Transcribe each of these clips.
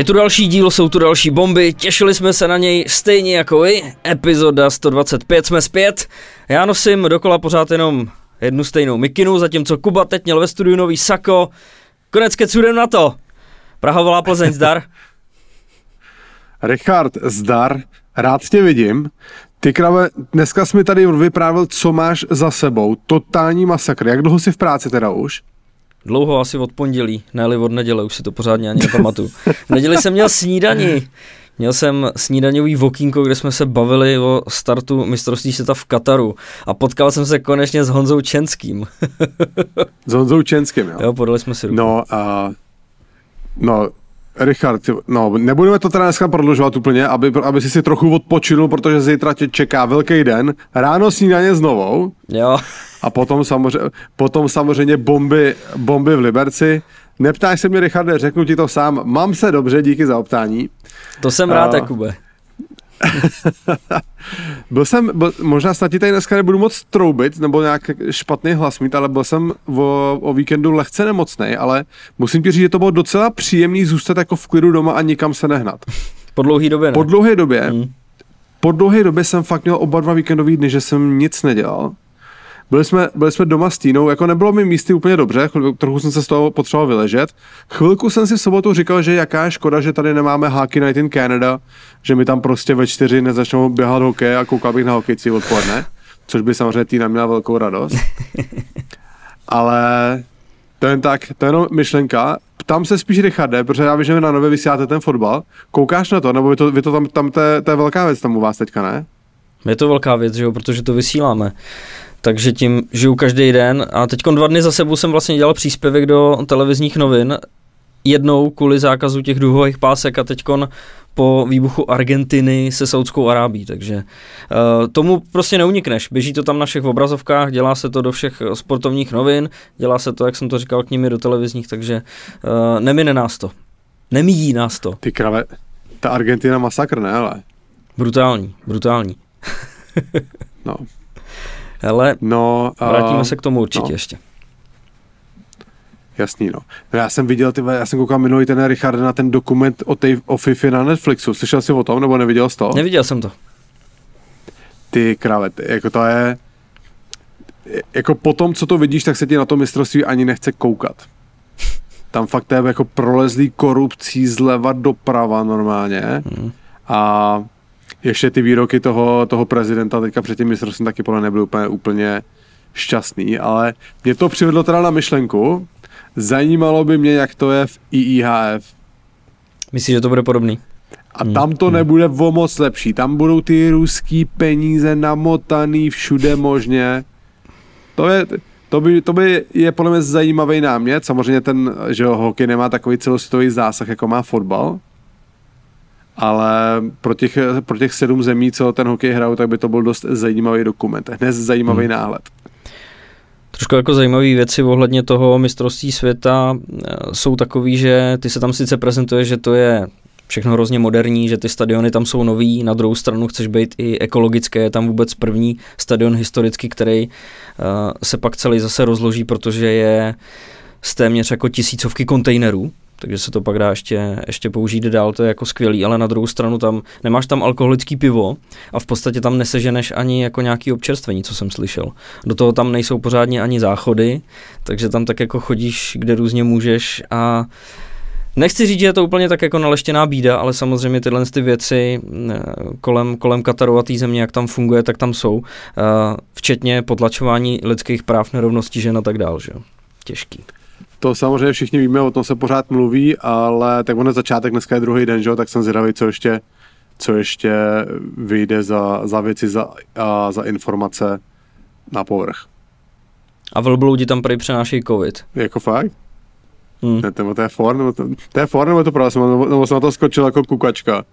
Je tu další díl, jsou tu další bomby, těšili jsme se na něj stejně jako vy. Epizoda 125 jsme zpět. Já nosím dokola pořád jenom jednu stejnou mikinu, zatímco Kuba teď měl ve studiu nový sako. Konec kecudem na to. Praha volá Plzeň, zdar. Richard, zdar, rád tě vidím. Ty krave, dneska jsi mi tady vyprávěl, co máš za sebou. Totální masakr. Jak dlouho jsi v práci teda už? Dlouho, asi od pondělí, ne od neděle, už si to pořádně ani nepamatuju. V neděli jsem měl snídani. Měl jsem snídaňový vokínko, kde jsme se bavili o startu mistrovství světa v Kataru a potkal jsem se konečně s Honzou Čenským. s Honzou Čenským, jo? Jo, podali jsme si ruku. No, uh, no, Richard, no, nebudeme to teda dneska prodlužovat úplně, aby, aby si si trochu odpočinul, protože zítra tě čeká velký den. Ráno snídaně s novou. Jo. A potom samozřejmě, potom samozřejmě bomby, bomby v Liberci. Neptáš se mě, Richarde, řeknu ti to sám. Mám se dobře, díky za optání. To jsem rád, uh, Jakube. byl jsem, byl, možná snad tady dneska nebudu moc troubit, nebo nějak špatný hlas mít, ale byl jsem o, o víkendu lehce nemocný, ale musím ti říct, že to bylo docela příjemný zůstat jako v klidu doma a nikam se nehnat. Po dlouhé době, ne? Po dlouhé době, hmm. po dlouhé době jsem fakt měl oba dva víkendové dny, že jsem nic nedělal byli jsme, byli jsme doma s Týnou, jako nebylo mi místy úplně dobře, trochu jsem se z toho potřeboval vyležet. Chvilku jsem si v sobotu říkal, že jaká je škoda, že tady nemáme Hockey Night in Canada, že mi tam prostě ve čtyři nezačnou běhat hokej a koukal bych na hokejci odpoledne, což by samozřejmě Týna měla velkou radost. Ale to je tak, to je jenom myšlenka. Tam se spíš Richarde, protože já vím, že na nově vysíláte ten fotbal. Koukáš na to, nebo vy to, vy to tam, tam to, je, to je velká věc tam u vás teďka, ne? Je to velká věc, že jo, protože to vysíláme takže tím žiju každý den a teď dva dny za sebou jsem vlastně dělal příspěvek do televizních novin, jednou kvůli zákazu těch duhových pásek a teď po výbuchu Argentiny se Saudskou Arábí, takže uh, tomu prostě neunikneš. Běží to tam na všech obrazovkách, dělá se to do všech sportovních novin, dělá se to, jak jsem to říkal, k nimi do televizních, takže uh, nemine nás to. Nemíjí nás to. Ty krave, ta Argentina masakr, ne ale? Brutální, brutální. no, ale no, vrátíme uh, se k tomu určitě no. ještě. Jasný, no. no. Já jsem viděl, ty, já jsem koukal minulý ten Richard na ten dokument o, tej, o FIFA na Netflixu. Slyšel jsi o tom, nebo neviděl jsi to? Neviděl jsem to. Ty kravet, jako to je, jako po tom, co to vidíš, tak se ti na to mistrovství ani nechce koukat. Tam fakt je jako prolezlý korupcí zleva doprava normálně. Hmm. A ještě ty výroky toho, toho prezidenta teďka před tím mistrovstvím taky podle nebyly úplně, úplně šťastný, ale mě to přivedlo teda na myšlenku. Zajímalo by mě, jak to je v IIHF. Myslíš, že to bude podobný? A hmm. tam to hmm. nebude o moc lepší. Tam budou ty ruský peníze namotaný všude možně. To je, to by, to by je podle mě zajímavý námět. Samozřejmě ten, že hokej nemá takový celosvětový zásah, jako má fotbal ale pro těch, pro těch sedm zemí, co ten hokej hrajou, tak by to byl dost zajímavý dokument, hned zajímavý hmm. náhled. Trošku jako zajímavé věci ohledně toho mistrovství světa eh, jsou takový, že ty se tam sice prezentuje, že to je všechno hrozně moderní, že ty stadiony tam jsou nový, na druhou stranu chceš být i ekologické, je tam vůbec první stadion historický, který uh, se pak celý zase rozloží, protože je z téměř jako tisícovky kontejnerů, takže se to pak dá ještě, ještě použít dál, to je jako skvělý, ale na druhou stranu tam nemáš tam alkoholický pivo a v podstatě tam neseženeš ani jako nějaký občerstvení, co jsem slyšel. Do toho tam nejsou pořádně ani záchody, takže tam tak jako chodíš, kde různě můžeš a Nechci říct, že je to úplně tak jako naleštěná bída, ale samozřejmě tyhle ty věci eh, kolem, kolem Kataru a té země, jak tam funguje, tak tam jsou. Eh, včetně potlačování lidských práv, nerovností žen a tak dál. Že? Těžký. To samozřejmě všichni víme, o tom se pořád mluví, ale tak on je začátek, dneska je druhý den, že? tak jsem zvědavý, co ještě, co ještě vyjde za, za věci, za, a za informace na povrch. A velbloudi tam prý přenášejí covid. Jako fakt? Hmm. Ne, to, to je for, nebo to, to je for, nebo to pravda, nebo, nebo jsem na to skočil jako kukačka?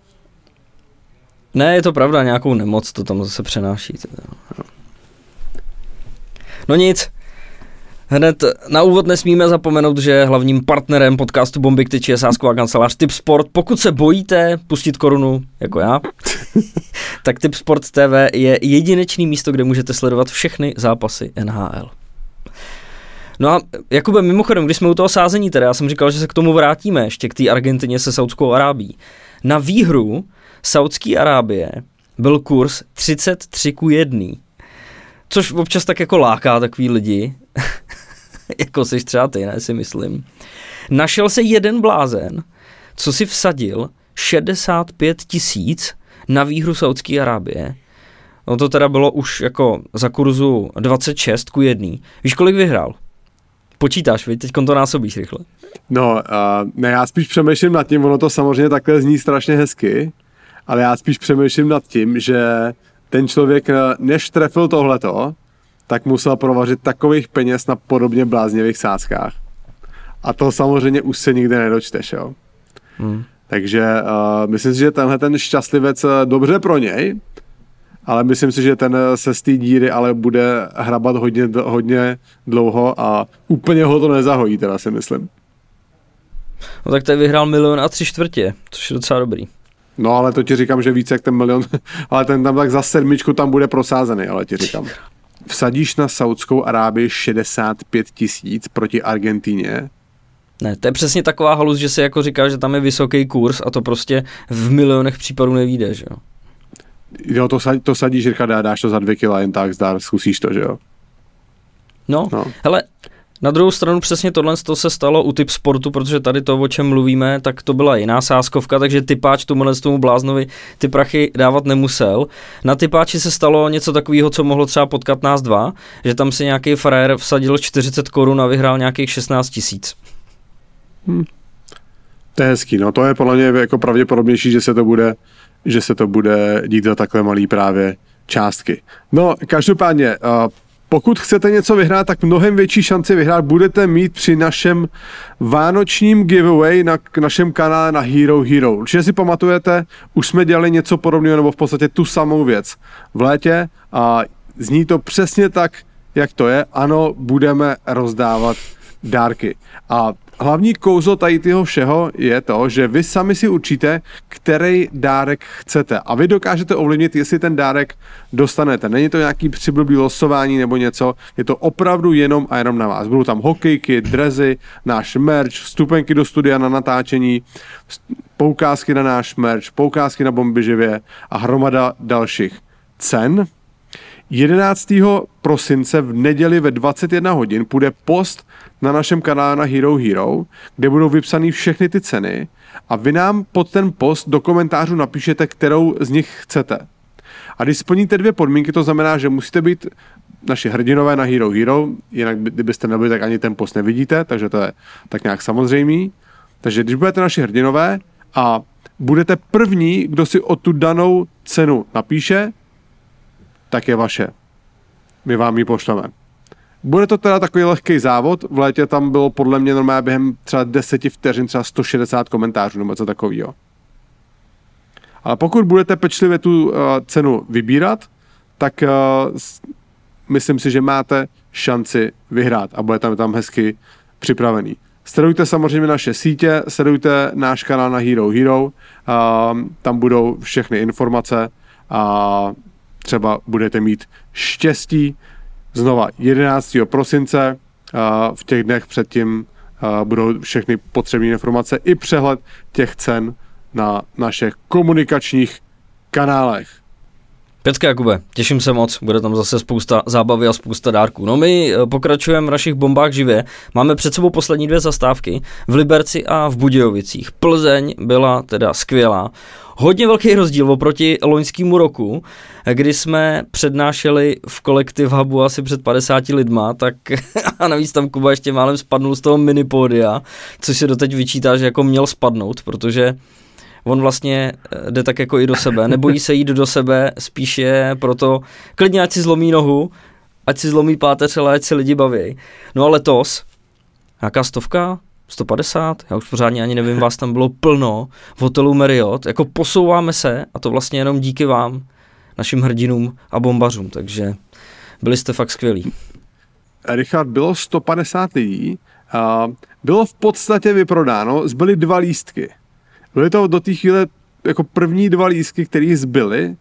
Ne, je to pravda, nějakou nemoc to tam zase přenáší. No nic, Hned na úvod nesmíme zapomenout, že hlavním partnerem podcastu Bomby Ktyči je sásková kancelář Tipsport. Pokud se bojíte pustit korunu, jako já, tak Tipsport TV je jedinečný místo, kde můžete sledovat všechny zápasy NHL. No a Jakube, mimochodem, když jsme u toho sázení teda, já jsem říkal, že se k tomu vrátíme ještě k té Argentině se Saudskou Arábí. Na výhru Saudské Arábie byl kurz 33 ku 1. Což občas tak jako láká takový lidi. jako jsi třeba ty, ne, si myslím. Našel se jeden blázen, co si vsadil 65 tisíc na výhru Saudské Arábie. No to teda bylo už jako za kurzu 26 ku 1. Víš, kolik vyhrál? Počítáš, víš, teď to násobíš rychle. No, uh, ne, já spíš přemýšlím nad tím, ono to samozřejmě takhle zní strašně hezky, ale já spíš přemýšlím nad tím, že ten člověk, než trefil tohleto, tak musel provařit takových peněz na podobně bláznivých sázkách. A to samozřejmě už se nikdy nedočteš, jo. Hmm. Takže uh, myslím si, že tenhle ten šťastlivec dobře pro něj, ale myslím si, že ten se z té díry ale bude hrabat hodně, hodně dlouho a úplně ho to nezahojí, teda si myslím. No tak tady vyhrál milion a tři čtvrtě, což je docela dobrý. No ale to ti říkám, že více jak ten milion, ale ten tam tak za sedmičku tam bude prosázený, ale ti říkám. Vsadíš na Saudskou Arábii 65 tisíc proti Argentíně, ne, to je přesně taková halus, že se jako říká, že tam je vysoký kurz a to prostě v milionech případů nevíde, že jo. Jo, to, to sadíš, říká, dáš to za dvě kila, jen tak zdar, zkusíš to, že jo. No, no. hele, na druhou stranu přesně tohle to se stalo u typ sportu, protože tady to, o čem mluvíme, tak to byla jiná sáskovka, takže typáč tomu tomu bláznovi ty prachy dávat nemusel. Na typáči se stalo něco takového, co mohlo třeba potkat nás dva, že tam si nějaký frajer vsadil 40 korun a vyhrál nějakých 16 tisíc. Hmm. To je hezký, no to je podle mě jako pravděpodobnější, že se to bude, že se to bude dít za takhle malý právě částky. No, každopádně, uh, pokud chcete něco vyhrát, tak mnohem větší šanci vyhrát budete mít při našem vánočním giveaway na našem kanále na Hero Hero. Určitě si pamatujete, už jsme dělali něco podobného, nebo v podstatě tu samou věc v létě a zní to přesně tak, jak to je. Ano, budeme rozdávat dárky. A hlavní kouzlo tady toho všeho je to, že vy sami si určíte, který dárek chcete. A vy dokážete ovlivnit, jestli ten dárek dostanete. Není to nějaký přiblblý losování nebo něco, je to opravdu jenom a jenom na vás. Budou tam hokejky, drezy, náš merch, vstupenky do studia na natáčení, poukázky na náš merch, poukázky na bomby živě a hromada dalších cen. 11. prosince v neděli ve 21 hodin půjde post na našem kanále na Hero Hero, kde budou vypsané všechny ty ceny a vy nám pod ten post do komentářů napíšete, kterou z nich chcete. A když splníte dvě podmínky, to znamená, že musíte být naši hrdinové na Hero Hero, jinak kdybyste nebyli, tak ani ten post nevidíte, takže to je tak nějak samozřejmý. Takže když budete naši hrdinové a budete první, kdo si o tu danou cenu napíše, tak je vaše. My vám ji pošleme. Bude to teda takový lehký závod, v létě tam bylo podle mě normálně během třeba 10 vteřin třeba 160 komentářů nebo co takového. Ale pokud budete pečlivě tu uh, cenu vybírat, tak uh, myslím si, že máte šanci vyhrát a budete tam hezky připravený. Sledujte samozřejmě naše sítě, sledujte náš kanál na Hero Hero, uh, tam budou všechny informace a třeba budete mít štěstí znova 11. prosince, v těch dnech předtím budou všechny potřebné informace i přehled těch cen na našich komunikačních kanálech. Pětka Jakube, těším se moc, bude tam zase spousta zábavy a spousta dárků. No my e, pokračujeme v našich bombách živě, máme před sebou poslední dvě zastávky v Liberci a v Budějovicích. Plzeň byla teda skvělá, hodně velký rozdíl oproti loňskému roku, kdy jsme přednášeli v kolektiv Hubu asi před 50 lidma, tak a navíc tam Kuba ještě málem spadnul z toho minipódia, což se doteď vyčítá, že jako měl spadnout, protože on vlastně eh, jde tak jako i do sebe, nebojí se jít do sebe, spíš je proto, klidně ať si zlomí nohu, ať si zlomí páteř, ale ať se lidi baví. No a letos, nějaká stovka, 150, já už pořádně ani nevím, vás tam bylo plno v hotelu Marriott, jako posouváme se a to vlastně jenom díky vám, našim hrdinům a bombařům, takže byli jste fakt skvělí. Richard, bylo 150 lidí, a bylo v podstatě vyprodáno, zbyly dva lístky. Byly to do té chvíle jako první dva lístky, které zbyly,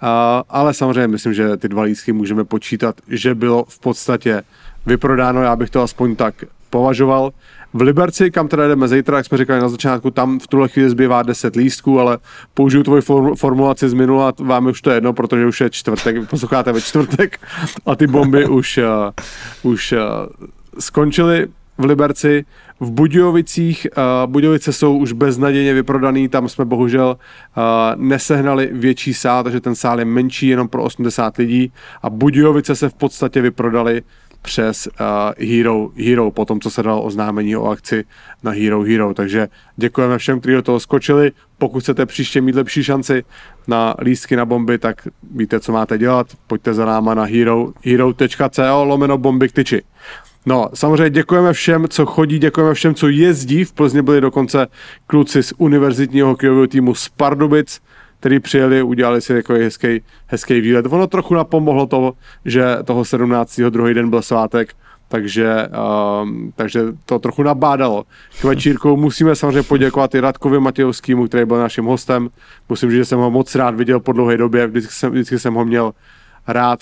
a, ale samozřejmě myslím, že ty dva lístky můžeme počítat, že bylo v podstatě vyprodáno, já bych to aspoň tak považoval. V Liberci, kam teda jdeme zítra, jak jsme říkali na začátku, tam v tuhle chvíli zbývá 10 lístků, ale použiju tvoji formulaci z minula, vám už to jedno, protože už je čtvrtek, posloucháte ve čtvrtek a ty bomby už, uh, už uh, skončily v Liberci. V Budějovicích, uh, Budějovice jsou už beznadějně vyprodaný, tam jsme bohužel uh, nesehnali větší sál, takže ten sál je menší jenom pro 80 lidí a Budějovice se v podstatě vyprodali přes uh, Hero, Hero, po tom, co se dalo oznámení o akci na Hero Hero. Takže děkujeme všem, kteří do toho skočili. Pokud chcete příště mít lepší šanci na lístky na bomby, tak víte, co máte dělat. Pojďte za náma na hero, hero.co lomeno bomby k tyči. No, samozřejmě děkujeme všem, co chodí, děkujeme všem, co jezdí. V Plzni byli dokonce kluci z univerzitního hokejového týmu z Pardubic, který přijeli, udělali si takový hezký, hezký výlet. Ono trochu napomohlo to, že toho 17. druhý den byl svátek, takže, um, takže to trochu nabádalo. K večírku musíme samozřejmě poděkovat i Radkovi Matějovskému, který byl naším hostem. Musím říct, že jsem ho moc rád viděl po dlouhé době, vždycky jsem, vždycky jsem ho měl rád.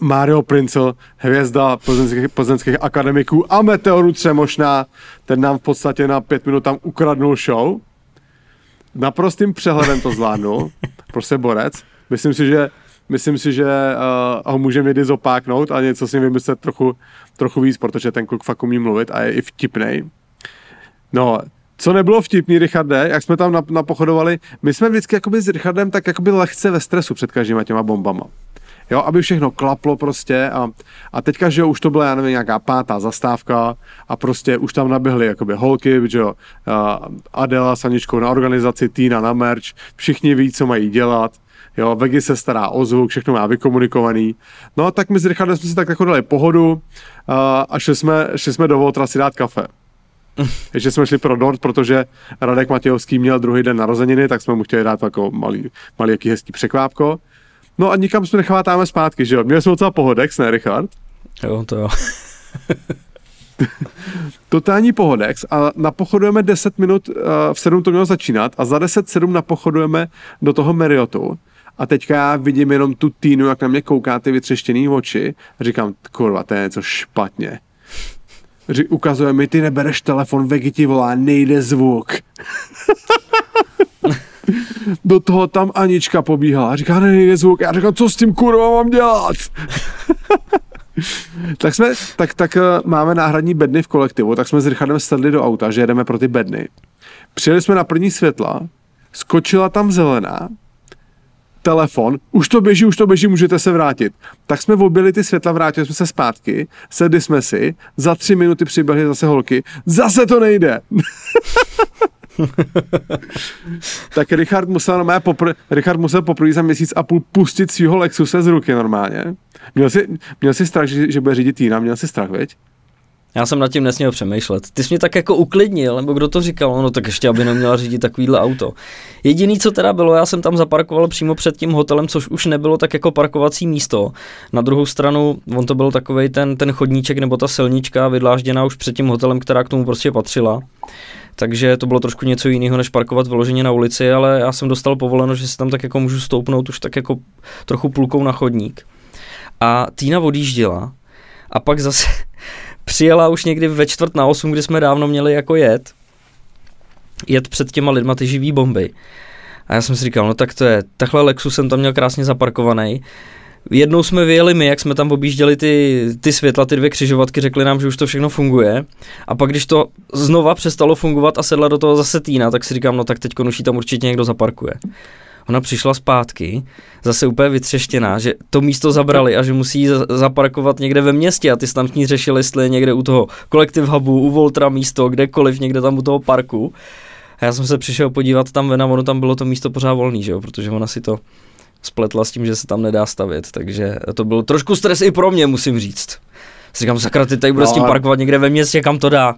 Mario Princel, hvězda plzeňských, plzeňských akademiků a Meteoru Třemošná, ten nám v podstatě na pět minut tam ukradnul show. Naprostým přehledem to zvládnul, prostě borec. Myslím si, že myslím si, že uh, ho můžeme někdy zopáknout a něco si vymyslet trochu, trochu víc, protože ten kluk fakt umí mluvit a je i vtipnej. No, co nebylo vtipný, Richarde, jak jsme tam napochodovali, my jsme vždycky jakoby s Richardem tak jakoby lehce ve stresu před každýma těma bombama jo, aby všechno klaplo prostě a, a teďka, že jo, už to byla, já nevím, nějaká pátá zastávka a prostě už tam naběhly jakoby holky, že jo, Adela s Aničkou na organizaci, Týna na merch, všichni ví, co mají dělat, jo, Vegi se stará o zvuk, všechno má vykomunikovaný. No tak my s Richardem jsme si tak jako dali pohodu a, a šli jsme, šli jsme do Voltra si dát kafe. Takže jsme šli pro dort, protože Radek Matějovský měl druhý den narozeniny, tak jsme mu chtěli dát jako malý, malý jaký hezký překvápko. No a nikam jsme nechvátáme zpátky, že jo? Měli jsme docela pohodex, ne Richard? Jo, to jo. Totální pohodex a napochodujeme 10 minut, uh, v 7 to mělo začínat a za 10-7 napochodujeme do toho Marriotu a teďka já vidím jenom tu týnu, jak na mě kouká ty vytřeštěný oči a říkám, kurva, to je něco špatně. Ří, ukazuje mi, ty nebereš telefon, Vegi ti volá, nejde zvuk. Do toho tam Anička pobíhala a říká, nejde zvuk. Já říkám, co s tím kurva mám dělat? tak jsme, tak, tak uh, máme náhradní bedny v kolektivu, tak jsme s Richardem sedli do auta, že jedeme pro ty bedny. Přijeli jsme na první světla, skočila tam zelená, telefon, už to běží, už to běží, můžete se vrátit. Tak jsme objeli ty světla, vrátili jsme se zpátky, sedli jsme si, za tři minuty přiběhly zase holky, zase to nejde. tak Richard musel, no, popr- Richard musel poprvé za měsíc a půl pustit svého Lexuse z ruky normálně. Měl jsi, měl jsi strach, že, že bude řídit Týna, měl jsi strach, veď? Já jsem nad tím nesměl přemýšlet. Ty jsi mě tak jako uklidnil, nebo kdo to říkal, no tak ještě aby neměla řídit takovýhle auto. Jediný, co teda bylo, já jsem tam zaparkoval přímo před tím hotelem, což už nebylo tak jako parkovací místo. Na druhou stranu, on to byl takový ten, ten chodníček nebo ta silnička vydlážděná už před tím hotelem, která k tomu prostě patřila takže to bylo trošku něco jiného, než parkovat vyloženě na ulici, ale já jsem dostal povoleno, že si tam tak jako můžu stoupnout už tak jako trochu půlkou na chodník. A Týna odjížděla a pak zase přijela už někdy ve čtvrt na osm, kdy jsme dávno měli jako jet, jet před těma lidma ty živý bomby. A já jsem si říkal, no tak to je, takhle Lexus jsem tam měl krásně zaparkovaný, Jednou jsme vyjeli my, jak jsme tam objížděli ty, ty světla, ty dvě křižovatky, řekli nám, že už to všechno funguje. A pak, když to znova přestalo fungovat a sedla do toho zase Týna, tak si říkám, no tak teď už tam určitě někdo zaparkuje. Ona přišla zpátky, zase úplně vytřeštěná, že to místo zabrali a že musí zaparkovat někde ve městě a ty tam ní řešili, jestli je někde u toho kolektiv hubu, u Voltra místo, kdekoliv, někde tam u toho parku. A já jsem se přišel podívat tam ven a ono tam bylo to místo pořád volný, že jo, protože ona si to spletla s tím, že se tam nedá stavět, takže to byl trošku stres i pro mě, musím říct. Si říkám, sakra, ty tady bude no, s tím parkovat někde ve městě, kam to dá.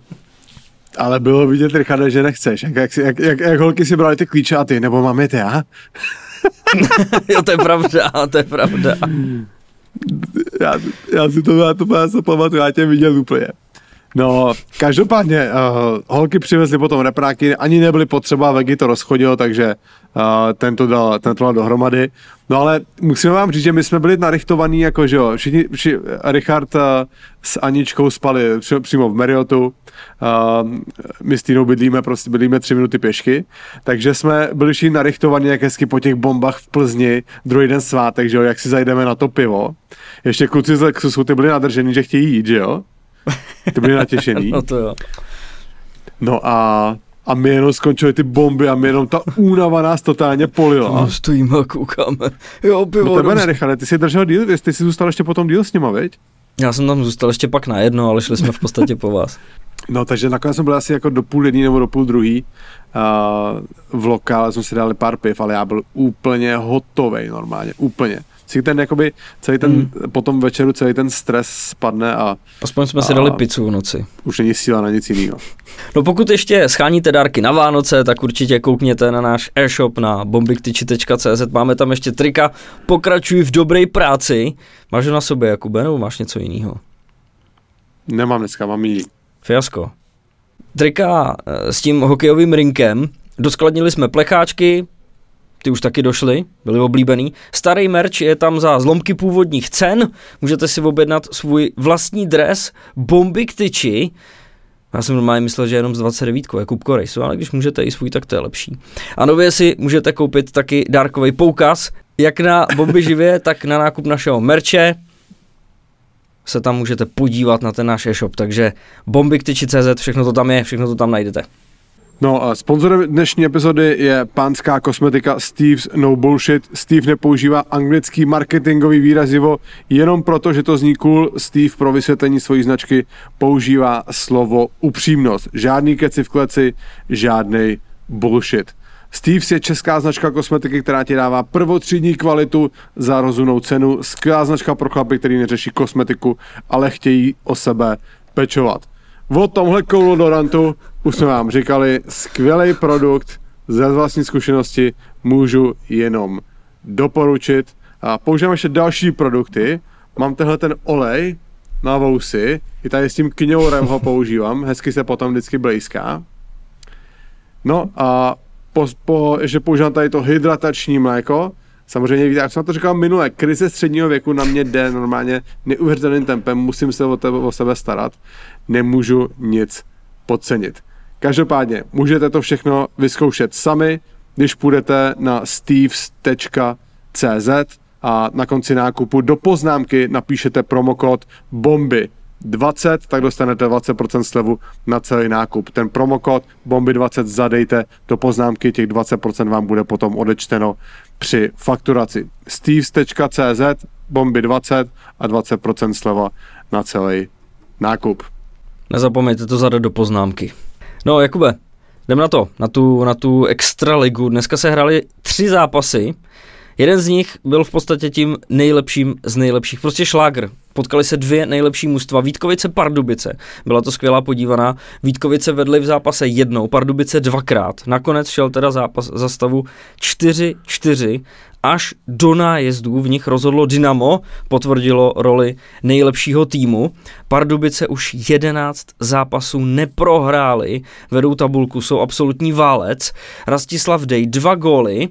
Ale bylo vidět, Richarde, že nechceš. Jak, jak, jak, jak, jak holky si brali ty klíče a ty, nebo mám je ty já? jo, to je pravda, to je pravda. Já, já si to, já to já se pamatuju, já tě viděl úplně. No, každopádně, uh, holky přivezly potom repráky, ani nebyly potřeba, Vegi to rozchodil, takže uh, ten, to dal, ten to dal dohromady. No ale musíme vám říct, že my jsme byli narichtovaní, jako že jo, všichni, všichni Richard uh, s Aničkou spali při, přímo v Marriottu, uh, my s Týnou bydlíme, prostě bydlíme tři minuty pěšky, takže jsme byli všichni narichtovaní jak hezky po těch bombách v Plzni, druhý den svátek, že jo, jak si zajdeme na to pivo. Ještě kluci z Lexusu, ty byli nadržený, že chtějí jít, že jo? Ty byli natěšený. no to jo. No a, a my jenom skončili ty bomby a my jenom ta únava nás totálně polila. No, stojíme a koukáme. Jo, pivo. No tebe ne, ty jsi držel díl, ty jsi zůstal ještě potom díl s nima, viď? Já jsem tam zůstal ještě pak na jedno, ale šli jsme v podstatě po vás. No, takže nakonec jsme byli asi jako do půl jedný nebo do půl druhý. Uh, v lokále jsme si dali pár piv, ale já byl úplně hotový normálně, úplně si ten jakoby, celý ten, hmm. po tom večeru celý ten stres spadne a... Aspoň jsme a si dali pizzu v noci. Už není síla na nic jiného. No pokud ještě scháníte dárky na Vánoce, tak určitě koukněte na náš e-shop na bombiktyči.cz, máme tam ještě trika, pokračuj v dobré práci. Máš ho na sobě, Jakube, nebo máš něco jiného? Nemám dneska, mám jiný. Fiasko. Trika eh, s tím hokejovým rinkem, doskladnili jsme plecháčky, ty už taky došly, byly oblíbený. Starý merch je tam za zlomky původních cen, můžete si objednat svůj vlastní dres, bomby k tyči, já jsem normálně myslel, že jenom z 29 jako Kupko Raceu, ale když můžete i svůj, tak to je lepší. A nově si můžete koupit taky dárkový poukaz, jak na bomby živě, tak na nákup našeho merče. Se tam můžete podívat na ten náš e-shop, takže bombyktyči.cz, všechno to tam je, všechno to tam najdete. No sponzorem dnešní epizody je pánská kosmetika Steve's No Bullshit. Steve nepoužívá anglický marketingový výrazivo jenom proto, že to zní cool. Steve pro vysvětlení své značky používá slovo upřímnost. Žádný keci v kleci, žádný bullshit. Steve's je česká značka kosmetiky, která ti dává prvotřídní kvalitu za rozumnou cenu. Skvělá značka pro chlapy, který neřeší kosmetiku, ale chtějí o sebe pečovat. O tomhle kolodorantu už jsme vám říkali, skvělý produkt ze vlastní zkušenosti můžu jenom doporučit. A používám ještě další produkty. Mám tenhle ten olej na vousy, i tady s tím kňourem ho používám, hezky se potom vždycky blízká. No a po, po, ještě používám tady to hydratační mléko, Samozřejmě jak jsem to říkal minule, krize středního věku na mě jde normálně neuvěřitelným tempem, musím se o, tebe, o sebe starat, nemůžu nic podcenit. Každopádně můžete to všechno vyzkoušet sami, když půjdete na steves.cz a na konci nákupu do poznámky napíšete promokód BOMBY 20, tak dostanete 20% slevu na celý nákup. Ten promokód BOMBY20 zadejte do poznámky, těch 20% vám bude potom odečteno při fakturaci. steves.cz BOMBY20 a 20% sleva na celý nákup. Nezapomeňte to zadat do poznámky. No, Jakube, jdem na to, na tu, na tu extra ligu. Dneska se hrály tři zápasy. Jeden z nich byl v podstatě tím nejlepším z nejlepších. Prostě šlágr. Potkali se dvě nejlepší mužstva. Vítkovice, Pardubice. Byla to skvělá podívaná. Vítkovice vedly v zápase jednou, Pardubice dvakrát. Nakonec šel teda zápas za stavu 4-4 až do nájezdů v nich rozhodlo Dynamo, potvrdilo roli nejlepšího týmu. Pardubice už 11 zápasů neprohráli, vedou tabulku, jsou absolutní válec. Rastislav Dej dva góly,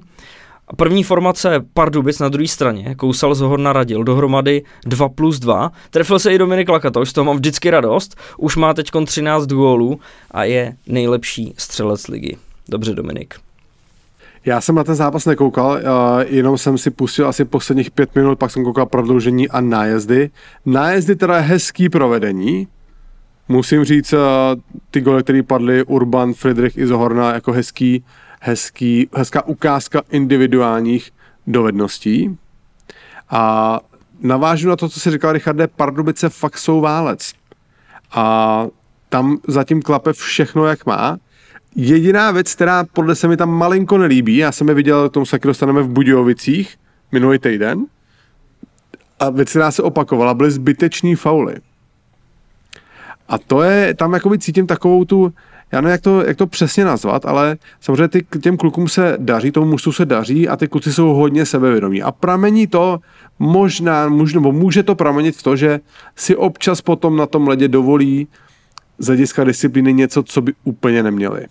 První formace Pardubic na druhé straně, Kousal Zohorna radil dohromady 2 plus 2. Trefil se i Dominik Lakata, už z toho mám vždycky radost. Už má teď 13 gólů a je nejlepší střelec ligy. Dobře, Dominik. Já jsem na ten zápas nekoukal, uh, jenom jsem si pustil asi posledních pět minut, pak jsem koukal prodloužení a nájezdy. Nájezdy teda je hezký provedení, musím říct, uh, ty goly, které padly, Urban, Friedrich i Zohorna, jako hezký, hezký, hezká ukázka individuálních dovedností. A navážu na to, co si říkal Richarde, Pardubice fakt jsou válec. A tam zatím klape všechno, jak má. Jediná věc, která podle se mi tam malinko nelíbí, já jsem je viděl, k tomu se taky dostaneme v Budějovicích minulý týden, a věc, která se opakovala, byly zbyteční fauly. A to je, tam jakoby cítím takovou tu, já nevím, jak to, jak to přesně nazvat, ale samozřejmě ty, těm klukům se daří, tomu mužstvu se daří a ty kluci jsou hodně sebevědomí. A pramení to možná, může, nebo může to pramenit v to, že si občas potom na tom ledě dovolí z hlediska disciplíny něco, co by úplně neměli.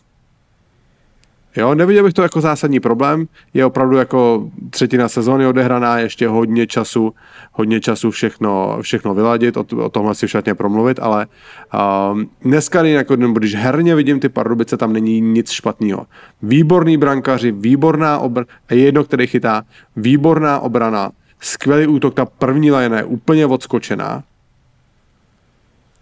Jo, neviděl bych to jako zásadní problém, je opravdu jako třetina sezóny odehraná, ještě hodně času, hodně času všechno, všechno vyladit, o, o tomhle si všetně promluvit, ale uh, dneska, jako, když herně vidím ty Pardubice, tam není nic špatného. Výborný brankaři, výborná obrana, jedno, který chytá, výborná obrana, skvělý útok, ta první lajna je úplně odskočená,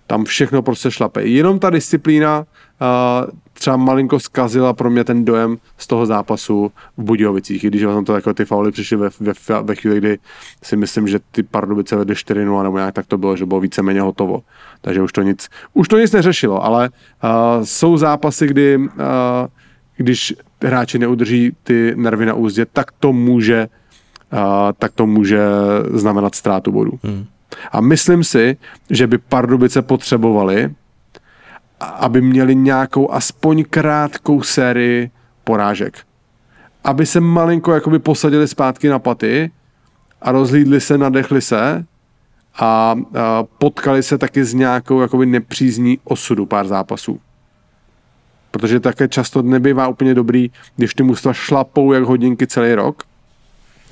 tam všechno prostě šlape. Jenom ta disciplína uh, třeba malinko zkazila pro mě ten dojem z toho zápasu v Budějovicích, i když tam to jako ty fauly přišly ve, ve, ve chvíli, kdy si myslím, že ty Pardubice vede 4-0 nebo nějak tak to bylo, že bylo víceméně hotovo. Takže už to nic, už to nic neřešilo, ale uh, jsou zápasy, kdy uh, když hráči neudrží ty nervy na úzdě, tak to může uh, tak to může znamenat ztrátu bodů. Hmm. A myslím si, že by Pardubice potřebovali, aby měli nějakou aspoň krátkou sérii porážek. Aby se malinko jakoby posadili zpátky na paty a rozhlídli se, nadechli se a, a potkali se taky s nějakou jakoby nepřízní osudu pár zápasů. Protože také často nebývá úplně dobrý, když ty mužstva šlapou jak hodinky celý rok –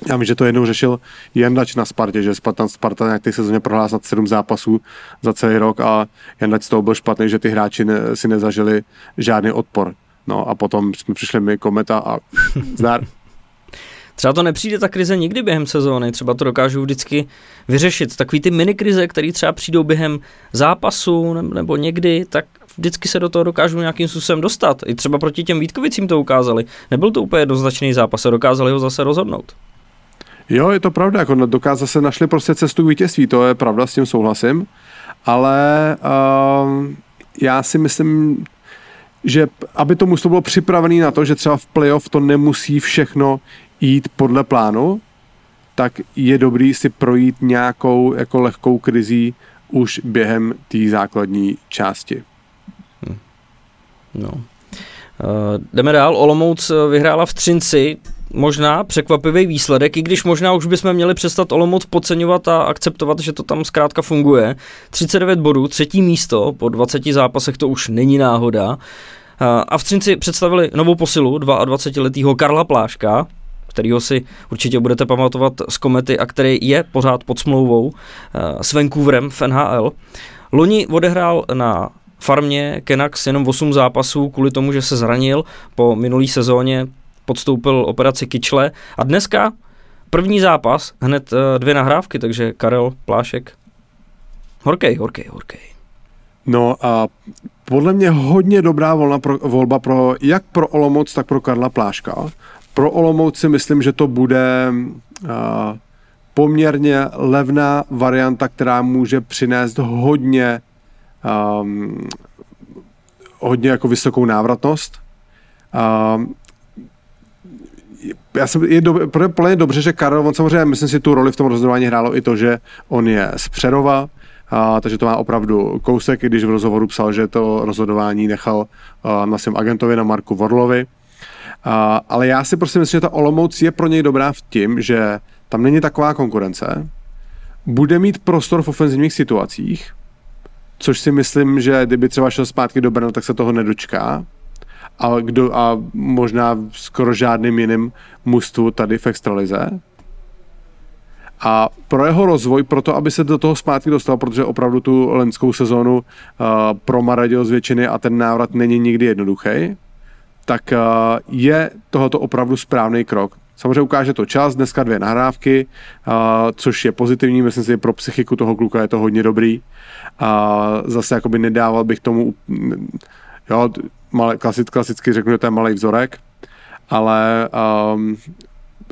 já vím, že to jednou řešil Jandač na Spartě, že Sparta, Sparta nějak ty sezóně prohlásil sedm zápasů za celý rok a Jandač z toho byl špatný, že ty hráči ne, si nezažili žádný odpor. No a potom jsme přišli my, Kometa a zdar. Třeba to nepřijde ta krize nikdy během sezóny, třeba to dokážu vždycky vyřešit. Takový ty mini krize, které třeba přijdou během zápasu nebo někdy, tak vždycky se do toho dokážou nějakým způsobem dostat. I třeba proti těm Vítkovicím to ukázali. Nebyl to úplně jednoznačný zápas a dokázali ho zase rozhodnout. Jo, je to pravda, jako dokázali se našli prostě cestu k vítězství, to je pravda, s tím souhlasím, ale uh, já si myslím, že aby to mužstvo bylo připravené na to, že třeba v playoff to nemusí všechno jít podle plánu, tak je dobrý si projít nějakou jako lehkou krizí už během té základní části. Hm. No. Uh, jdeme dál. Olomouc vyhrála v Třinci možná překvapivý výsledek, i když možná už bychom měli přestat Olomouc podceňovat a akceptovat, že to tam zkrátka funguje. 39 bodů, třetí místo, po 20 zápasech to už není náhoda. A v Třinci představili novou posilu 22-letého Karla Pláška, kterýho si určitě budete pamatovat z komety a který je pořád pod smlouvou s Vancouverem v NHL. Loni odehrál na farmě Kenax jenom 8 zápasů kvůli tomu, že se zranil po minulý sezóně podstoupil operaci kyčle a dneska první zápas, hned eh, dvě nahrávky, takže Karel Plášek, horkej, horkej, horkej. No a podle mě hodně dobrá volna pro, volba pro, jak pro Olomouc, tak pro Karla Pláška. Pro Olomouc si myslím, že to bude uh, poměrně levná varianta, která může přinést hodně um, hodně jako vysokou návratnost. Um, já jsem, je do, pro, plně dobře, že Karel, on samozřejmě, myslím si, tu roli v tom rozhodování hrálo i to, že on je z Přerova, a, takže to má opravdu kousek, i když v rozhovoru psal, že to rozhodování nechal a, na svém agentovi, na Marku Vorlovi. A, ale já si prostě myslím, že ta Olomouc je pro něj dobrá v tím, že tam není taková konkurence, bude mít prostor v ofenzivních situacích, což si myslím, že kdyby třeba šel zpátky do Brna, tak se toho nedočká a, kdo, a možná skoro žádným jiným mužstvu tady v extralize. A pro jeho rozvoj, pro to, aby se do toho zpátky dostal, protože opravdu tu lenskou sezónu uh, promaradil z většiny a ten návrat není nikdy jednoduchý, tak uh, je tohoto opravdu správný krok. Samozřejmě ukáže to čas, dneska dvě nahrávky, uh, což je pozitivní, myslím si, že pro psychiku toho kluka je to hodně dobrý. A uh, zase jakoby nedával bych tomu, jo, malý, klasick, klasicky řeknu, že to je malý vzorek, ale um,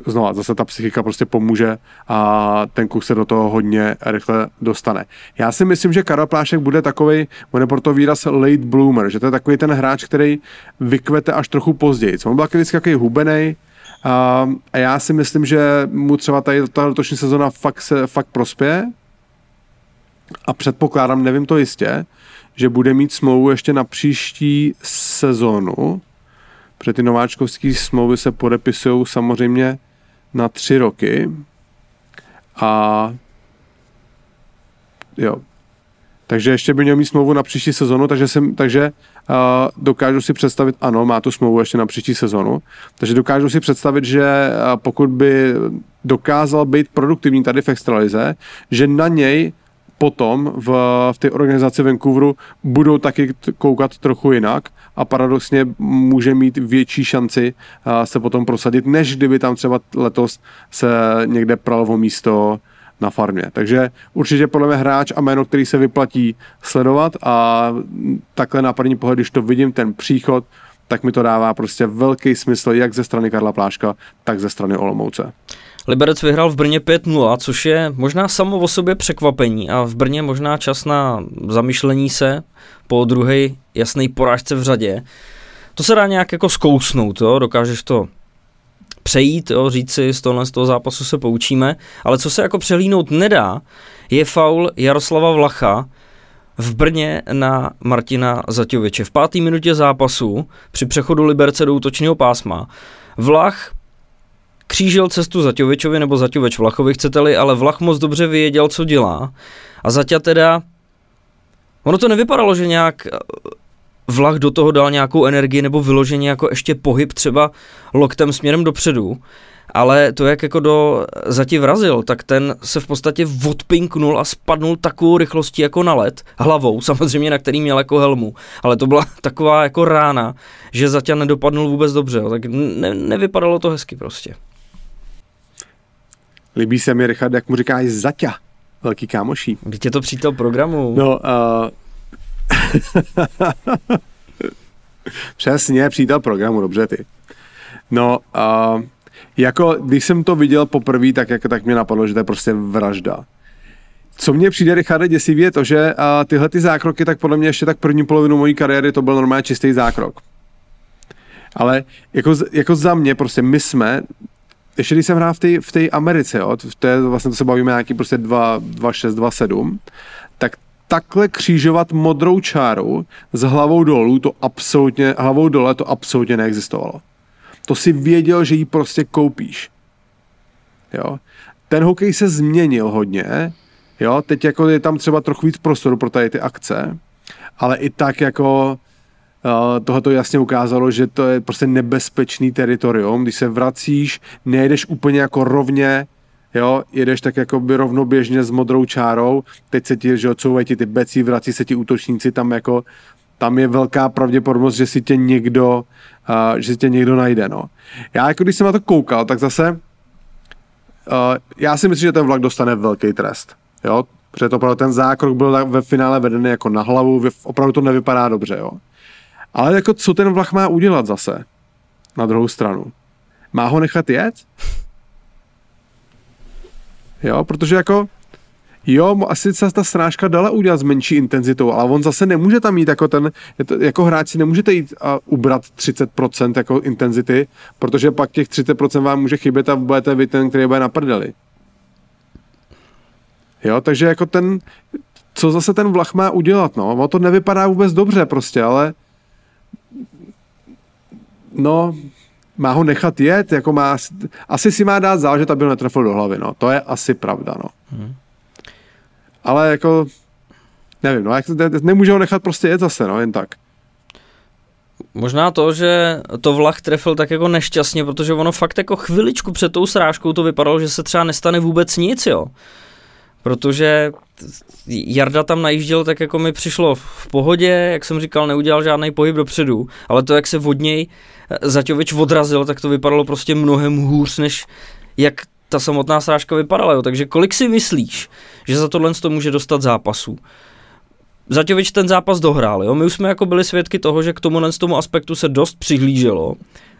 znova, zase ta psychika prostě pomůže a ten kus se do toho hodně rychle dostane. Já si myslím, že Karel Plášek bude takový, on je proto výraz late bloomer, že to je takový ten hráč, který vykvete až trochu později. On byl vždycky takový hubenej, a já si myslím, že mu třeba tady ta letošní sezona fakt, se, fakt prospěje a předpokládám, nevím to jistě, že bude mít smlouvu ještě na příští sezónu, protože ty nováčkovské smlouvy se podepisují samozřejmě na tři roky. A jo, takže ještě by měl mít smlouvu na příští sezonu, takže, jsem, takže uh, dokážu si představit, ano, má tu smlouvu ještě na příští sezonu, takže dokážu si představit, že uh, pokud by dokázal být produktivní tady v extralize, že na něj potom v, v té organizaci Vancouveru budou taky koukat trochu jinak a paradoxně může mít větší šanci uh, se potom prosadit, než kdyby tam třeba letos se někde pralo o místo na farmě. Takže určitě podle mě hráč a jméno, který se vyplatí sledovat a takhle na první pohled, když to vidím, ten příchod, tak mi to dává prostě velký smysl jak ze strany Karla Pláška, tak ze strany Olomouce. Liberec vyhrál v Brně 5-0, což je možná samo o sobě překvapení a v Brně možná čas na zamyšlení se po druhé jasné porážce v řadě. To se dá nějak jako zkousnout, jo? dokážeš to přejít, jo, říct si, z tohle z toho zápasu se poučíme, ale co se jako přehlínout nedá, je faul Jaroslava Vlacha v Brně na Martina Zaťoviče. V páté minutě zápasu při přechodu Liberce do útočného pásma Vlach křížil cestu Zaťovičovi nebo Zaťovič Vlachovi, chcete-li, ale Vlach moc dobře věděl, co dělá. A Zaťa teda, ono to nevypadalo, že nějak vlak do toho dal nějakou energii nebo vyloženě jako ještě pohyb třeba loktem směrem dopředu, ale to, jak jako do zati vrazil, tak ten se v podstatě odpinknul a spadnul takovou rychlostí jako na led, hlavou, samozřejmě na který měl jako helmu, ale to byla taková jako rána, že Zaťa nedopadnul vůbec dobře, tak ne, nevypadalo to hezky prostě. Líbí se mi, Richard, jak mu říkáš Zaťa, velký kámoší. Když je to přítel programu. No, uh, Přesně, přítel programu, dobře ty. No, uh, jako když jsem to viděl poprvé, tak, jako, tak mě napadlo, že to je prostě vražda. Co mě přijde, Richarde, děsivý je to, že uh, tyhle ty zákroky, tak podle mě ještě tak první polovinu mojí kariéry to byl normálně čistý zákrok. Ale jako, jako za mě, prostě my jsme, ještě když jsem hrál v té v Americe, jo, v té, vlastně to se bavíme nějaký prostě 2, 2, 6, 2, 7, tak takhle křížovat modrou čáru s hlavou dolů, to absolutně, hlavou dole to absolutně neexistovalo. To si věděl, že ji prostě koupíš. Jo. Ten hokej se změnil hodně, jo, teď jako je tam třeba trochu víc prostoru pro tady ty akce, ale i tak jako tohle to jasně ukázalo, že to je prostě nebezpečný teritorium, když se vracíš, nejedeš úplně jako rovně, jo, jedeš tak jako by rovnoběžně s modrou čárou, teď se ti, že odsouvají ti ty becí, vrací se ti útočníci, tam jako, tam je velká pravděpodobnost, že si tě někdo, uh, že si tě někdo najde, no. Já jako když jsem na to koukal, tak zase, uh, já si myslím, že ten vlak dostane velký trest, jo, protože to opravdu ten zákrok byl ve finále vedený jako na hlavu, opravdu to nevypadá dobře, jo. Ale jako co ten vlak má udělat zase? Na druhou stranu. Má ho nechat jet? Jo, protože jako Jo, asi se ta srážka dala udělat s menší intenzitou, ale on zase nemůže tam mít jako ten, jako hráč si nemůžete jít a ubrat 30% jako intenzity, protože pak těch 30% vám může chybět a budete vy ten, který bude na prdeli. Jo, takže jako ten, co zase ten vlach má udělat, no, ono to nevypadá vůbec dobře prostě, ale no, má ho nechat jet, jako má, asi si má dát záležet, aby ho netrefil do hlavy, no. To je asi pravda, no. Hmm. Ale jako, nevím, no, jak, nemůže ho nechat prostě jet zase, no, jen tak. Možná to, že to vlach trefil tak jako nešťastně, protože ono fakt jako chviličku před tou srážkou to vypadalo, že se třeba nestane vůbec nic, jo. Protože Jarda tam najížděl, tak jako mi přišlo v pohodě, jak jsem říkal, neudělal žádný pohyb dopředu, ale to, jak se od něj eh, Zaťovič odrazil, tak to vypadalo prostě mnohem hůř, než jak ta samotná srážka vypadala. Jo. Takže kolik si myslíš, že za tohle to může dostat zápasů? Zaťovič ten zápas dohrál, jo? My už jsme jako byli svědky toho, že k tomu tomu aspektu se dost přihlíželo,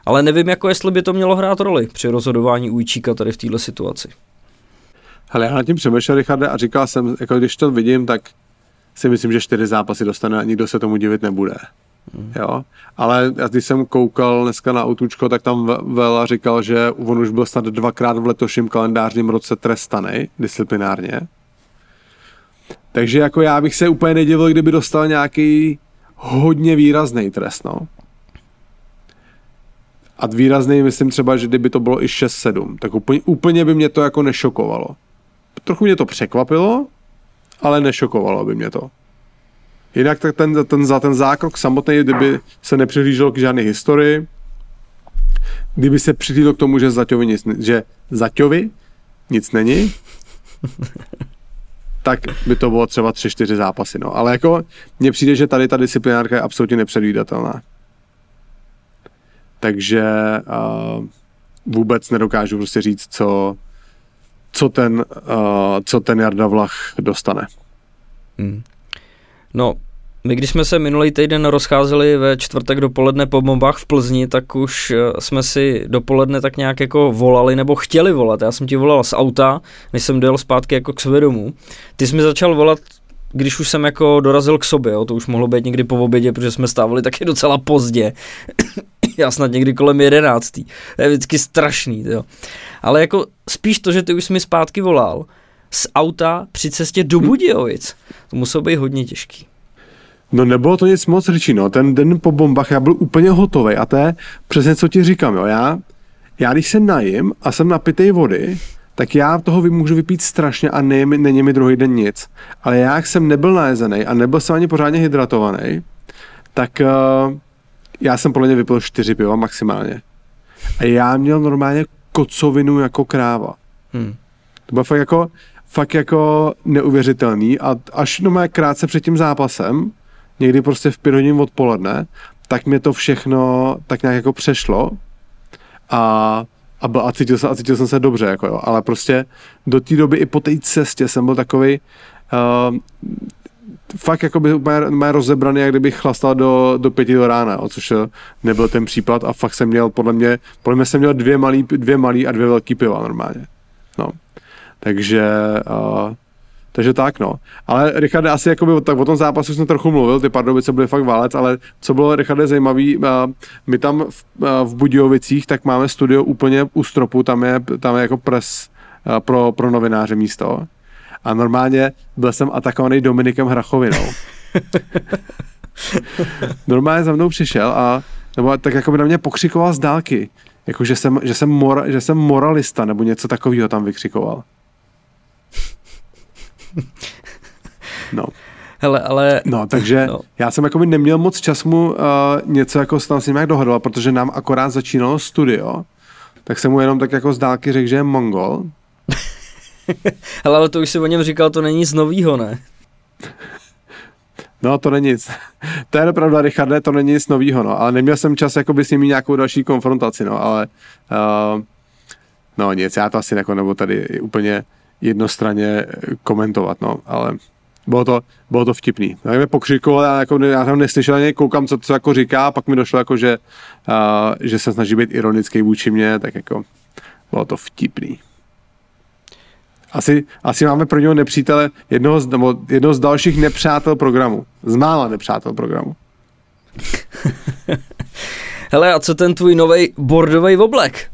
ale nevím, jako jestli by to mělo hrát roli při rozhodování Ujčíka tady v této situaci. Hele, já nad tím přemýšlel, Richarde, a říkal jsem, jako když to vidím, tak si myslím, že čtyři zápasy dostane a nikdo se tomu divit nebude. Mm. Jo? Ale já, když jsem koukal dneska na autučko, tak tam Vela říkal, že on už byl snad dvakrát v letošním kalendářním roce trestaný disciplinárně. Takže jako já bych se úplně nedivil, kdyby dostal nějaký hodně výrazný trest, no. A výrazný myslím třeba, že kdyby to bylo i 6-7, tak úplně, úplně by mě to jako nešokovalo trochu mě to překvapilo, ale nešokovalo by mě to. Jinak tak ten, ten, za ten zákrok samotný, kdyby se nepřihlíželo k žádné historii, kdyby se přihlíželo k tomu, že Zaťovi nic, že Zaťovi nic není, tak by to bylo třeba 3-4 zápasy. No. Ale jako mně přijde, že tady ta disciplinárka je absolutně nepředvídatelná. Takže uh, vůbec nedokážu prostě říct, co, co ten, uh, co ten Jarda Vlach dostane. Hmm. No, my když jsme se minulý týden rozcházeli ve čtvrtek dopoledne po bombách v Plzni, tak už eh, jsme si dopoledne tak nějak jako volali nebo chtěli volat. Já jsem ti volal z auta, než jsem dojel zpátky jako k sobě domů. Ty jsi mi začal volat když už jsem jako dorazil k sobě, jo, to už mohlo být někdy po obědě, protože jsme stávali taky docela pozdě. Já snad někdy kolem jedenáctý. To je vždycky strašný, jo. Ale jako spíš to, že ty už jsi mi zpátky volal z auta při cestě do Budějovic. To muselo být hodně těžký. No nebylo to nic moc řečí, no. Ten den po bombách já byl úplně hotový a to je přesně, co ti říkám, jo. Já, já když se najím a jsem napitej vody, tak já toho můžu vypít strašně a ne, není mi druhý den nic. Ale já, jak jsem nebyl najezený a nebyl jsem ani pořádně hydratovaný, tak uh, já jsem podle mě vypil čtyři piva maximálně. A já měl normálně kocovinu jako kráva. Hmm. To bylo fakt jako, fakt jako neuvěřitelný a až no mé krátce před tím zápasem, někdy prostě v pět hodin odpoledne, tak mě to všechno tak nějak jako přešlo a, a, byl, a, cítil, jsem, a cítil jsem se dobře, jako jo. ale prostě do té doby i po té cestě jsem byl takový uh, fakt jako by úplně, rozebraný, jak kdybych chlastal do, do pěti do rána, jo, což nebyl ten případ a fakt jsem měl, podle mě, podle mě jsem měl dvě malý, dvě malý a dvě velký piva normálně. No. Takže uh, takže tak, no. Ale Richard, asi jakoby, tak o tom zápasu jsem trochu mluvil, ty Pardubice byly fakt válec, ale co bylo, Richard, zajímavý, my tam v, v Budějovicích, tak máme studio úplně u stropu, tam je, tam je jako pres pro, pro novináře místo. A normálně byl jsem atakovaný Dominikem Hrachovinou. normálně za mnou přišel a nebo tak jako by na mě pokřikoval z dálky. Jako, že jsem, že jsem, mora, že jsem moralista, nebo něco takového tam vykřikoval. No. Hele, ale... No, takže no. já jsem jako by neměl moc čas mu uh, něco jako s tam s ním jak dohodovat, protože nám akorát začínalo studio, tak jsem mu jenom tak jako z dálky řekl, že je mongol. Hele, ale to už si o něm říkal, to není nic novýho, ne? No, to není nic. To je pravda, Richarde, to není nic novýho, no. Ale neměl jsem čas jako by s ním nějakou další konfrontaci, no. Ale uh, no nic, já to asi jako nebo tady úplně jednostranně komentovat, no, ale bylo to, bylo to vtipný. Tak mi pokřikoval, já, jako, já jsem neslyšel ani koukám, co, co jako říká, pak mi došlo jako, že, uh, že se snaží být ironický vůči mě, tak jako bylo to vtipný. Asi, asi máme pro něho nepřítele, jednoho z, nebo jednoho z dalších nepřátel programu. Z mála nepřátel programu. Hele, a co ten tvůj nový bordový oblek?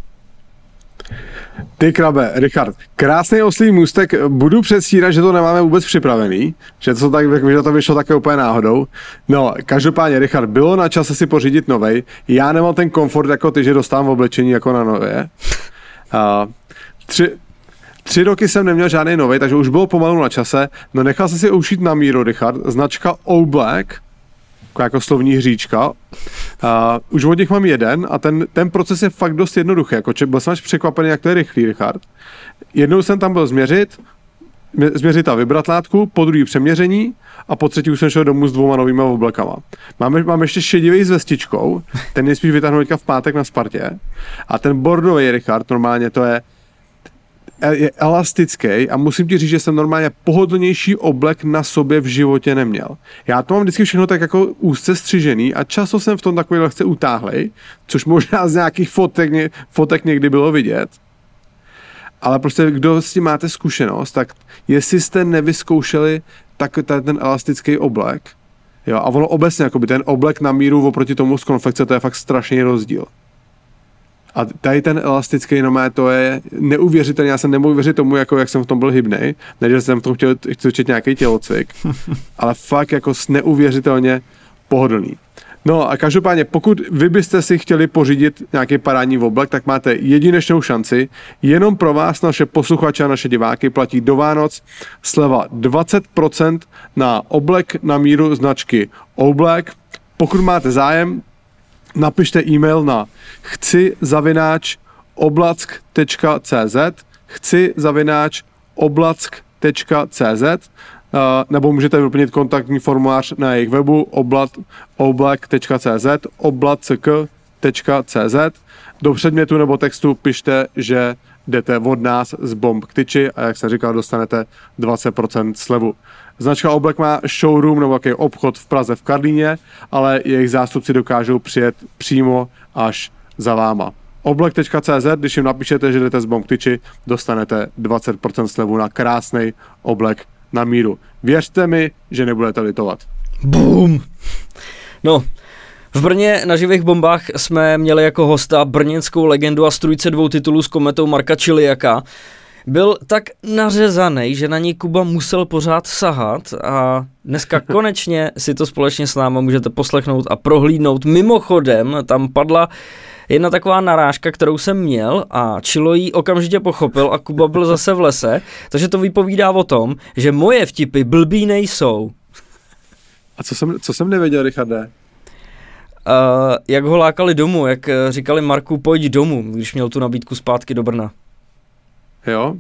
Ty krabe, Richard, krásný oslý můstek, budu předstírat, že to nemáme vůbec připravený, že to, tak, že to vyšlo také úplně náhodou. No, každopádně, Richard, bylo na čase si pořídit novej, já nemám ten komfort jako ty, že dostávám v oblečení jako na nově. Uh, tři, tři roky jsem neměl žádný nový, takže už bylo pomalu na čase. No nechal jsem si ušít na míru, Richard, značka All Black, jako slovní hříčka. Uh, už od nich mám jeden a ten, ten proces je fakt dost jednoduchý. Jako, či, byl jsem až překvapený, jak to je rychlý, Richard. Jednou jsem tam byl změřit, změřit a vybrat látku, po druhý přeměření a po třetí už jsem šel domů s dvouma novými oblekama. Mám, mám ještě šedivý s vestičkou, ten je spíš vytáhnout v pátek na Spartě. A ten bordový Richard, normálně to je je elastický a musím ti říct, že jsem normálně pohodlnější oblek na sobě v životě neměl. Já to mám vždycky všechno tak jako úzce střižený a často jsem v tom takový lehce utáhlej, což možná z nějakých fotek, fotek někdy bylo vidět. Ale prostě kdo s tím máte zkušenost, tak jestli jste nevyzkoušeli tak ten elastický oblek, jo, a ono obecně, jakoby ten oblek na míru oproti tomu z konfekce, to je fakt strašný rozdíl. A tady ten elastický nomé, to je neuvěřitelný. Já jsem nemohl věřit tomu, jako jak jsem v tom byl hybný. Ne, že jsem v tom chtěl cvičit nějaký tělocvik, ale fakt jako neuvěřitelně pohodlný. No a každopádně, pokud vy byste si chtěli pořídit nějaký parádní oblek, tak máte jedinečnou šanci. Jenom pro vás, naše posluchače a naše diváky, platí do Vánoc sleva 20% na oblek na míru značky Oblek. Pokud máte zájem, napište e-mail na chci zavináč oblack.cz chci zavináck oblack.cz nebo můžete vyplnit kontaktní formulář na jejich webu oblak.cz oblack.cz Do předmětu nebo textu pište, že jdete od nás z Bomb k tyči a jak jsem říkal, dostanete 20% slevu. Značka Oblek má showroom nebo jaký obchod v Praze v Karlíně, ale jejich zástupci dokážou přijet přímo až za váma. Oblek.cz, když jim napíšete, že jdete z Bomb k tyči, dostanete 20% slevu na krásný oblek na míru. Věřte mi, že nebudete litovat. Boom! No, v Brně na živých bombách jsme měli jako hosta brněnskou legendu a strujce dvou titulů s kometou Marka Čiliaka. Byl tak nařezaný, že na něj Kuba musel pořád sahat a dneska konečně si to společně s náma můžete poslechnout a prohlídnout. Mimochodem, tam padla jedna taková narážka, kterou jsem měl a Čilo ji okamžitě pochopil a Kuba byl zase v lese, takže to vypovídá o tom, že moje vtipy blbý nejsou. A co jsem, co jsem nevěděl, Richarde? Uh, jak ho lákali domů, jak eh, říkali Marku, pojď domů, když měl tu nabídku zpátky do Brna. Jo?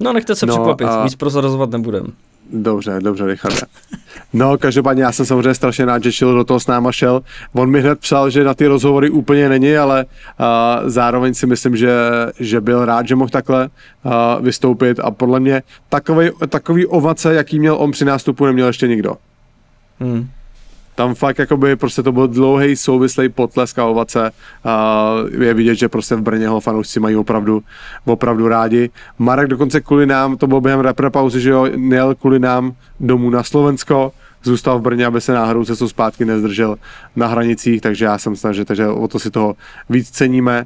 No nechte se no, překvapit, a... víc prozrazovat nebudem. Dobře, dobře, Richarde. No, každopádně já jsem samozřejmě strašně rád, že Čil do toho s náma šel. On mi hned psal, že na ty rozhovory úplně není, ale uh, zároveň si myslím, že, že byl rád, že mohl takhle uh, vystoupit a podle mě takový, takový ovace, jaký měl on při nástupu, neměl ještě nikdo. Hmm tam fakt jakoby prostě to byl dlouhý souvislý potlesk a ovace a je vidět, že prostě v Brně ho fanoušci mají opravdu, opravdu rádi. Marek dokonce kvůli nám, to bylo během repre pauzy, že jo, nejel kvůli nám domů na Slovensko, zůstal v Brně, aby se náhodou cestou zpátky nezdržel na hranicích, takže já jsem snažil, takže o to si toho víc ceníme.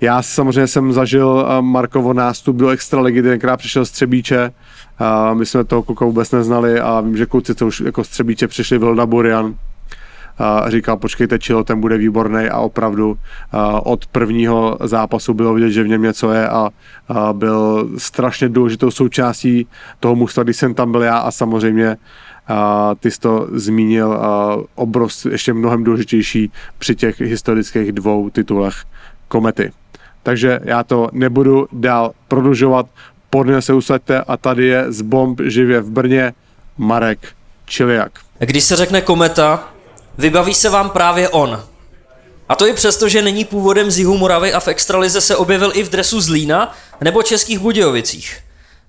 Já samozřejmě jsem zažil Markovo nástup do extraligy, tenkrát přišel z Třebíče, a my jsme toho kluka vůbec neznali a vím, že kluci, co už jako střebíče přišli, Vilda Burian, říkal, počkejte, Čilo, ten bude výborný a opravdu od prvního zápasu bylo vidět, že v něm něco je a, a byl strašně důležitou součástí toho mužstva, když jsem tam byl já a samozřejmě a ty jsi to zmínil a obrost ještě mnohem důležitější při těch historických dvou titulech komety. Takže já to nebudu dál prodlužovat, podně se usaďte a tady je z bomb živě v Brně Marek Čiliak. Když se řekne kometa, vybaví se vám právě on. A to i přesto, že není původem z Jihu Moravy a v extralize se objevil i v dresu Zlína nebo Českých Budějovicích.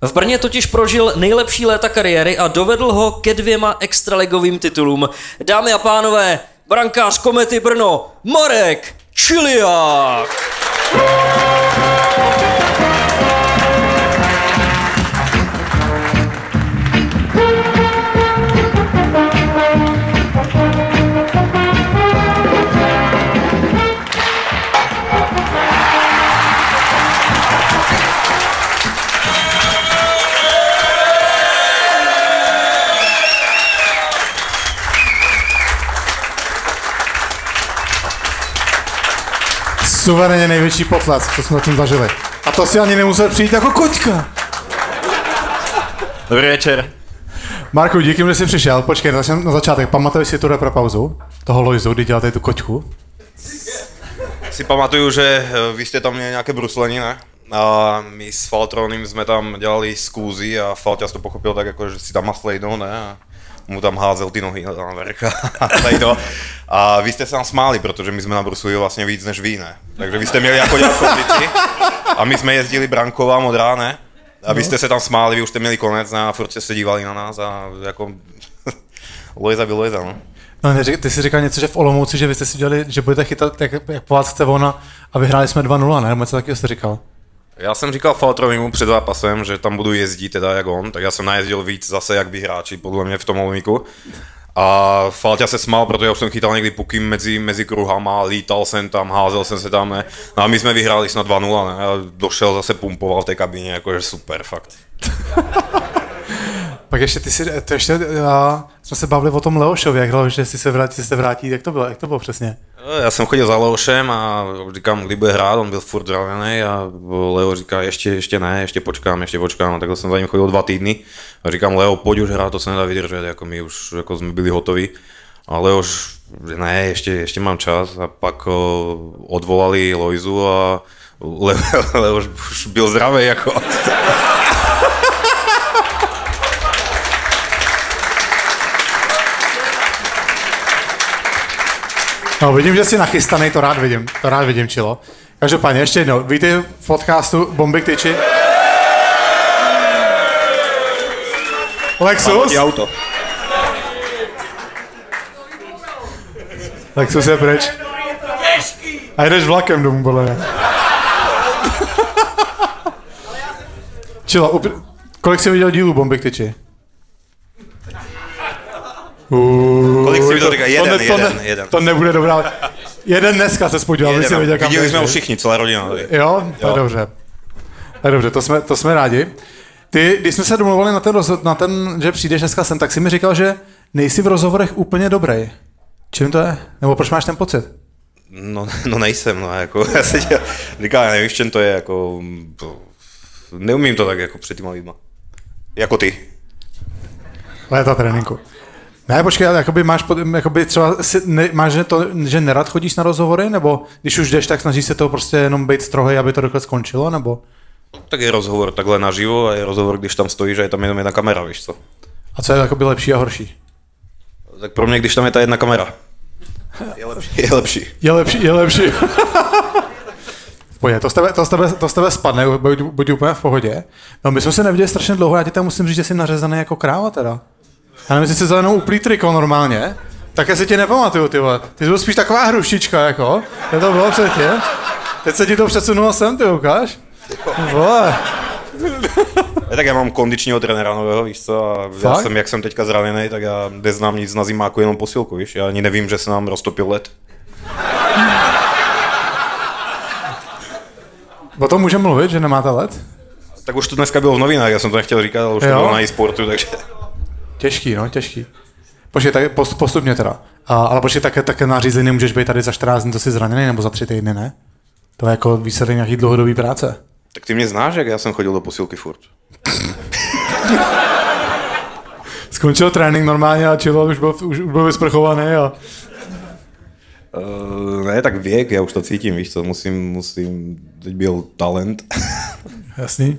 V Brně totiž prožil nejlepší léta kariéry a dovedl ho ke dvěma extraligovým titulům. Dámy a pánové, brankář Komety Brno, Marek Čiliak! Suverénně největší potlesk, co jsme tím zažili. A to si ani nemusel přijít jako koťka. Dobrý večer. Marku, díky, že jsi přišel. Počkej, na začátek. Pamatuješ si tu repre pauzu? Toho Lojzu, kdy děláte tu koťku? Si pamatuju, že eh, vy jste tam měli nějaké bruslení, ne? A my s Faltronem jsme tam dělali skúzy a Falťas to pochopil tak, jako, že si tam maslejnou, ne? A mu tam házel ty nohy na vrch a to. A vy jste se nám smáli, protože my jsme nabrusili vlastně víc než vy, ne? Takže vy jste měli jako dělat kondici a my jsme jezdili Branková modrá, ne? A vy jste se tam smáli, vy už jste měli konec ne? a furt jste se dívali na nás a jako Lojza by Lojza, no. No, ty jsi říkal něco, že v Olomouci, že vy jste si dělali, že budete chytat, jak, jak po vás chce ona a vyhráli jsme 2-0, ne? Nebo něco takového jste říkal? Já jsem říkal Faltrovimu před zápasem, že tam budu jezdit teda jak on, tak já jsem najezdil víc zase jak vy hráči, podle mě v tom Olomíku. A Falťa se smál, protože já jsem chytal někdy puky mezi, mezi kruhama, lítal jsem tam, házel jsem se tam, ne. No a my jsme vyhráli snad 2-0, ne. A došel zase pumpoval v té kabině, jakože super, fakt. Pak ještě ty si, to ještě, a, jsme se bavili o tom Leošovi, jak že si se vrátí, se vrátí, jak to bylo, jak to bylo přesně? Já jsem chodil za Leošem a říkám, kdy bude hrát, on byl furt zraněný a Leo říká, ještě, ještě ne, ještě počkám, ještě počkám. A takhle jsem za ním chodil dva týdny a říkám, Leo, pojď už hrát, to se nedá vydržet, jako my už jako jsme byli hotoví. A Leoš, ne, ještě, ještě mám čas a pak o, odvolali Lojzu a Leo, Leoš už byl zdravý jako. No, vidím, že jsi nachystaný, to rád vidím, to rád vidím, Čilo. Každopádně, ještě jednou, vítej v podcastu Bomby k tyči. Lexus? auto. Lexus je pryč. A jdeš vlakem domů, podle mě. Čilo, upr- kolik jsi viděl dílů Bomby k tyči? Uh, Kolik jsi viděl? to- Říká, to jeden, ne- to jeden, ne- jeden. To nebude dobrá. Jeden dneska se spodíval, aby si viděl, kam viděli jsme ho všichni, celá rodina. Tady. Jo, to je Jo. dobře. To je dobře, to jsme, to jsme rádi. Ty, když jsme se domluvili na ten, na ten, že přijdeš dneska sem, tak si mi říkal, že nejsi v rozhovorech úplně dobrý. Čím to je? Nebo proč máš ten pocit? No, no nejsem, no, jako, já se tě, říkám, já nevím, v čem to je, jako, to, neumím to tak, jako před těma lidma. Jako ty. Léta tréninku. Ne, počkej, ale jakoby máš, pod- jakoby třeba, si, ne, máš, že, to, že nerad chodíš na rozhovory, nebo když už jdeš, tak snažíš se to prostě jenom být strohej, aby to rychle skončilo, nebo? Tak je rozhovor takhle naživo a je rozhovor, když tam stojíš a je tam jenom jedna kamera, víš co. A co je jakoby lepší a horší? Tak pro mě, když tam je ta jedna kamera, je lepší. Je lepší. Je lepší, je lepší. Pojď, to z, tebe, to, z tebe, to z tebe spadne, buď, buď úplně v pohodě. No my jsme se neviděli strašně dlouho, já ti tam musím říct, že jsi nařezaný jako kráva teda. Já nevím, jestli jsi za jenom uplý triko normálně, tak já si tě nepamatuju, ty vole. Ty jsi byl spíš taková hruštička, jako. Je to bylo předtím. Teď se ti to přesunulo sem, ty ukáž. Vole. Je, tak já mám kondičního trenéra nového, víš co, a já Fakt? jsem, jak jsem teďka zraněný, tak já neznám nic na zimáku, jenom posilku, víš, já ani nevím, že se nám roztopil led. O tom můžeme mluvit, že nemáte let? Tak už to dneska bylo v novinách, já jsem to nechtěl říkat, ale už to Jo? bylo na e-sportu, takže... Těžký, no, těžký. Počkej, tak post- postupně teda. A, ale počkej, také, také nařízení nemůžeš být tady za 14 dní, to jsi zraněný, nebo za 3 týdny, ne? To je jako výsledek nějaký dlouhodobý práce. Tak ty mě znáš, jak já jsem chodil do posilky furt. Skončil trénink normálně a čilo, už byl, už, už byl vysprchovaný a... Uh, ne, tak věk, já už to cítím, víš co, musím, musím, teď byl talent Jasný.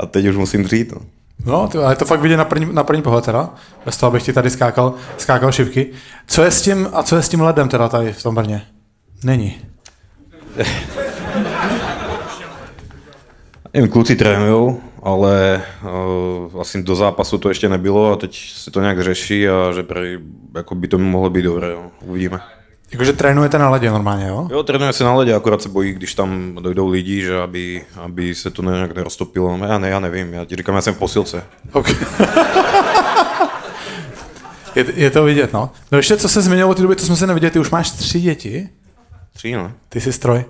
a teď už musím dřít, no. No, to, ale to fakt vidět na první, na první pohled teda. Bez toho, abych ti tady skákal, skákal šipky. Co je s tím, a co je s tím ledem teda tady v tom Brně? Není. Nevím, kluci trénujou, ale uh, asi do zápasu to ještě nebylo a teď se to nějak řeší a že prej, jako by to mohlo být dobré, jo. uvidíme. Jakože trénujete na ledě normálně, jo? Jo, trénuje se na ledě, akorát se bojí, když tam dojdou lidi, že aby, aby se to nějak neroztopilo. No, Já, ne, já nevím, já ti říkám, já jsem v posilce. Okay. je, je, to vidět, no. No ještě, co se změnilo od té doby, co jsme se neviděli, ty už máš tři děti, Tři, no. ty jsi stroj.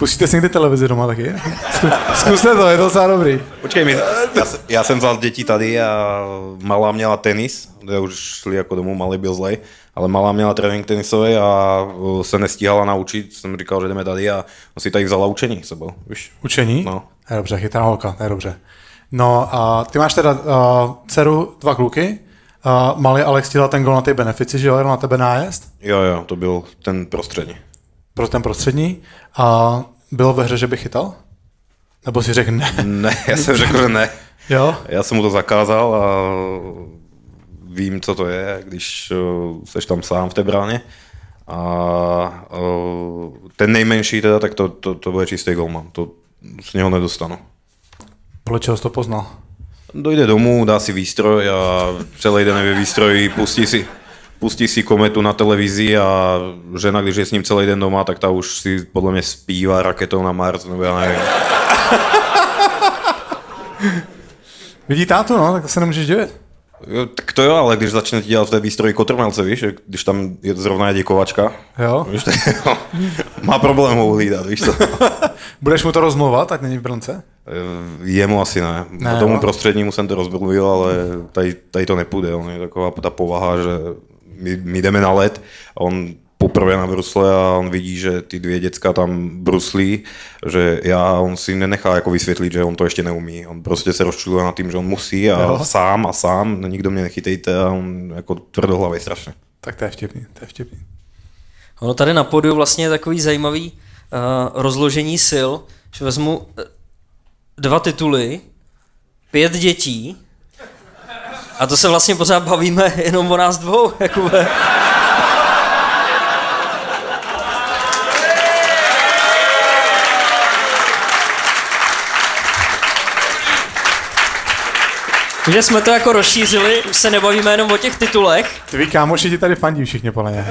Pustíte si někdy televizi doma taky? Zku- Zkuste to, je to docela dobrý. Počkej, my, já, já jsem vzal děti tady a malá měla tenis, kde už šli jako domů, malý byl zlej, ale malá měla trénink tenisový a se nestíhala naučit, jsem říkal, že jdeme tady a si tady vzala učení sebou, víš. Učení? No. Je dobře, chytrá holka, to je dobře. No a ty máš teda uh, dceru, dva kluky, uh, malý Alex ti dal ten gol na ty benefici, že jo, na tebe nájezd Jo, jo, to byl ten prostřední. Pro ten prostřední a bylo ve hře, že by chytal? Nebo si řekl ne? Ne, já jsem řekl, že ne. Jo? Já jsem mu to zakázal a vím, co to je, když uh, seš tam sám v té bráně. A uh, ten nejmenší teda, tak to, to, to bude čistý golman. To z něho nedostanu. Podle čeho jsi to poznal? Dojde domů, dá si výstroj a celý den je ve výstroji, pustí si, pustí si kometu na televizi a žena, když je s ním celý den doma, tak ta už si podle mě zpívá raketou na Mars, nebo já nevím. Vidí tátu, no, tak to se nemůžeš divit. Jo, tak to jo, ale když začne ti dělat v té výstroji kotrmelce, víš, když tam je zrovna je děkovačka, Jo? víš, tak, jo, má problém ho uhlídat, víš co. Budeš mu to rozmlouvat, tak není v Brnce? Jemu asi ne. Ne, ne Tomu jo. prostřednímu jsem to rozmluvil, ale tady, tady to nepůjde. On je taková ta povaha, že my, my jdeme na let a on poprvé na brusle a on vidí, že ty dvě děcka tam bruslí, že já, on si nenechá jako vysvětlit, že on to ještě neumí. On prostě se rozčuluje nad tím, že on musí a Jo. jo. sám a sám, no nikdo mě nechytejte a on jako tvrdohlavý strašně. Tak to je vtipný, to je vtipný. Ono tady na podiu vlastně je takový zajímavý uh, rozložení sil, že vezmu eh, dva tituly, pět dětí a to se vlastně pořád bavíme jenom o nás dvou. Jakube. Takže jsme to jako rozšířili, už se nebavíme jenom o těch titulech. Tví kámoši ti tady fandí všichni podle mě.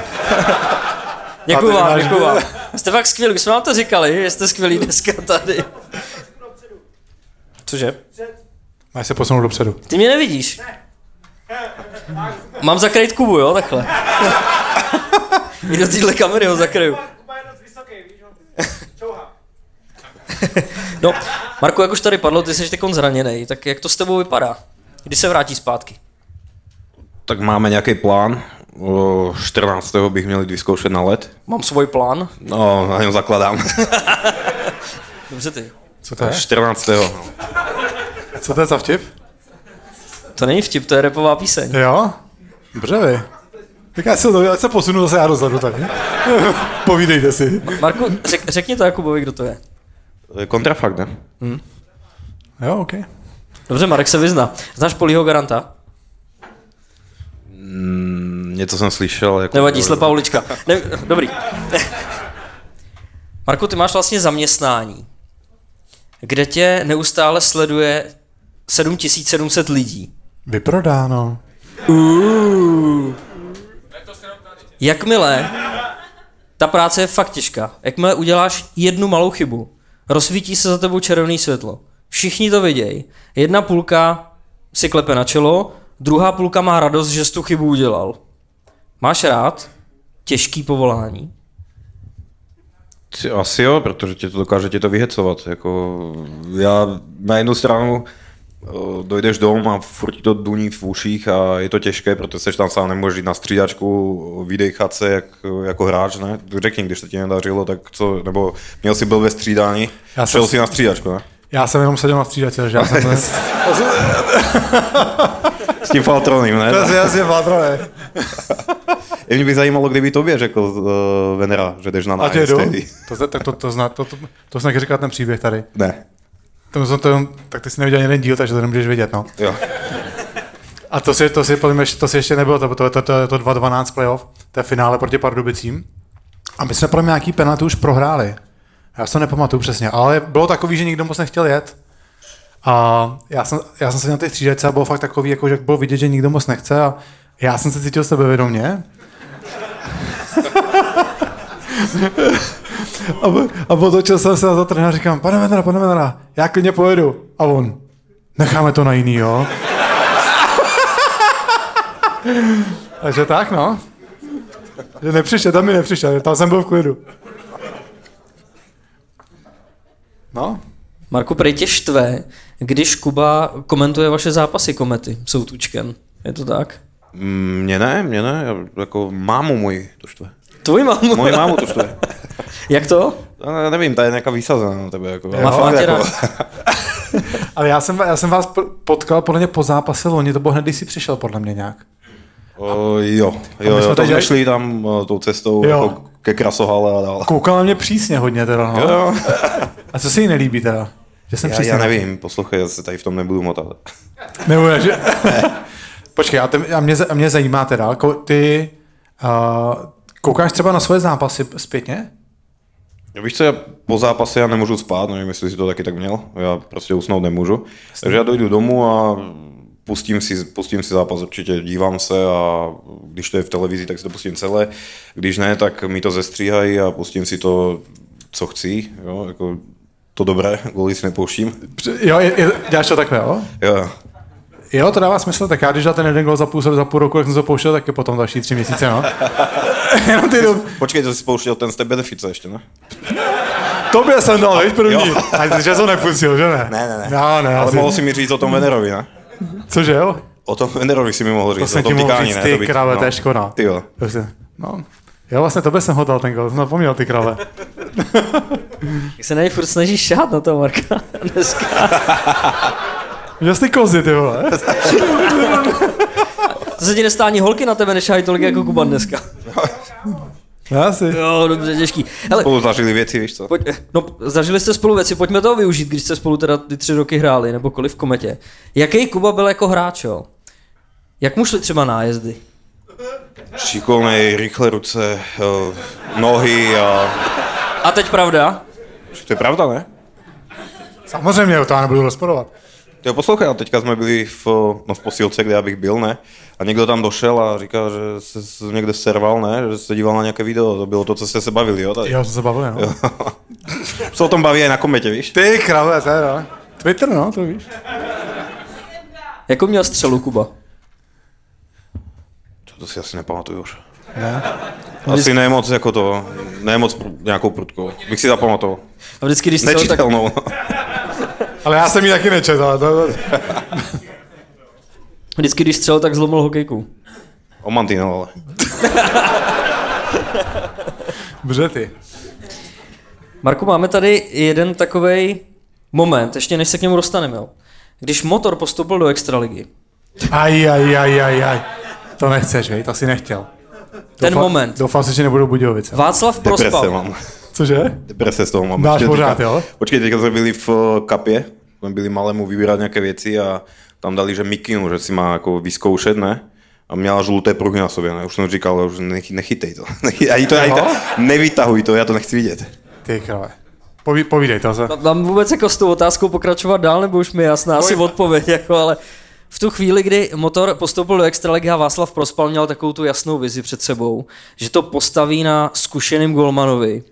Děkuju ty vám, děkuju vám. Jste fakt skvělí, už jsme vám to říkali, že jste skvělí dneska tady. Cože? Máš se posunout dopředu. Ty mě nevidíš. Mám zakrýt Kubu, jo, takhle. I do téhle kamery ho zakryju. No, Marku, jak už tady padlo, ty jsi teď zraněný, tak jak to s tebou vypadá? Kdy se vrátí zpátky? Tak máme nějaký plán. O 14. bych měl jít vyzkoušet na let. Mám svůj plán. No, na něm zakladám. Dobře ty. Co to je? 14. no. Co to je za vtip? To není vtip, to je repová píseň. Jo? Dobře vy. Tak já se, já se posunu zase já dozadu tady. Povídejte si. Marku, řek, řekni to Jakubovi, kdo to je. To je kontrafakt, ne? Jo, OK. Dobře, Marek se vyzná. Znáš Polího Garanta? Mm, něco jsem slyšel. Jako, Nevadí, slepá ulička. Ne, dobrý. Marku, ty máš vlastně zaměstnání, kde tě neustále sleduje 7700 lidí. Vyprodáno. Jakmile, ta práce je fakt těžká, jakmile uděláš jednu malou chybu, rozsvítí se za tebou červené světlo. Všichni to vidějí. Jedna půlka si klepe na čelo, druhá půlka má radost, že jsi tu chybu udělal. Máš rád těžký povolání? Asi jo, protože tě to dokáže tě to vyhecovat. Jako, já na jednu stranu dojdeš domů a furt ti to duní v uších a je to těžké, protože seš tam sám nemůžeš jít na střídačku, vydechat se jak, jako hráč, ne? Řekni, když se ti nedařilo, tak co, nebo měl jsi byl ve střídání, Já šel si- si na střídačku, ne? Já jsem jenom seděl na střídačce, takže já jsem to... S tím faltronem, ne? To je jasně patrone. Je mě by zajímalo, kdyby tobě řekl uh, Venera, že jdeš na A nájezd jdu? tehdy. To, to, to, to, to, to, to, to jsem říkat ten příběh tady. Ne, To, to, to, tak ty jsi neviděl jeden díl, takže to nemůžeš vidět, no. jo. A to si, to si, mě, to si ještě nebylo, to, to, to, to, to 2-12 playoff, to je finále proti Pardubicím. A my jsme podle mě nějaký penalty už prohráli. Já si to nepamatuju přesně, ale bylo takový, že nikdo moc nechtěl jet. A já jsem, já jsem se na té střídačce a bylo fakt takový, jako, že bylo vidět, že nikdo moc nechce a já jsem se cítil sebevědomě. a, a otočil jsem se na to trenéra a říkám, pane Venera, pane Venera, já klidně pojedu. A on, necháme to na jiný, jo? Takže tak, no. Že nepřišel, tam mi nepřišel, tam jsem byl v klidu. No, Marku, prej tě štve, když Kuba komentuje vaše zápasy komety s Tučkem. Je to tak? Mm, Mně ne, mně ne, já, jako mámu můj to štve. Tvoji mámu. Moji mámu to štve. Jak to? Já nevím, ta je nějaká vysazená na tebe. Jako, Má fakt tě jako, ale já jsem, já jsem vás potkal podle mě po zápase loni, to bylo hned, když jsi přišel podle mě nějak. o, jo, my jo, jsme jo, teď tam jsme dělali- šli tam o, tou cestou Jo. jako ke Krasohale a dál. Koukal na mě přísně hodně teda, no. Jo, A co se jí nelíbí teda? Že jsem já, přísně. já nevím, poslouchej, já se tady v tom nebudu motat. Nebo je, že... Počkej, a, te, a, mě, a mě zajímá teda, ty uh, koukáš třeba na svoje zápasy zpětně? Víš co, já po zápase já nemůžu spát, nevím, jestli si to taky tak měl, já prostě usnout nemůžu. Takže já dojdu domů a pustím si, pustím si zápas určitě, dívám se a když to je v televizi, tak si to pustím celé. Když ne, tak mi to zestříhají a pustím si to, co chci, jo, jako to dobré, goly si nepouštím. Jo, je, je, děláš to takhle, jo? Jo, Jo, to dává smysl, tak já když dal ten jeden gol za půl, za půl roku, jak jsem to pouštěl, tak je potom další tři měsíce, no. Jenom ty jdu. počkej, to jsi spouštěl ten z té benefice ještě, ne? Tobě jsem dal, víš, první. Jo. A že jsem nepustil, že ne? Ne, ne, ne. No, ne, Ale asi. mohl si mi říct o tom Venerovi, ne? Cože jo? O tom Venerovi si mi mohl říct, To jsem o tom ti mohl říct, ne? ty To by- krave, no. to je škoda. Ty jo. To si- No. Jo, vlastně tobě jsem ho dal ten gol, jsem zapomněl ty krave. Jak se na něj furt snažíš šát na toho Marka dneska. Že jsi ty kozy, ty vole. To se ti nestání holky na tebe nešají tolik jako Kuban dneska. Já asi. Jo, dobře, těžký. Hele, Spolu zažili věci, víš co? pojď, no, zažili jste spolu věci, pojďme toho využít, když jste spolu teda ty tři roky hráli, nebo kolik v kometě. Jaký Kuba byl jako hráč, jo? Jak mu šly třeba nájezdy? Šikovnej, rýchle ruce, nohy a... A teď pravda? To je pravda, ne? Samozřejmě, to já nebudu rozporovat. Jo, poslouchej, a teďka jsme byli v, no, v posilce, kde já bych byl, ne? A někdo tam došel a říkal, že se někde serval, ne? Že se díval na nějaké video, to bylo to, co jste se bavili, jo? Tady. Jo, jsme se bavili, no. Se o tom baví i na kometě, víš? Ty krave, teda. Twitter, no, to víš. Jako měl střelu Kuba? To, to si asi nepamatuju už. Ne. Asi ne moc jako to, ne moc pr- nějakou prudkou. Bych si zapamatoval. A vždycky, když střel, tak, Nečitelnou. Ale já jsem ji taky nečetl, ale to, to... vždycky, když střel, tak zlomil hokejku. O mantinel, ale. Dobře ty. Marku, máme tady jeden takový moment, ještě než se k němu dostaneme, jo. Když motor postoupil do extraligy, Aj, aj, aj, aj, aj. To nechceš, vej, to si nechtěl. ten Doufám- moment, Doufám si, že nebudou Budějovice. Václav Deprese Prospal, mám. Cože? Deprese z toho mám. Máš Počkej, pořád, teďka- jo? Počkej, teďka jsme byli v eh, kapě, jsme byli malému vybírat nějaké věci a tam dali, že mikinu, že si má jako vyzkoušet, ne? A měla žluté pruhy na sobě, ne? Už jsem říkal, už nech, nechytej to. Ani to, ani to, nevytahuj to, já to nechci vidět. Ty krave. Poví, povídej to se. Mám vůbec jako s tou otázkou pokračovat dál, nebo už mi je jasná asi odpověď, jako, ale v tu chvíli, kdy motor postoupil do extraligy a Václav Prospal měl takovou tu jasnou vizi před sebou, že to postaví na zkušeným golmanovi.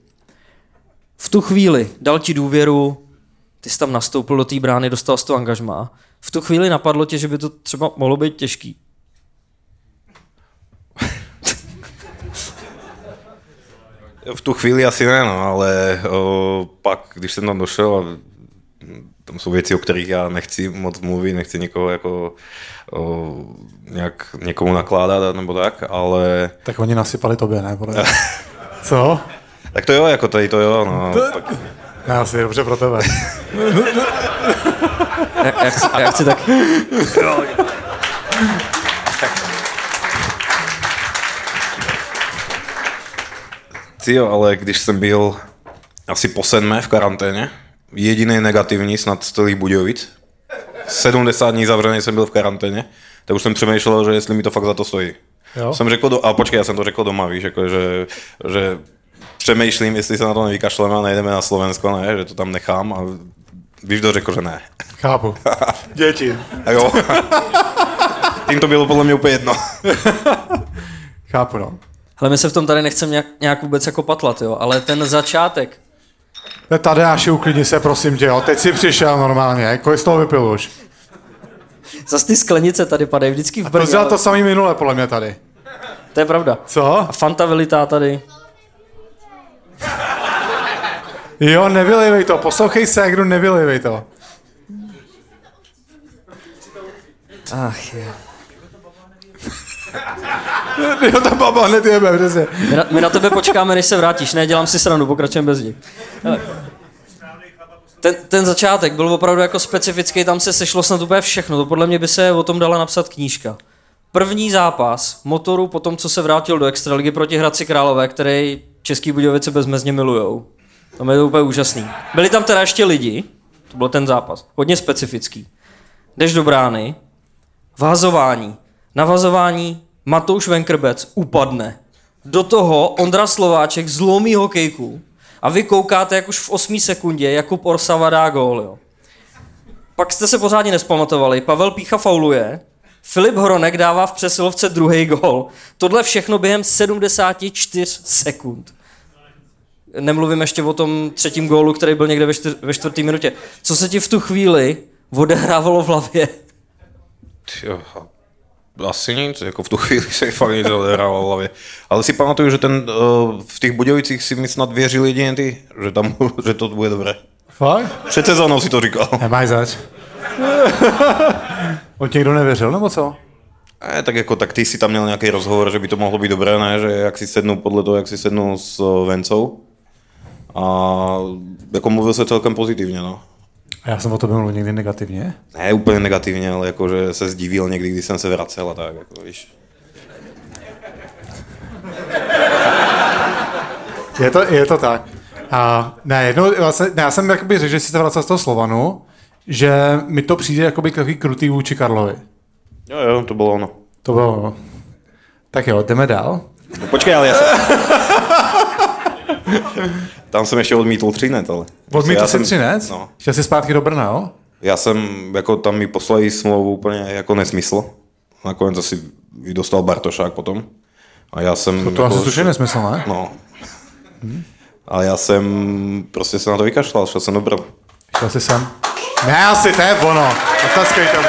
V tu chvíli dal ti důvěru, ty jsi tam nastoupil do té brány, dostal z toho angažmá. V tu chvíli napadlo tě, že by to třeba mohlo být těžký. V tu chvíli asi ne, no, ale o, pak, když jsem tam došel a tam jsou věci, o kterých já nechci moc mluvit, nechci někoho jako o, nějak někomu nakládat nebo tak, ale Tak oni nasypali tobě, ne? Co? Tak to jo, jako tady to jo, no. Pak, Ne, asi dobře pro tebe. Já, já, chci, já chci tak... Ty jo, ale když jsem byl asi po sedmé v karanténě, jediný negativní snad z celých Budějovic, 70 dní zavřený jsem byl v karanténě, tak už jsem přemýšlel, že jestli mi to fakt za to stojí. Jo? Jsem řekl, do, a počkej, já jsem to řekl doma, víš, jako, že, že přemýšlím, jestli se na to nevykašleme a nejdeme na Slovensko, ne, že to tam nechám a víš, kdo řekl, že ne. Chápu. Děti. A jo. Tím to bylo podle mě úplně jedno. Chápu, no. Ale my se v tom tady nechceme nějak, nějak vůbec jako patlat, jo, ale ten začátek, Ne, Tadeáši, uklidni se, prosím tě, jo. Teď si přišel normálně, kolik z toho vypil už? zase ty sklenice tady padají vždycky v To Brně, dělal ale to samý minule, podle mě tady. to je pravda. Co? A Fanta vylitá tady. Jo, nevylejvej to, poslouchej se, kdo nevylejvej to. Ach je. Jo, ta baba hned jebe, přesně. My na, my na tebe počkáme, než se vrátíš. Ne, dělám si srandu, pokračujeme bez ní. Hele. Ten, ten začátek byl opravdu jako specifický, tam se sešlo snad úplně všechno. To podle mě by se o tom dala napsat knížka. První zápas motoru po tom, co se vrátil do Extraligy proti Hradci Králové, který Český Budějovice bezmezně milujou. Tam je to úplně úžasný. Byli tam teda ještě lidi, to byl ten zápas, hodně specifický. Jdeš do brány, vázování, navazování, Matouš Venkrbec upadne. Do toho Ondra Slováček zlomí hokejku a vy koukáte, jak už v 8 sekundě Jakub Orsava dá gól, jo. Pak jste se pořádně nespamatovali, Pavel Pícha fauluje, Filip Hronek dává v přesilovce druhý gól. Tohle všechno během 74 sekund. Nemluvím ještě o tom třetím gólu, který byl někde ve, čtyř, ve čtvrté minutě. Co se ti v tu chvíli odehrávalo v hlavě? Jo. asi nic, jako v tu chvíli se fakt nic odehrávalo v hlavě. Ale si pamatuju, že ten, uh, v těch Budějovicích si mi snad věřil jedině ty, že, tam, že to bude dobré. Fakt? Před sezónou si to říkal. Nemáš zač. On ti někdo nevěřil, nebo co? Ne, tak jako, tak ty si tam měl nějaký rozhovor, že by to mohlo být dobré, ne, že jak si sednu podle toho, jak si sednu s uh, Vencou. A jako mluvil se celkem pozitivně, no. A já jsem o tobě mluvil někdy negativně. Ne úplně negativně, ale jako, že se zdivil někdy, když jsem se vracel a tak, jako, víš. Je to, je to tak. A ne, jednou, vlastně, ne, já jsem jakoby řekl, že jsi se vracel z toho Slovanu, že mi to přijde jakoby takový krutý vůči Karlovi. Jo, jo, to bylo ono. To bylo ono. Tak jo, jdeme dál. No, počkej, ale já jsem... Tam jsem ještě odmítl třinec, ale... Odmítl jsem- třinec? No. Šel jsi zpátky do Brna, jo? Já jsem, jako tam mi poslali smlouvu úplně jako nesmysl. Nakonec asi ji dostal Bartošák potom. A já jsem... To, to jako, asi slušně nesmysl, ne? No. A já jsem prostě se na to vykašlal, šel jsem do Brna. Šel jsi sem. Ne, asi to je ono. Otaskej tomu.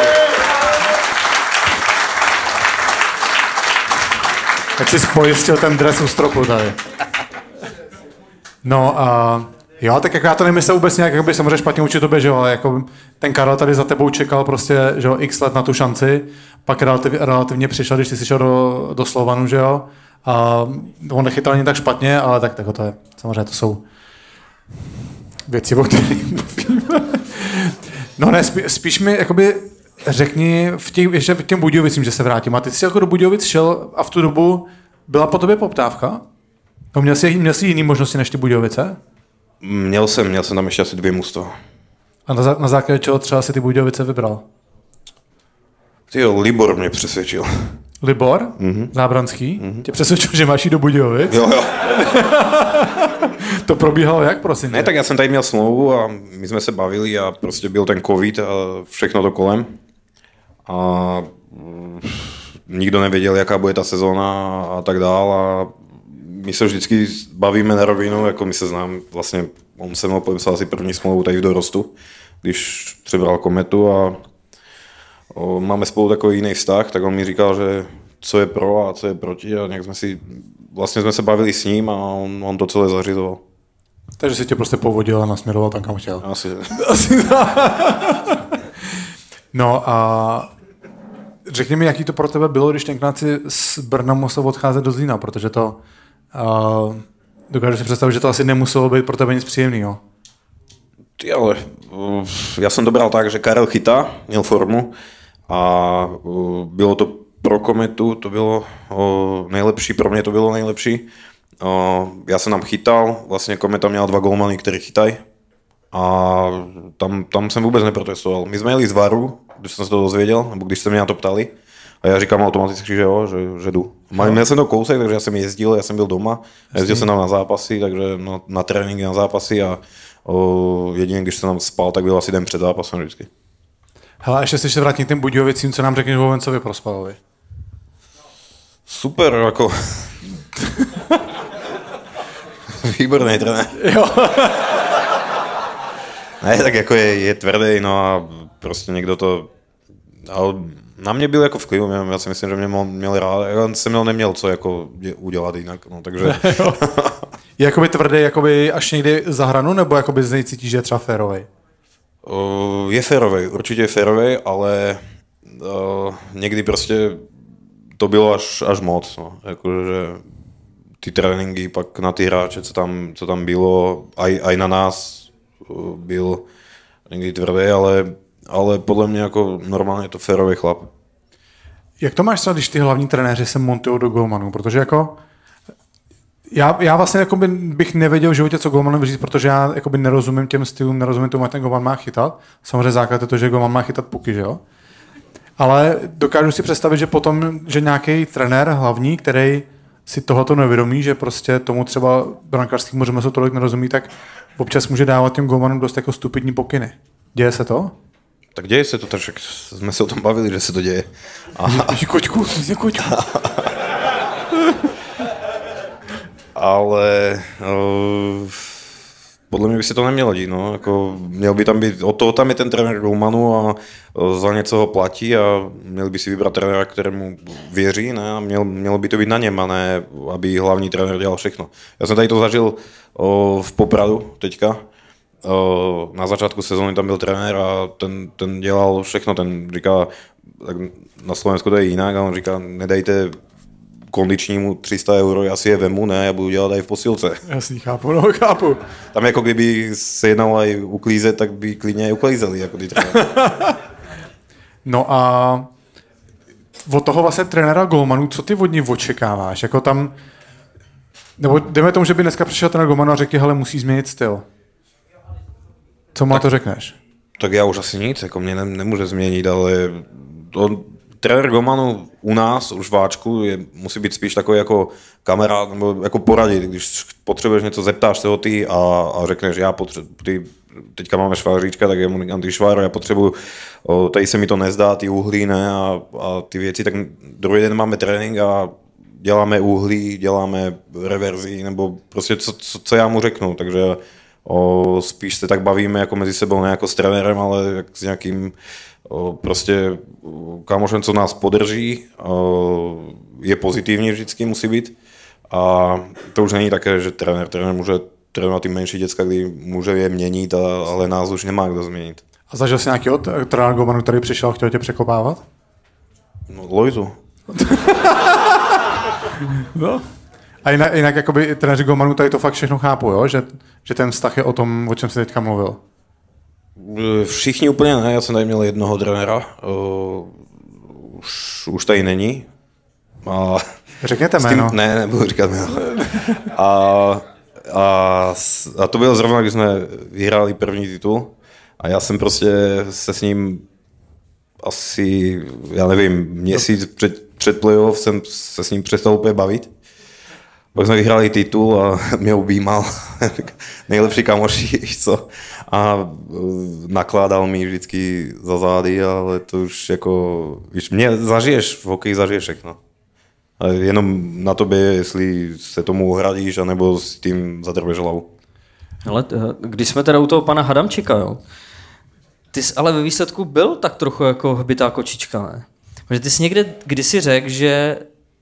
Jak jsi pojistil ten dres u stropu tady. No a jo, tak jako já to nemyslel vůbec nějak, jako by samozřejmě špatně učit tobě, že jo, ale jako ten Karel tady za tebou čekal prostě, že jo, x let na tu šanci, pak relativ, relativně přišel, když ty jsi šel do, do Slovanu, že jo, a on nechytal ani tak špatně, ale tak, tak to je, samozřejmě to jsou věci, o kterých mluvíme. No ne, spí, spíš mi jakoby řekni, v těch, ještě v těm Budějovicím, že se vrátím. A ty jsi jako do Budějovic šel a v tu dobu byla po tobě poptávka? No, měl jsi, měl jsi jiný možnosti než ty Budějovice? Měl jsem, měl jsem tam ještě asi dvě mužstva. A na, na základě čeho třeba si ty Budějovice vybral? Ty jo, Libor mě přesvědčil. Libor, mm-hmm. Zábranský, mm-hmm. tě přesvědčil, že máš jít do Budějovic. Jo, jo. To probíhalo jak, prosím? Ne, tak já jsem tady měl smlouvu a my jsme se bavili a prostě byl ten covid a všechno to kolem. A mm, nikdo nevěděl, jaká bude ta sezóna a tak dál a my se vždycky bavíme na rovinu, jako my se znám, vlastně on se mnou podepsal asi první smlouvu tady v dorostu, když přebral kometu a o, máme spolu takový jiný vztah, tak on mi říkal, že co je pro a co je proti a nějak jsme si, vlastně jsme se bavili s ním a on, on to celé zařizoval. Takže si tě prostě povodil a nasměroval tam, kam chtěl. Asi, No a řekni mi, jaký to pro tebe bylo, když tenkrát si z Brna musel odcházet do Zlína, protože to uh, dokážu si představit, že to asi nemuselo být pro tebe nic příjemného. Ty ale, já jsem to bral tak, že Karel chytá, měl formu a bylo to pro Kometu, to bylo uh, nejlepší, pro mě to bylo nejlepší. Já jsem tam chytal, vlastně Kometa měla dva golmany, který chytají a tam, tam jsem vůbec neprotestoval. My jsme jeli z Varu, když jsem se to dozvěděl, nebo když se mě na to ptali, a já říkám automaticky, že jo, že, že jdu. Měl jsem to kousek, takže já jsem jezdil, já jsem byl doma, jezdil jsem tam na zápasy, takže na, na tréninky, na zápasy a o, jedině, když jsem tam spal, tak byl asi den před zápasem vždycky. Hele, a ještě se vrátím k těm Budějovicím, co nám řekneš o Vencovi Prospalovi. Super, jako... Výborný trenér. Jo. Ne, tak jako je, je tvrdý, no a prostě někdo to... Ale na mě byl jako v klidu, já si myslím, že mě měl, měl rád, já jsem měl neměl co jako dě- udělat jinak, no takže... Je jakoby tvrdý jakoby až někdy za hranu, nebo jakoby z něj cítíš, že je třeba férovej? O, je férovej, určitě je férovej, ale o, někdy prostě to bylo až, až moc, no. Jakože ty tréninky pak na ty hráče, co tam, co tam bylo, aj, aj na nás o, byl někdy tvrdý, ale, ale podle mě jako normálně je to férový chlap. Jak to máš třeba, když ty hlavní trenéři se montují do golmanů? Protože jako já, já vlastně jakoby bych nevěděl v životě, co golmanovi říct, protože já jakoby nerozumím těm stylům, nerozumím tomu, jak ten golman má chytat. Samozřejmě základ je to, že golman má chytat puky, že jo? Ale dokážu si představit, že potom, že nějaký trenér hlavní, který si tohoto nevědomí, že prostě tomu třeba brankářskému řemeslu tolik nerozumí, tak občas může dávat těm golmanům dost jako stupidní pokyny. Děje se to? Tak děje se to, tak jsme se o tom bavili, že se to děje. A, Ježi, koťku, koťku. ale uh, podle mě by se to nemělo dít, no, jako měl by tam být, od toho tam je ten trenér Golmanu a e, za něco ho platí a měl by si vybrat trenéra, kterému věří, ne, a měl, mělo by to být na něm, a ne, aby hlavní trenér dělal všechno. Já jsem tady to zažil o, v Popradu teďka, o, na začátku sezóny tam byl trenér a ten, ten dělal všechno, ten říká, tak na Slovensku to je jinak a on říká, nedejte kondičnímu 300 euro, já si je vemu, ne, já budu dělat i v posilce. Jasný, chápu, no, chápu. Tam jako kdyby se jednalo i uklízet, tak by klidně i uklízeli, jako. No a od toho vlastně trenéra Golmanu, co ty od ní očekáváš? Jako tam, nebo jdeme tomu, že by dneska přišel trenér Golmanu a řekl, hele, musí změnit styl. Co mu na to řekneš? Tak já už asi nic, jako mě ne, nemůže změnit, ale on, trenér Gomanu u nás, už Váčku, je, musí být spíš takový jako kamarád, nebo jako poradit, když potřebuješ něco, zeptáš se ho ty a, a řekneš, já potřebuji, ty, teďka máme šváříčka, tak je mu říkám, ty švár, já potřebuju, o, tady se mi to nezdá, ty uhlí, ne, a, a ty věci, tak druhý den máme trénink a děláme uhlí, děláme reverzi, nebo prostě co, co, co já mu řeknu, takže o, spíš se tak bavíme jako mezi sebou, ne jako s trenérem, ale jak s nějakým prostě kamošem, co nás podrží, je pozitivní vždycky musí být. A to už není také, že trenér, trenér může trénovat ty menší děcka, kdy může je měnit, a, ale nás už nemá kdo změnit. A zažil jsi nějaký od trenéra který přišel a chtěl tě překopávat? No, Lojzu. No. A jinak, jinak jakoby trenéři Golmanu tady to fakt všechno chápu, jo? Že, že ten vztah je o tom, o čem jsi teďka mluvil. Všichni úplně ne, já jsem tady měl jednoho trenéra, už, už tady není. A Řekněte s tím, jméno. ne, nebudu říkat jméno. A, a, a to bylo zrovna, když jsme vyhráli první titul a já jsem prostě se s ním asi, já nevím, měsíc před, před playoff jsem se s ním přestal úplně bavit. Pak jsme vyhráli titul a mě objímal. Nejlepší kamoši, co. A uh, nakládal mi vždycky za zády, ale to už jako, víš, mě zažiješ, v hokeji zažiješ všechno. A jenom na tobě, je, jestli se tomu ohradíš, anebo s tím zadrbeš hlavu. Ale eh, když jsme teda u toho pana Hadamčika, jo, ty jsi ale ve výsledku byl tak trochu jako hbitá kočička, ne? Protože ty jsi někde kdysi řekl, že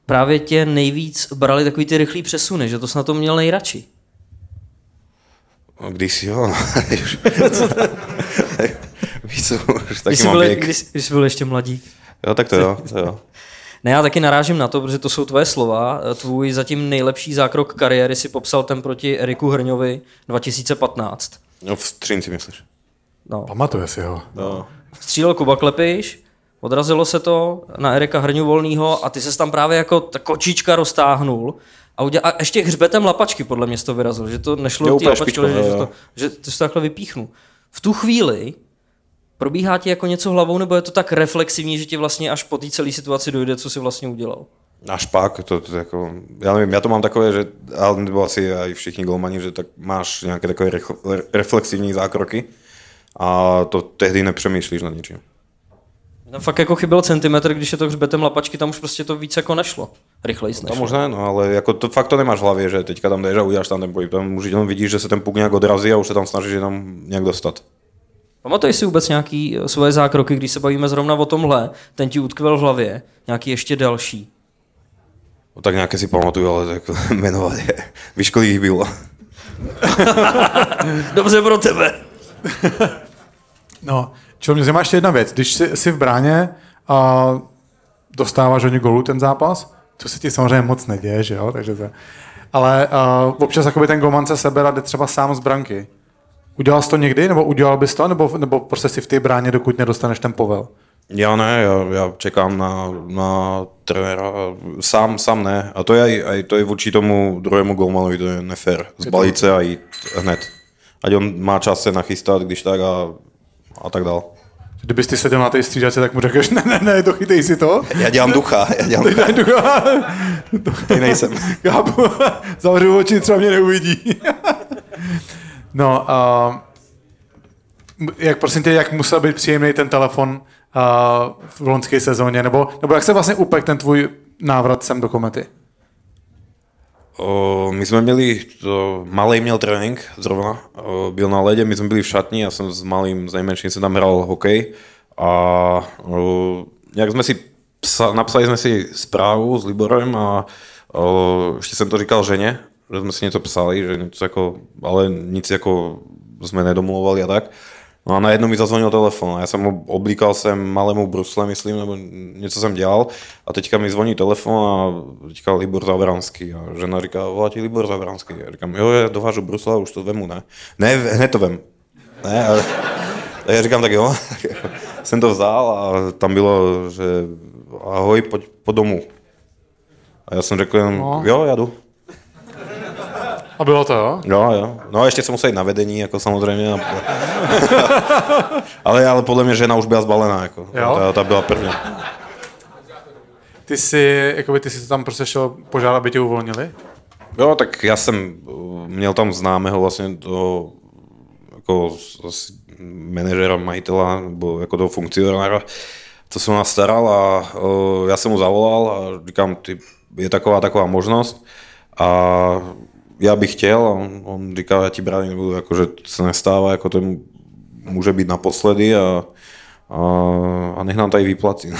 právě tě nejvíc brali takový ty rychlý přesuny, že to jsi na tom měl nejradši. No, když si jo, no, víš co, už taky Když jsi, mám byl, věk. když, když jsi byl ještě mladík. Jo, tak to jo, to jo. Ne, já taky narážím na to, protože to jsou tvoje slova. Tvůj zatím nejlepší zákrok kariéry si popsal ten proti Eriku Hrňovi 2015. No, v Třinci myslíš? No. Pamatuje si ho. No. Střílel Kuba Klepiš, odrazilo se to na Erika Hrňu Volnýho a ty se tam právě jako ta kočička roztáhnul a, udělal, a ještě hřbetem lapačky podle mě to vyrazil, že to nešlo úplně lapačky, špičkou, ale že, že, to, že ty to takhle vypíchnu. V tu chvíli probíhá ti jako něco hlavou, nebo je to tak reflexivní, že ti vlastně až po té celé situaci dojde, co jsi vlastně udělal? Až pak, to, to jako, já nevím, já to mám takové, že, ale nebo asi i všichni golmani, že tak máš nějaké takové rechl- reflexivní zákroky a to tehdy nepřemýšlíš nad ničím. Tam fakt jako chyběl centimetr, když je to hřbetem lapačky, tam už prostě to víc jako nešlo. Rychleji To nešlo. možná, no, ale jako to fakt to nemáš v hlavě, že teďka tam jdeš a uděláš tam ten pohyb. Tam už jenom vidíš, že se ten puk nějak odrazí a už se tam snažíš jenom nějak dostat. Pamatuješ si vůbec nějaký eh, svoje zákroky, když se bavíme zrovna o tomhle, ten ti utkvel v hlavě, nějaký ještě další? No, tak nějaké si pamatuju, ale tak jmenovat je. Víš, kolik jich bylo? Dobře pro tebe. No, čo mě zajímá ještě jedna věc. Když jsi, jsi v bráně a dostáváš hodně golů ten zápas, to se ti samozřejmě moc neděje, že jo? Takže to, ale uh, občas jakoby ten golman se sebere a jde třeba sám z branky. Udělal jsi to někdy, nebo udělal bys to, nebo, nebo prostě si v té bráně, dokud nedostaneš ten povel? Já ne, já, já čekám na, na trenéra, sám, sám ne. A to je, aj, aj, to je vůči tomu druhému golmanovi, to je nefér. Zbalit se a jít hned. Ať on má čas se nachystat, když tak a, a tak dál. Kdybys ty seděl na té střídačce, tak mu řekneš, ne, ne, ne, to chytej si to. Já dělám ducha, já dělám ducha, tady nejsem. Chápu, zavřu oči, třeba mě neuvidí. no, a jak prosím tě, jak musel být příjemný ten telefon v loňské sezóně, nebo, nebo jak se vlastně upek ten tvůj návrat sem do komety? O, my sme mieli, to, malej měl trénink zrovna, o, byl na lede, my sme byli v šatni, ja som s malým, s najmenším som tam hral hokej a o, nejak sme si, psa, napsali sme si správu s Liborem a o, ešte som to říkal žene, že sme si něco psali, že něco jako, ale nic jako sme nedomluvali a tak. No a najednou mi zazvonil telefon a já jsem oblíkal jsem malému brusle, myslím, nebo něco jsem dělal a teďka mi zvoní telefon a teďka Libor Zavranský a žena říká, volá ti Libor Zavranský. A říkám, jo, já dovážu Brusla, už to vemu, ne? Ne, hned to vem. Ne, a, a já říkám, tak jo, jsem to vzal a tam bylo, že ahoj, pojď po domu. A já jsem řekl, no. jo, já jdu. A bylo to, jo? Jo, jo. No a ještě jsem musel jít na vedení, jako samozřejmě. ale, ale podle mě žena už byla zbalená, jako. Jo? Ta, ta byla první. Ty si, jakoby ty si tam prostě šel požádat, aby tě uvolnili? Jo, tak já jsem uh, měl tam známého vlastně toho jako asi manažera, majitela, nebo jako toho funkcionára, co se o nás staral a uh, já jsem mu zavolal a říkám, ty, je taková taková možnost a já bych chtěl a on, on říká, já ti bránit nebudu, jako, že to se nestává, jako to může být naposledy a, a, a nech nám tady vyplatí.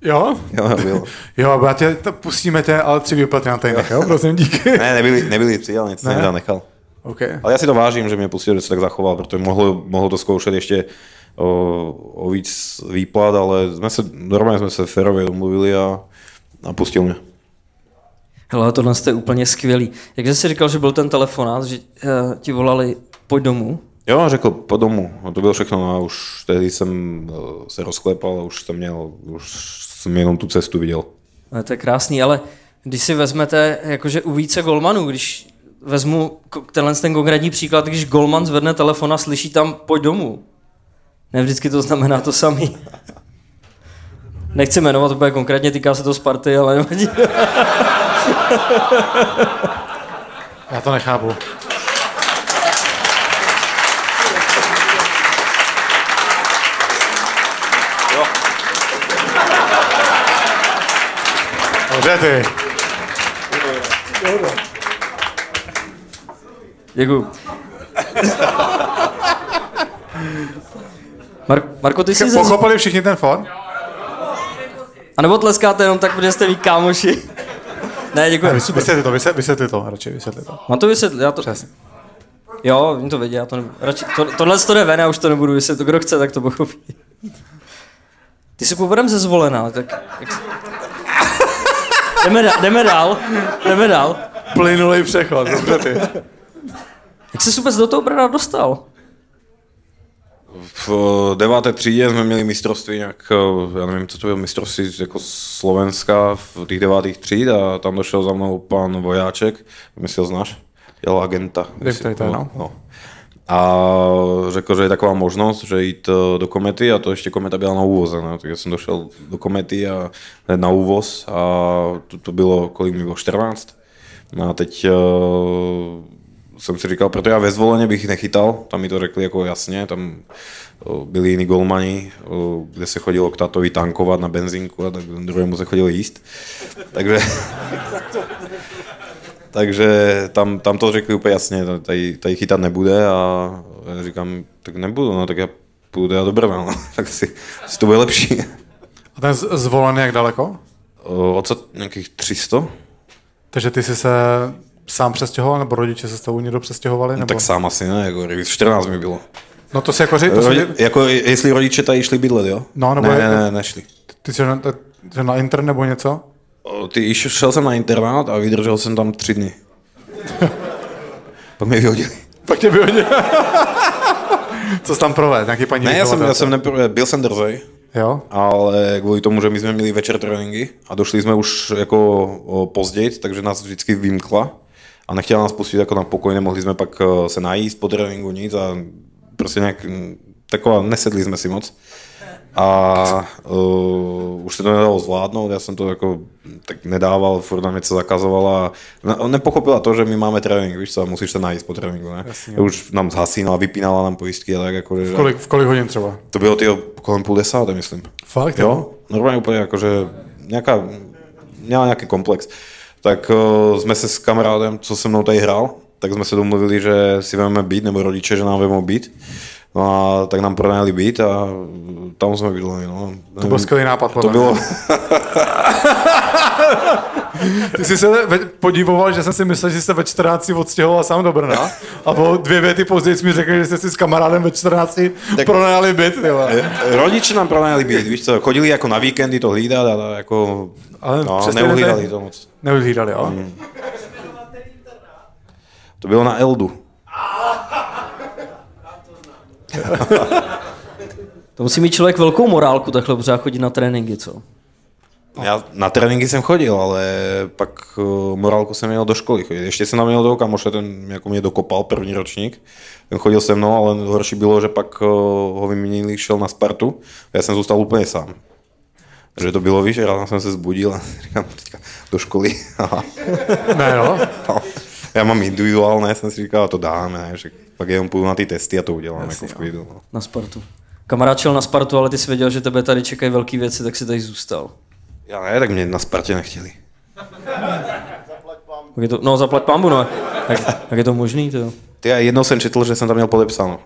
Jo? jo, bylo. jo, já tě, to pustíme tě, ale tři výplaty na tady nechal, prosím, díky. ne, nebyli, nebyli tři, ale nic ne? jsem nechal. Okay. Ale já si to vážím, že mě pustil, že se tak zachoval, protože mohlo, mohlo to zkoušet ještě o, o víc výplat, ale jsme se, normálně jsme se férově domluvili a, a pustil mě. Hele, tohle je úplně skvělý. Jak jsi říkal, že byl ten telefonát, že uh, ti volali, pojď domů? Jo, řekl po domu. No, to bylo všechno a už tehdy jsem uh, se rozklepal a už jsem měl, už jsem jenom tu cestu viděl. No, to je krásný, ale když si vezmete jakože u více golmanů, když vezmu tenhle ten konkrétní příklad, když golman zvedne telefon a slyší tam pojď domů. Ne vždycky to znamená to samý. Nechci jmenovat, to bude konkrétně, týká se to Sparty, ale nevadí. Já to nechápu. Jo. Dobře ty. Děkuju. Mar- Marko, ty jsi... Pochopili všichni ten fond? A nebo tleskáte jenom tak, protože jste ví kámoši. Ne, děkuji. Ne, vysvětli to, vysvětli to, radši vysvětli to. Mám to vysvětlit, já to... Přesně. Jo, oni to vědí, já to nebudu. Radši, to, tohle to jde ven, já už to nebudu vysvětlit. Kdo chce, tak to pochopí. Ty jsi původem ze zvolená, tak... Jak... jdeme, dál, jdeme dál, jdeme dál. Plynulý přechod, dobře ty. Jak jsi vůbec do toho Brna dostal? V eh, deváté třídě jsme měli mistrovství nějak, eh, já nevím, co to bylo, mistrovství jako Slovenska v těch devátých tříd a tam došel za mnou pan Vojáček, myslím, ho znáš, dělal agenta. Myslím, to, no. no. A řekl, že je taková možnost, že jít eh, do komety a to ještě kometa byla na úvoze, ne? tak jsem došel do komety a na úvoz a to, to bylo, kolik mi bylo, 14. No a teď jsem si říkal, protože já ve zvoleně bych nechytal, tam mi to řekli jako jasně, tam byli jiní golmani, kde se chodilo k tatovi tankovat na benzínku a tak druhému se chodilo jíst. Takže, takže tam, tam to řekli úplně jasně, tady, tady chytat nebude a já říkám, tak nebudu, no tak já půjdu já do Brna, no, tak si, si to bude lepší. A ten zvolený jak daleko? Odsud nějakých 300. Takže ty jsi se sám přestěhoval, nebo rodiče se s tou někdo přestěhovali? No, nebo? tak sám asi ne, jako 14 mi bylo. No to si jako říct, Rodi, si... jako jestli rodiče tady šli bydlet, jo? No, nebo ne, je, ne, ne, nešli. Ty jsi na, ty na inter nebo něco? Ty šel jsem na internát a vydržel jsem tam tři dny. Pak mě vyhodili. Pak tě vyhodili. Co jsi tam proved? Nějaký paní Ne, já jsem, já jsem neprve, byl jsem drzej. Jo? Ale kvůli tomu, že my jsme měli večer tréninky a došli jsme už jako později, takže nás vždycky vymkla a nechtěla nás pustit jako na pokoj, nemohli jsme pak eh, se najíst po tréninku nic a prostě nějak hm, taková, nesedli jsme si moc. A uh, už se to nedalo zvládnout, já jsem to jako tak nedával, furt nám něco zakazoval a on nepochopila to, že my máme trénink, víš co, a musíš se najíst po tréninku, ne? Jasně, už nám zhasínala, vypínala nám pojistky a tak jako, že... V kolik, v kolik hodin třeba? To bylo ty kolem půl desáté, myslím. Fakt, jo? Normálně úplně jako, že nějaká, měla nějaký komplex tak uh, jsme se s kamarádem, co se mnou tady hrál, tak jsme se domluvili, že si vezmeme byt, nebo rodiče, že nám vezmou byt. No a tak nám pronajali byt a tam jsme bydleli. No. To byl skvělý nápad. To bylo, Ty jsi se podívoval, že jsem si myslel, že jste ve 14 odstěhoval sám do Brna a po dvě věty později jsi mi řekl, že jste si s kamarádem ve 14 tak... pronajali byt. Vole. rodiče nám pronajali byt, víš co, chodili jako na víkendy to hlídat a jako, Ale no, přesně neuhlídali ne- to moc. Neuhlídali, jo? To bylo na Eldu. To musí mít člověk velkou morálku, takhle pořád chodit na tréninky, co? Já na tréninky jsem chodil, ale pak uh, morálku jsem měl do školy chodit. Ještě jsem tam měl toho kamoše, ten jako mě dokopal první ročník. Ten chodil se mnou, ale horší bylo, že pak uh, ho vyměnili, šel na Spartu. Já jsem zůstal úplně sám. Takže to bylo, víš, ráno jsem se zbudil a říkám, teďka do školy. Aha. Ne, jo? No. Já mám individuálné, jsem si říkal, to dáme, že pak jenom půjdu na ty testy a to udělám jako v klidu. No. Na Spartu. Kamarád šel na Spartu, ale ty jsi věděl, že tebe tady čekají velké věci, tak si tady zůstal. Já ne, tak mě na Spartě nechtěli. Tak je to, no zaplať pambu, no. Tak, tak je to možný, to jo. Ty a jednou jsem četl, že jsem tam měl podepsáno.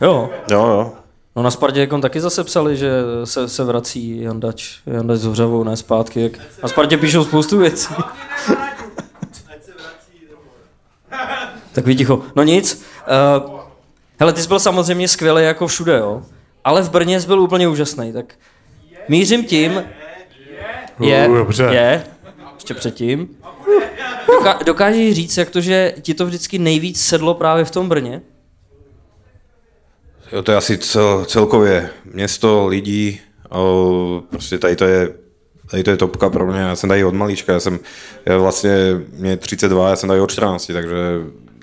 Jo, Jo, jo. No na Spartě jako taky zase psali, že se, se vrací Jandač, Jandač s Hořavou, ne zpátky. Jak... Na Spartě píšou spoustu věcí. tak ví ticho. No nic. Uh, hele, ty jsi byl samozřejmě skvělý jako všude, jo. Ale v Brně jsi byl úplně úžasný, tak mířím tím, je, dobře. je, ještě předtím. Doká- dokážeš říct, jak to, že ti to vždycky nejvíc sedlo právě v tom Brně? Jo, to je asi cel, celkově město, lidí, o, prostě tady to je Tady to je topka pro mě, já jsem tady od malička, já jsem, já vlastně, mě je 32, já jsem tady od 14, takže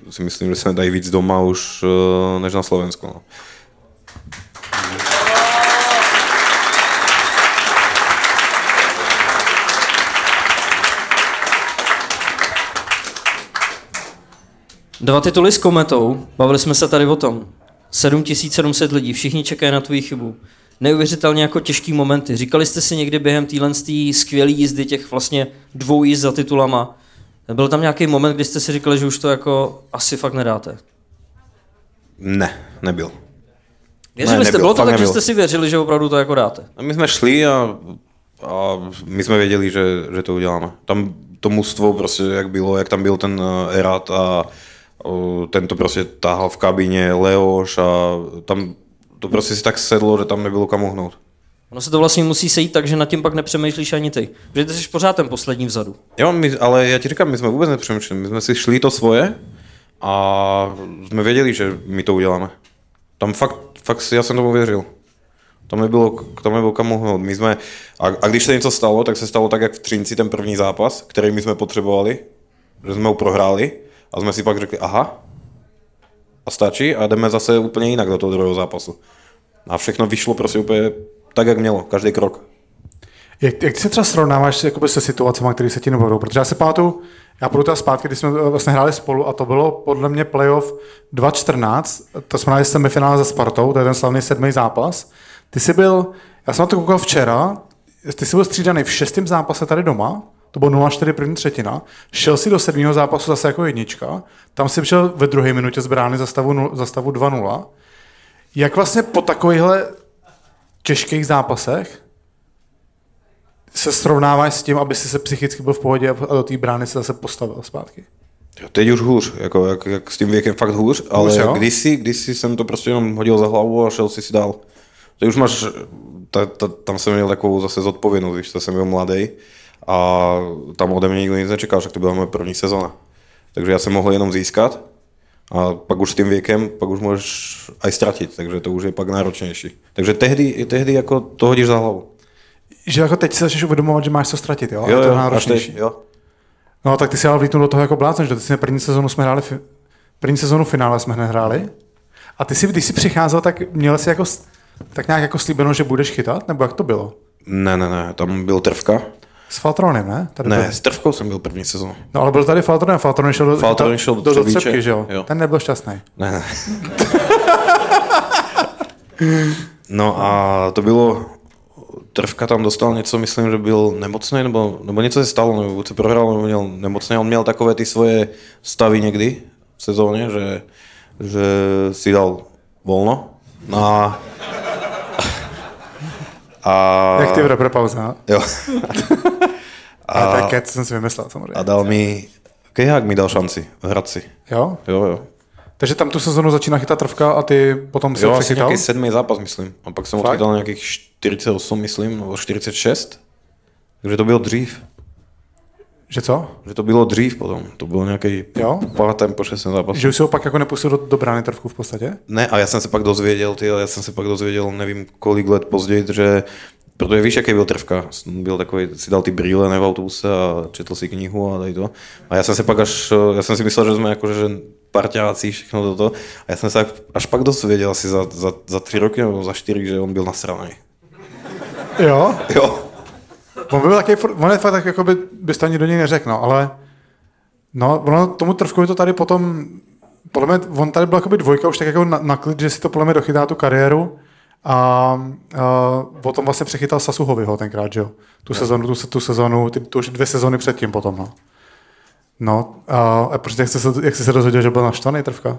si myslím, že jsem tady víc doma už než na Slovensku. No. Dva tituly s kometou, bavili jsme se tady o tom. 7700 lidí, všichni čekají na tvoji chybu. Neuvěřitelně jako těžký momenty. Říkali jste si někdy během téhle skvělé jízdy, těch vlastně dvou jízd za titulama, byl tam nějaký moment, kdy jste si říkali, že už to jako asi fakt nedáte? Ne, nebyl. Věřili Ne, jste, nebyl, bylo to tak, že nebyl. jste si věřili, že opravdu to jako dáte? A my jsme šli a, a my jsme věděli, že, že to uděláme. Tam to mužstvo prostě, jak bylo, jak tam byl ten eh, Erat a o, ten to prostě táhal v kabině, Leoš a tam to prostě si tak sedlo, že tam nebylo kam uhnout. Ono se to vlastně musí sejít tak, že nad tím pak nepřemýšlíš ani ty. Protože ty jsi pořád ten poslední vzadu. Jo, my, ale já ti říkám, my jsme vůbec nepřemýšleli, my jsme si šli to svoje a jsme věděli, že my to uděláme. Tam fakt, fakt já jsem tomu věřil. Tam nebylo, tam nebylo kam uhnout. My jsme, a, a, když se něco stalo, tak se stalo tak, jak v Třinci ten první zápas, který my jsme potřebovali, že jsme ho prohráli a jsme si pak řekli, aha, a stačí a jdeme zase úplně jinak do toho druhého zápasu. A všechno vyšlo prostě úplně tak, jak mělo, každý krok. Jak, jak ty se třeba srovnáváš jakoby se situacemi, které se ti nebudou? Protože já se pamatuju, já půjdu teda zpátky, když jsme eh, vlastně hráli spolu a to bylo podle mě playoff 2-14, to jsme hráli semifinále se Spartou, to je ten slavný sedmý zápas. Ty jsi byl, já jsem na to koukal včera, ty jsi byl střídaný v šestém zápase tady doma, to bylo 0-4 první třetina, šel si do sedmého zápasu zase jako jednička, tam si přišel ve druhé minutě z brány za stavu, za stavu 2-0. Jak vlastně po takovýchhle těžkých zápasech se srovnáváš s tím, aby si se psychicky byl v pohodě a do té brány se zase postavil zpátky. Jo, Teď už hůř, jako, jak, jak s tím věkem fakt hůř, ale jo? kdysi, kdysi jsem to prostě jenom hodil za hlavu a šel si si dál. Teď už máš, ta, ta, tam jsem měl takovou zase zodpovědnost, když jsem byl mladý a tam ode mě nikdo nic nečekal, že to byla moje první sezona. Takže já jsem mohl jenom získat a pak už s tím věkem, pak už můžeš aj ztratit, takže to už je pak náročnější. Takže tehdy, tehdy jako to hodíš za hlavu. Že jako teď si začneš uvědomovat, že máš co ztratit, jo? Jo, to je jo, až náročnější. teď, jo. No tak ty si ale vlítnul do toho jako blázen, že ty jsme první sezonu jsme hráli, fi- první sezonu finále jsme hned hráli. A ty si, když jsi přicházel, tak měl jsi jako, tak nějak jako slíbeno, že budeš chytat, nebo jak to bylo? Ne, ne, ne, tam byl Trvka. S Faltronem, ne? Tady Ne, byl. s Trvkou jsem byl první sezonu. No ale byl tady Faltronem, Faltronen šel do, Faltronen šel do do, do Třebíče, že jo? jo. Ten nebyl šťastný. Ne, ne. No a to bylo Trvka tam dostal něco, myslím, že byl nemocný, nebo, nebo něco se stalo, nebo se prohrál, nebo měl nemocný. On měl takové ty svoje stavy někdy v sezóně, že, že si dal volno. No a, a, Jak ty v repropauze, no? jo. A, a tak jsem si vymyslel samozřejmě. a dal mi, Kejhák mi dal šanci hrát si. Jo? Jo, jo. Takže tam tu sezonu začíná chytat trvka a ty potom se Jo, asi přechytal? nějaký sedmý zápas, myslím. A pak jsem odchytal nějakých 48, myslím, nebo 46. Takže to bylo dřív. Že co? Že to bylo dřív potom. To bylo nějaký Jo? pátem po šestém zápasu. Že už si ho pak jako nepustil do, do brány trvku v podstatě? Ne, a já jsem se pak dozvěděl, ty, já jsem se pak dozvěděl, nevím kolik let později, že protože víš, jaký byl trvka. Byl takový, si dal ty brýle ne v autobuse a četl si knihu a tady to. A já jsem se pak až, já jsem si myslel, že jsme jako, že parťáci, všechno toto. A já jsem se až pak dozvěděl asi za, za, za tři roky nebo za čtyři, že on byl nasraný. Jo? Jo. On byl taky, on je fakt tak, jako by, bys to ani do něj neřekl, no, ale no, ono tomu trvkovi to tady potom, podle mě, on tady byl jakoby dvojka už tak jako na, na klid, že si to podle mě dochytá tu kariéru a, a potom vlastně přechytal Sasuhoviho tenkrát, že jo, tu sezonu, tu, tu sezonu, ty, tu už dvě sezony předtím potom, no. No, a, a proč, jak jsi, se, jak jsi se dozvěděl, že byl naštvaný trvka?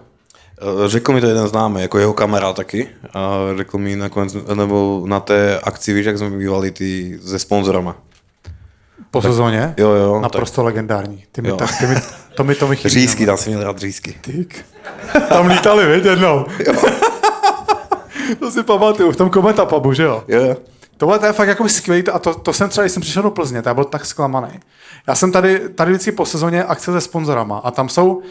Eh, Řekl mi to jeden známý, jako jeho kamarád taky. A řekl mi nakonec, nebo na té akci, víš, jak jsme bývali ty se sponzorama. Po sezóně? Jo, jo. Naprosto legendární. Ty mi, tak, ty mi, to mi to mi chybí. Řízky, tam si měl rád řízky. Tyk. Tam lítali, viď, jednou. to si pamatuju, v tom kometa pubu, že jo? Jo, jo. Tohle to je fakt jako skvělý a to, to jsem třeba, když jsem přišel do Plzně, to byl tak zklamaný. Já jsem tady, tady vždycky po sezóně akce se sponzorama a tam jsou,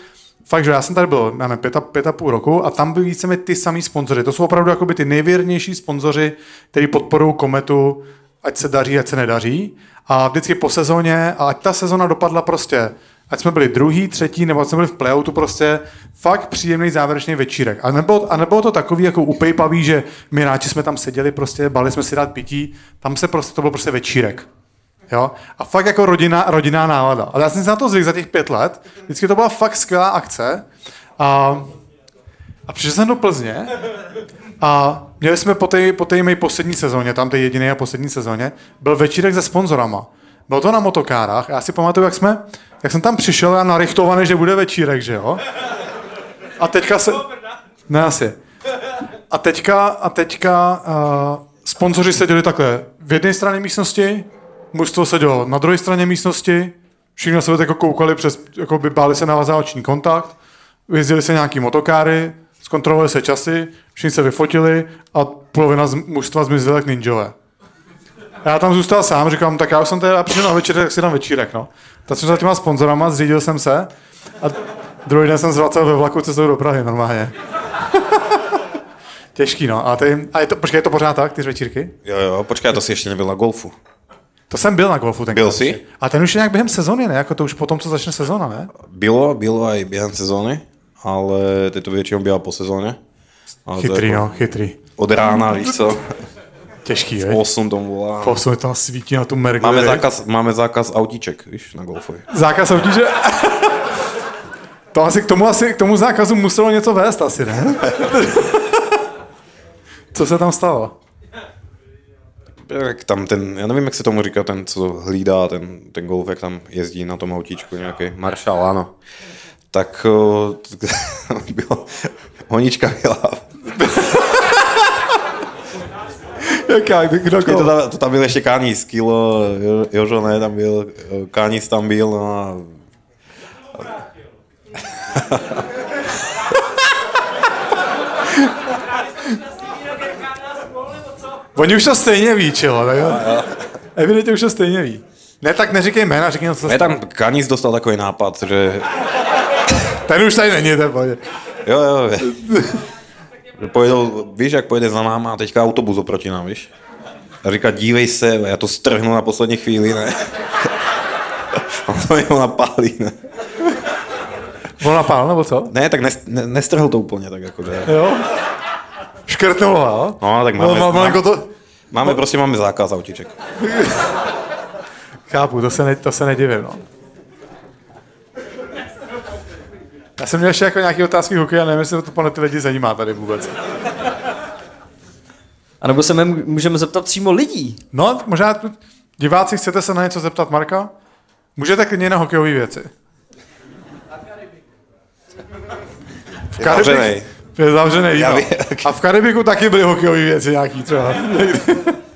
fakt, že já jsem tady byl, nevím, pět a, pět a půl roku a tam byly víceméně ty samý sponzoři. To jsou opravdu jakoby ty nejvěrnější sponzoři, kteří podporují kometu, ať se daří, ať se nedaří. A vždycky po sezóně, a ať ta sezona dopadla prostě, ať jsme byli druhý, třetí, nebo ať jsme byli v playoutu, prostě fakt příjemný závěrečný večírek. A nebylo, a nebylo to takový jako upejpavý, že my hráči jsme tam seděli, prostě bali jsme si dát pití, tam se prostě, to byl prostě večírek. Jo? A fakt jako rodina, rodinná nálada. Ale já jsem si na to zvyk za těch pět let. Vždycky to byla fakt skvělá akce. A, a přišel jsem do Plzně a měli jsme po té po té mé poslední sezóně, tam té jediné a poslední sezóně, byl večírek se sponzorama. Bylo to na motokárách. Já si pamatuju, jak, jsme, jak jsem tam přišel a narichtovaný, že bude večírek, že jo? A teďka se... Ne, asi. A teďka, a teďka uh, sponzoři seděli takhle v jedné straně místnosti, mužstvo sedělo na druhé straně místnosti, všichni na sebe jako koukali přes, jako by báli se oční kontakt, vyjezdili se nějaký motokáry, zkontrolovali se časy, všichni se vyfotili a polovina z mužstva zmizela jak ninjové. Já tam zůstal sám, říkám, tak já už jsem tady přišel na večírek, tak si dám večírek, no. Tak jsem za těma sponzorama, zřídil jsem se a druhý den jsem zvracel ve vlaku cestou do Prahy normálně. Těžký, no. A, ty, a je to, počkej, je to pořád tak, ty večírky? Jo, jo, počkej, to si ještě nebyl na golfu. To jsem byl na golfu tenkrát. Byl jsi? A ten už je nějak během sezóny, ne? Jako to už potom, co začne sezóna, ne? Bylo, bylo aj během sezóny, ale teď to většinou bývá po sezóně. Ale Chytrý, jako no, chytrý. Od rána, víš co, Těžký, v veď? 8 tomu volá. Posun tam svítí na tu mergli. Máme zákaz, máme zákaz autíček, víš, na golfovi. Zákaz soutěže. to asi k tomu, asi k tomu zákazu muselo něco vést asi, ne? Co se tam stalo? Jak tam ten, já nevím, jak se tomu říká, ten, co hlídá ten, ten golf, jak tam jezdí na tom autíčku, nějaký maršál, ano. Tak o, bylo, honička byla, Jaká, kdo to, tam, to tam byl ještě Kánis, Kilo, Jo- Jožo, ne, tam byl, Kánis tam byl, no a Oni už to stejně ví, čilo, tak jo? Evidentně už to stejně ví. Ne, tak neříkej jména, řekni, co se ne, tam Kánis dostal takový nápad, že Ten už tady není, ten pojď. jo, jo, pojedou, víš, jak pojede za náma a teďka autobus oproti nám, víš? A říká, dívej se, já to strhnu na poslední chvíli, ne? A to jeho napálí, ne? On napál, nebo co? Ne, tak nes, ne, nestrhl to úplně, tak jakože. Jo. Škrtnul ho, jo? No, tak No, máme, má, malinko to... máme, prostě máme zákaz autíček. Chápu, to se, ne, to se nedivím, no. Já jsem měl ještě jako nějaké otázky hokej a nevím, jestli to pana ty lidi zajímá tady vůbec. A nebo se můžeme zeptat přímo lidí. No, možná tu- diváci chcete se na něco zeptat Marka? Můžete klidně na hokejové věci. V Je zavřenej. Je zavřený, no. A v Karibiku taky byly hokejové věci nějaký třeba.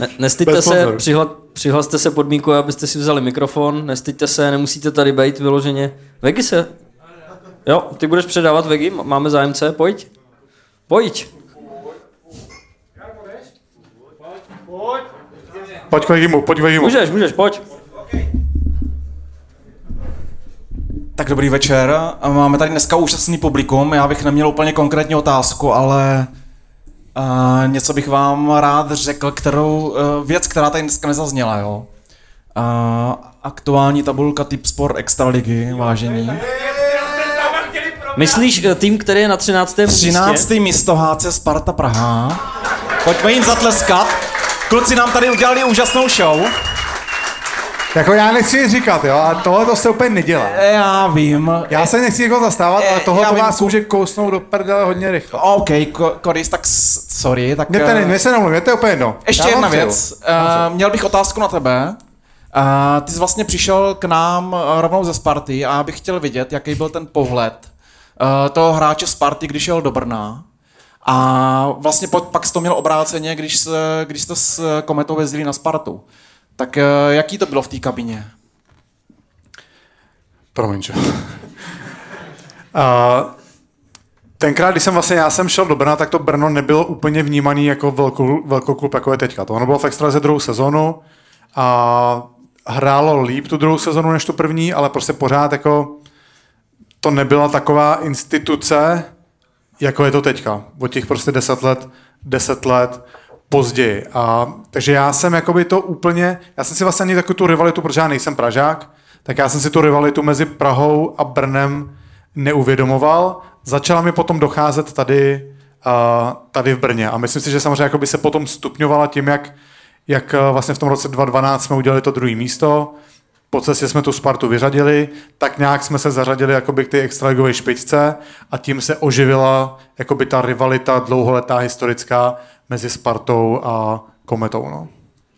Ne, nestyďte se, přihla, přihlaste se podmínku, abyste si vzali mikrofon, nestyďte se, nemusíte tady být vyloženě. Vegi se. Jo, ty budeš předávat Vegi, máme zájemce, pojď. Pojď. Pojď k Vegimu, pojď k Vegimu. Můžeš, můžeš, pojď. Tak dobrý večer. Máme tady dneska úžasný publikum. Já bych neměl úplně konkrétní otázku, ale uh, něco bych vám rád řekl, kterou uh, věc, která tady dneska nezazněla, jo. Uh, aktuální tabulka Tipsport Extraligy, vážení. Myslíš eh, tým, který je na 13. 13. místě? místo HC Sparta Praha. Pojďme jim zatleskat. Kluci nám tady udělali úžasnou show. Jako já nechci nic říkat, jo, a tohle to se úplně nedělá. Já vím. Já se nechci někoho zastávat, ale Eh, tohle to vás může kousnout do prdele hodně rychle. OK, Ko- Koris, tak sorry. Tak, eh, ten, mě se nemluvím, to je úplně jedno. Ještě jedna věc. Uh, měl bych otázku na tebe. Uh, ty jsi vlastně přišel k nám eh, rovnou ze Sparty a já bych chtěl vidět, jaký byl ten pohled uh, toho hráče Sparty, když jel do Brna. A vlastně pak jsi to měl obráceně, když, se, když jste s Kometou jezdili na Spartu. Tak uh, jaký to bylo v té kabině? Promiň, čo. A tenkrát, když jsem vlastně, já jsem šel do Brna, tak to Brno nebylo úplně vnímaný jako velkou, velkou klub, jako je teďka. To ono bylo v extralize druhou sezonu a hrálo líp tu druhou sezonu než tu první, ale prostě pořád jako to nebyla taková instituce, jako je to teďka. Od těch prostě deset let, deset let později. A, takže já jsem jakoby to úplně, já jsem si vlastně ani takovou tu rivalitu, protože já nejsem Pražák, tak já jsem si tu rivalitu mezi Prahou a Brnem neuvědomoval. Začala mi potom docházet tady, uh, tady v Brně. A myslím si, že samozřejmě jakoby se potom stupňovala tím, jak, jak vlastně v tom roce 2012 jsme udělali to druhé místo, po cestě jsme tu Spartu vyřadili, tak nějak jsme se zařadili jakoby k té extraligové špičce a tím se oživila jakoby ta rivalita dlouholetá historická mezi Spartou a Kometou. No.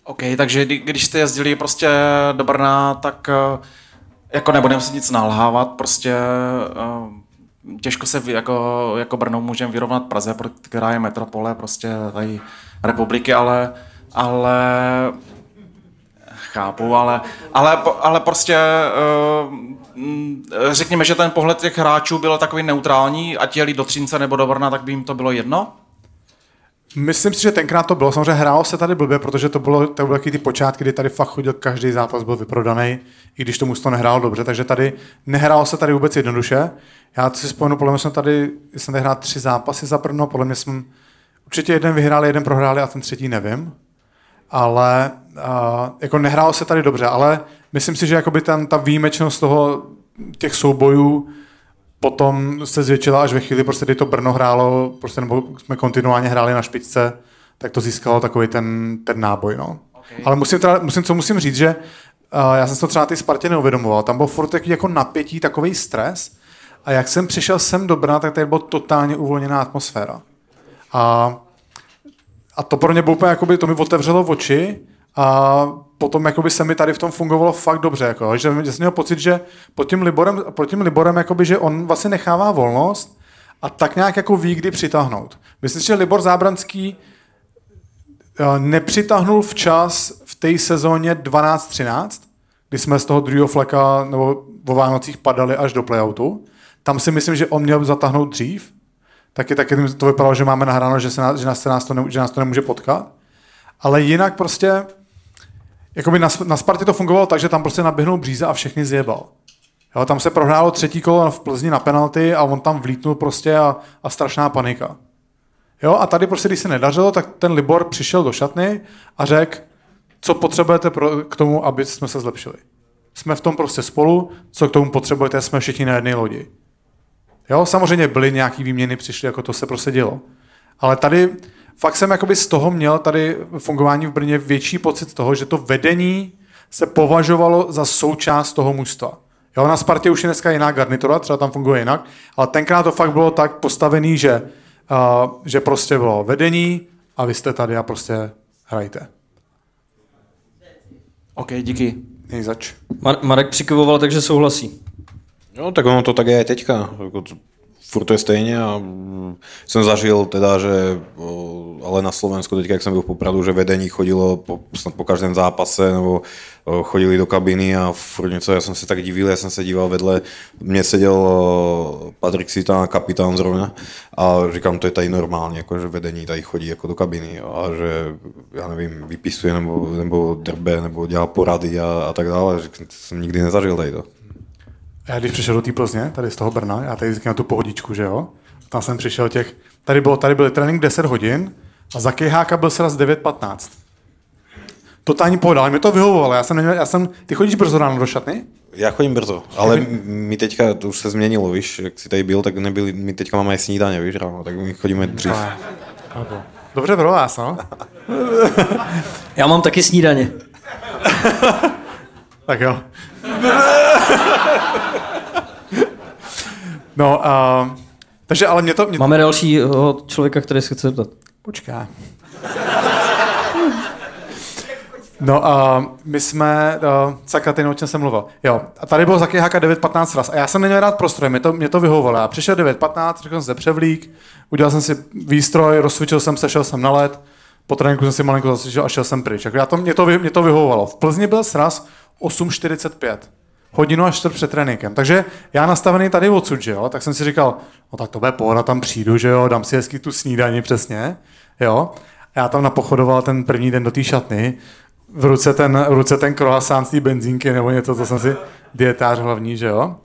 OK, takže kdy- když jste jezdili prostě do Brna, tak eh, jako nebudeme si nic nalhávat, prostě eh, těžko se jako, jako Brno můžeme vyrovnat Praze, která je metropole prostě tady republiky, ale, ale chápu, ale, ale, ale prostě uh, řekněme, že ten pohled těch hráčů byl takový neutrální, ať jeli do Třince nebo do Brna, tak by jim to bylo jedno? Myslím si, že tenkrát to bylo. Samozřejmě hrálo se tady blbě, protože to bylo, to byly ty počátky, kdy tady fakt chodil každý zápas, byl vyprodaný, i když to to nehrálo dobře. Takže tady nehrálo se tady vůbec jednoduše. Já si vzpomenu, podle mě jsme tady, jsem tady hrál tři zápasy za Brno, podle mě jsme určitě jeden vyhráli, jeden prohráli a ten třetí nevím. Ale uh, jako nehrálo se tady dobře, ale myslím si, že jakoby ten, ta výjimečnost toho, těch soubojů potom se zvětšila až ve chvíli, prostě, kdy to Brno hrálo, prostě, nebo jsme kontinuálně hráli na špičce, tak to získalo takový ten, ten náboj. No. Okay. Ale musím, teda, musím, co musím říct, že uh, já jsem to třeba na té Spartě neuvědomoval. Tam byl furt takový jako napětí, takový stres. A jak jsem přišel sem do Brna, tak tady byla totálně uvolněná atmosféra. A, a to pro mě bylo úplně, jakoby, to mi otevřelo oči a potom jakoby se mi tady v tom fungovalo fakt dobře. Jako, že že jsem měl pocit, že pod tím Liborem, pod tím Liborem jakoby, že on vlastně nechává volnost a tak nějak jako ví, kdy přitáhnout. Myslím že Libor Zábranský eh, nepřitahnul včas v té sezóně 12-13, kdy jsme z toho druhého fleka nebo o Vánocích padali až do playoutu. Tam si myslím, že on měl zatáhnout dřív. Taky, taky to vypadalo, že máme nahráno, že, se nás, že, nás, se nás to ne, že nás to nemůže potkat. Ale jinak prostě jakoby na, na Spartě to fungovalo tak, že tam prostě naběhnul Bříza a všechny zjebal. Jo, tam se prohrálo třetí kolo v Plzni na penalty a on tam vlítnul prostě a, a strašná panika. Jo, a tady prostě, když se nedařilo, tak ten Libor přišel do šatny a řekl, co potřebujete pro, k tomu, aby jsme se zlepšili. Jsme v tom prostě spolu, co k tomu potřebujete, jsme všichni na jedné lodi. Jo, samozřejmě byly nějaký výměny, přišly, jako to se prostě dělo. Ale tady fakt jsem jakoby z toho měl tady fungování v Brně větší pocit toho, že to vedení se považovalo za součást toho mužstva. Jo, na Spartě už je dneska jiná garnitura, třeba tam funguje jinak, ale tenkrát to fakt bylo tak postavený, že uh, že prostě bylo vedení a vy jste tady a prostě hrajte. OK, díky. Nej zač. Mar- Marek přikyvoval, takže souhlasí. No tak ono to tak je aj teďka. Jako Furt to je stejně a mm, jsem zažil teda, že ale na Slovensku teďka, jak jsem byl v Popradu, že vedení chodilo po, snad po každém zápase nebo chodili do kabiny a furt něco, já jsem se tak divil, já jsem se díval vedle, mě seděl Patrik Sita, kapitán zrovna a říkám, to je tady normálně, jako, že vedení tady chodí jako do kabiny a že, já nevím, vypisuje nebo, nebo drbe nebo dělá porady a, a tak dále, že jsem nikdy nezažil tady to. Já když přišel do té Plzně, tady z toho Brna, já tady říkám tu pohodičku, že jo, tam jsem přišel těch, tady, bylo, tady byl trénink 10 hodin a za kejháka byl sraz 9.15. Totální pohoda, ale mi to vyhovovalo, já jsem, neměl, já jsem, ty chodíš brzo ráno do šatny? Já chodím brzo, ale m- my teďka, to už se změnilo, víš, jak si tady byl, tak nebyli, my teďka máme aj snídaně, víš, ráno, tak my chodíme dřív. Dobře pro vás, no. Já mám taky snídaně. Tak jo. No, uh, takže ale mě to... Mě, Máme dalšího člověka, který se chce zeptat. Počká. No a my jsme, uh, sakra, ty o čem jsem mluvil. Jo, a tady bylo za Kejhaka 9.15 raz. A já jsem neměl rád prostroj, mě to, mě to vyhovovalo. Já přišel 9.15, řekl jsem se převlík, udělal jsem si výstroj, rozcvičil jsem se, šel jsem na led, po tréninku jsem si malinko zasvěžil a šel jsem pryč. Jako já to, mě, to, mě to vyhovovalo. V Plzni byl sraz 8.45. Hodinu až čtvrt před tréninkem. Takže já nastavený tady odsud, že jo, tak jsem si říkal, no tak to bude pohoda, tam přijdu, že jo, dám si hezky tu snídani přesně, jo. A já tam napochodoval ten první den do té šatny, v ruce ten, v ruce ten croissant z té benzínky nebo něco, to jsem si dietář hlavní, že jo.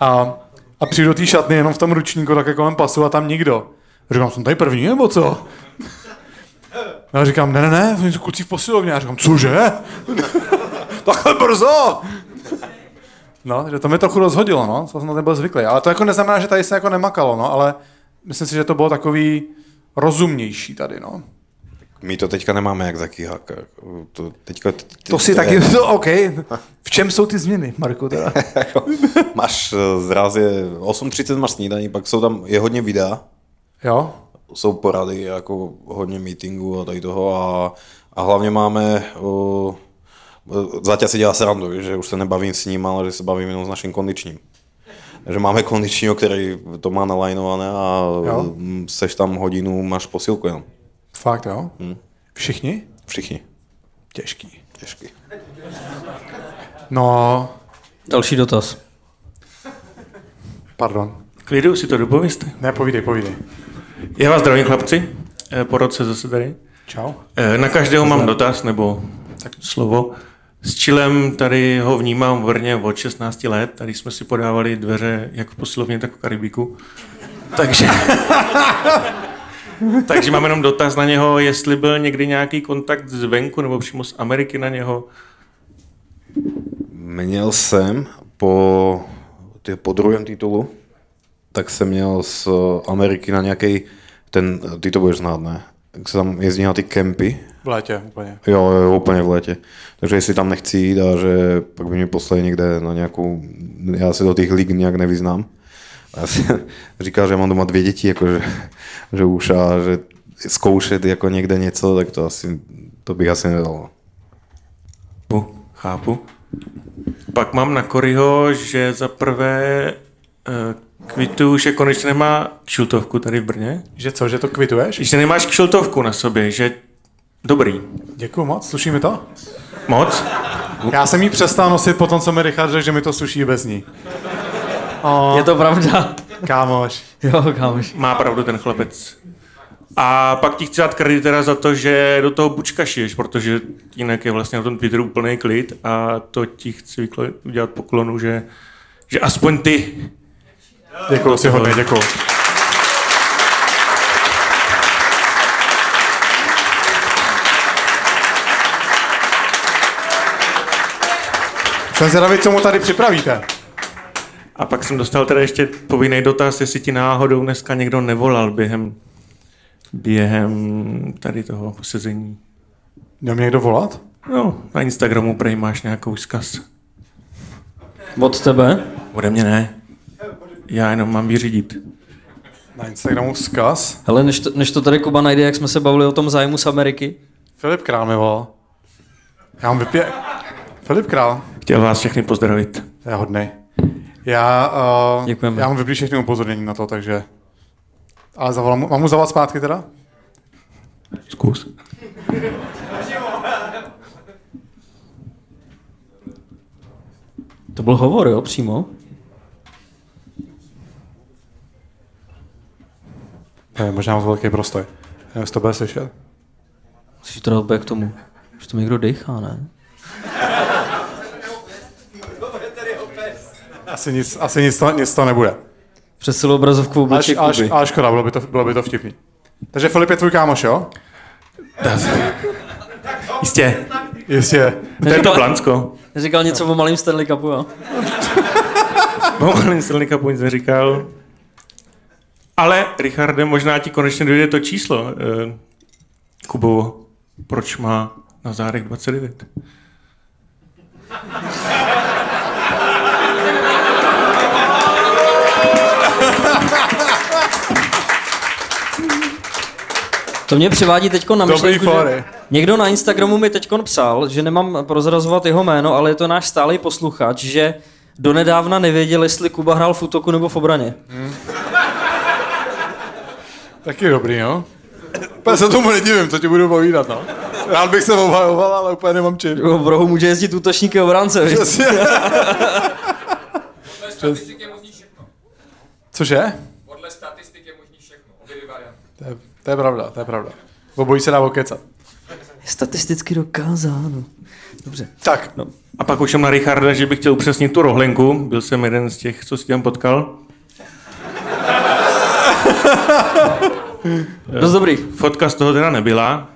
A, a přijdu do té šatny jenom v tom ručníku, tak kolem pasu a tam nikdo. Říkám, jsem tady první nebo co? Já říkám, ne, ne, ne, kluci v posilovně. Já říkám, cože? Takhle brzo! No, že to mě trochu rozhodilo, no, to jsem na to nebyl zvyklý. Ale to jako neznamená, že tady se jako nemakalo, no, ale myslím si, že to bylo takový rozumnější tady, no. My to teďka nemáme jak za kýhaka. To, teďka, To si taky, no, OK. V čem jsou ty změny, Marku, teda? máš eh, zrazie 8.30 máš snídaní, pak jsou tam, je hodně videa, Jo? jsou porady, jako hodně meetingu a tady toho a, a hlavně máme, o, Záťa si dělá srandu, že už se nebavím s ním, ale že se bavím jenom s naším kondičním. že máme kondičního, který to má nalajnované a Jo. mm, seš tam hodinu, máš posilku jenom. Fakt, jo? Všichni? Všichni. Těžký. Těžký. No, Další dotaz. pardon. Klidu si to dopověste. Ne, povídej, povídej. Já vás zdravím, chlapci. Eh, Po roce zase tady. Čau. Eh, Na každého mám dotaz, nebo tak slovo. S Čilem tady ho vnímám v Brně od 16 let. Tady jsme si podávali dveře jak v posilovně, tak v Karibiku. Takže... Takže mám jenom dotaz na něho, jestli byl někdy nějaký kontakt zvenku nebo přímo z Ameriky na něho. Měl jsem po, ty, po druhém titulu, tak jsem měl z Ameriky na nějaký, ten, ty to budeš znát, ne? Jak se tam jezdí na ty kempy, V létě úplně. Jo, jo, úplně v létě. Takže jestli tam nechci jít a že pak by mě poslali někde na nějakou, já se do těch lig nějak nevyznám. A já si říkal, že mám doma dvě děti, jako že, že už a že zkoušet jako někde něco, tak to asi, to bych asi nedal. Chápu, chápu. Pak mám na Koryho, že za prvé eh, kvituju, že konečně nemá kšiltovku tady v Brně. Že co, že to kvituješ? Že nemáš kšiltovku na sobě, že dobrý. Děkuju moc, sluší mi to? Moc? Já jsem ji přestal nosit po tom, co mi Richard řekl, že mi to sluší bez ní. O, Je to pravda? kámoš. Jo, kámoš. Má pravdu ten chlapec. A pak ti chci dát kredit teda za to, že do toho bučka šiješ, protože jinak je vlastně na tom Twitteru úplný klid a to ti chci udělat poklonu, že, že aspoň ty Děkuju si hodně, děkuju. Jsem zvědavý, co mu tady připravíte. A pak jsem dostal teda ještě povinný dotaz, jestli ti náhodou dneska někdo nevolal během, během tady toho posezení. Měl mě někdo volat? No, na Instagramu prej máš nějakou vzkaz. Od tebe? Ode mě ne. Já jenom mám vyřídit. Na Instagramu vzkaz. Hele, než to, než to tady Kuba najde, jak jsme se bavili o tom zájmu z Ameriky. Filip Král mi volal. Já mám vypě... Filip Král, Chtěl vás všechny pozdravit. to je hodnej. Já, uh, Děkujeme. já mám vyplý všechny upozornění na to, takže... Ale zavolám, mu- mám mu zavolat zpátky teda? Zkus. To byl hovor, jo, přímo? Ne, možná mám velký prostoj. Nevím, jestli to bude slyšet. Musíš to dát k tomu, že to někdo dechá, ne? Asi nic, asi nic, to, nic to nebude. Přes celou obrazovku Ale, obličej ale, Kuby. ale škoda, bylo by, to, bylo by to vtipný. Takže Filip je tvůj kámoš, jo? Jistě. Jistě. To je to Blansko. Říkal něco o malým Stanley Cupu, jo? Mohl Stanley Cupu nic neříkal. Ale, Richarde, možná ti konečně dojde to číslo. Eh, Kubovo, proč má na zádech 29? To mě přivádí teď na myšlenku, že někdo na Instagramu mi teď psal, že nemám prozrazovat jeho jméno, ale je to náš stálý posluchač, že donedávna nevěděl, jestli Kuba hrál v útoku nebo v obraně. Taky dobrý, no. Úplně se tomu nedivím, co ti budu povídat, no. Rád bych se obhajoval, ale úplně nemám čím. Jo, V rohu může jezdit útočník i obránce, je možný všechno. Cože? Podle statistik je možný všechno. Obě dvě varianty. To je, pravda, to je pravda. Obojí se dá okecat. Statisticky dokázáno. Dobře. Tak, No. A pak už jsem na Richarda, že bych chtěl upřesnit tu rohlinku. Byl jsem jeden z těch, co si tam potkal. Dost dobrý. Fotka z toho teda nebyla.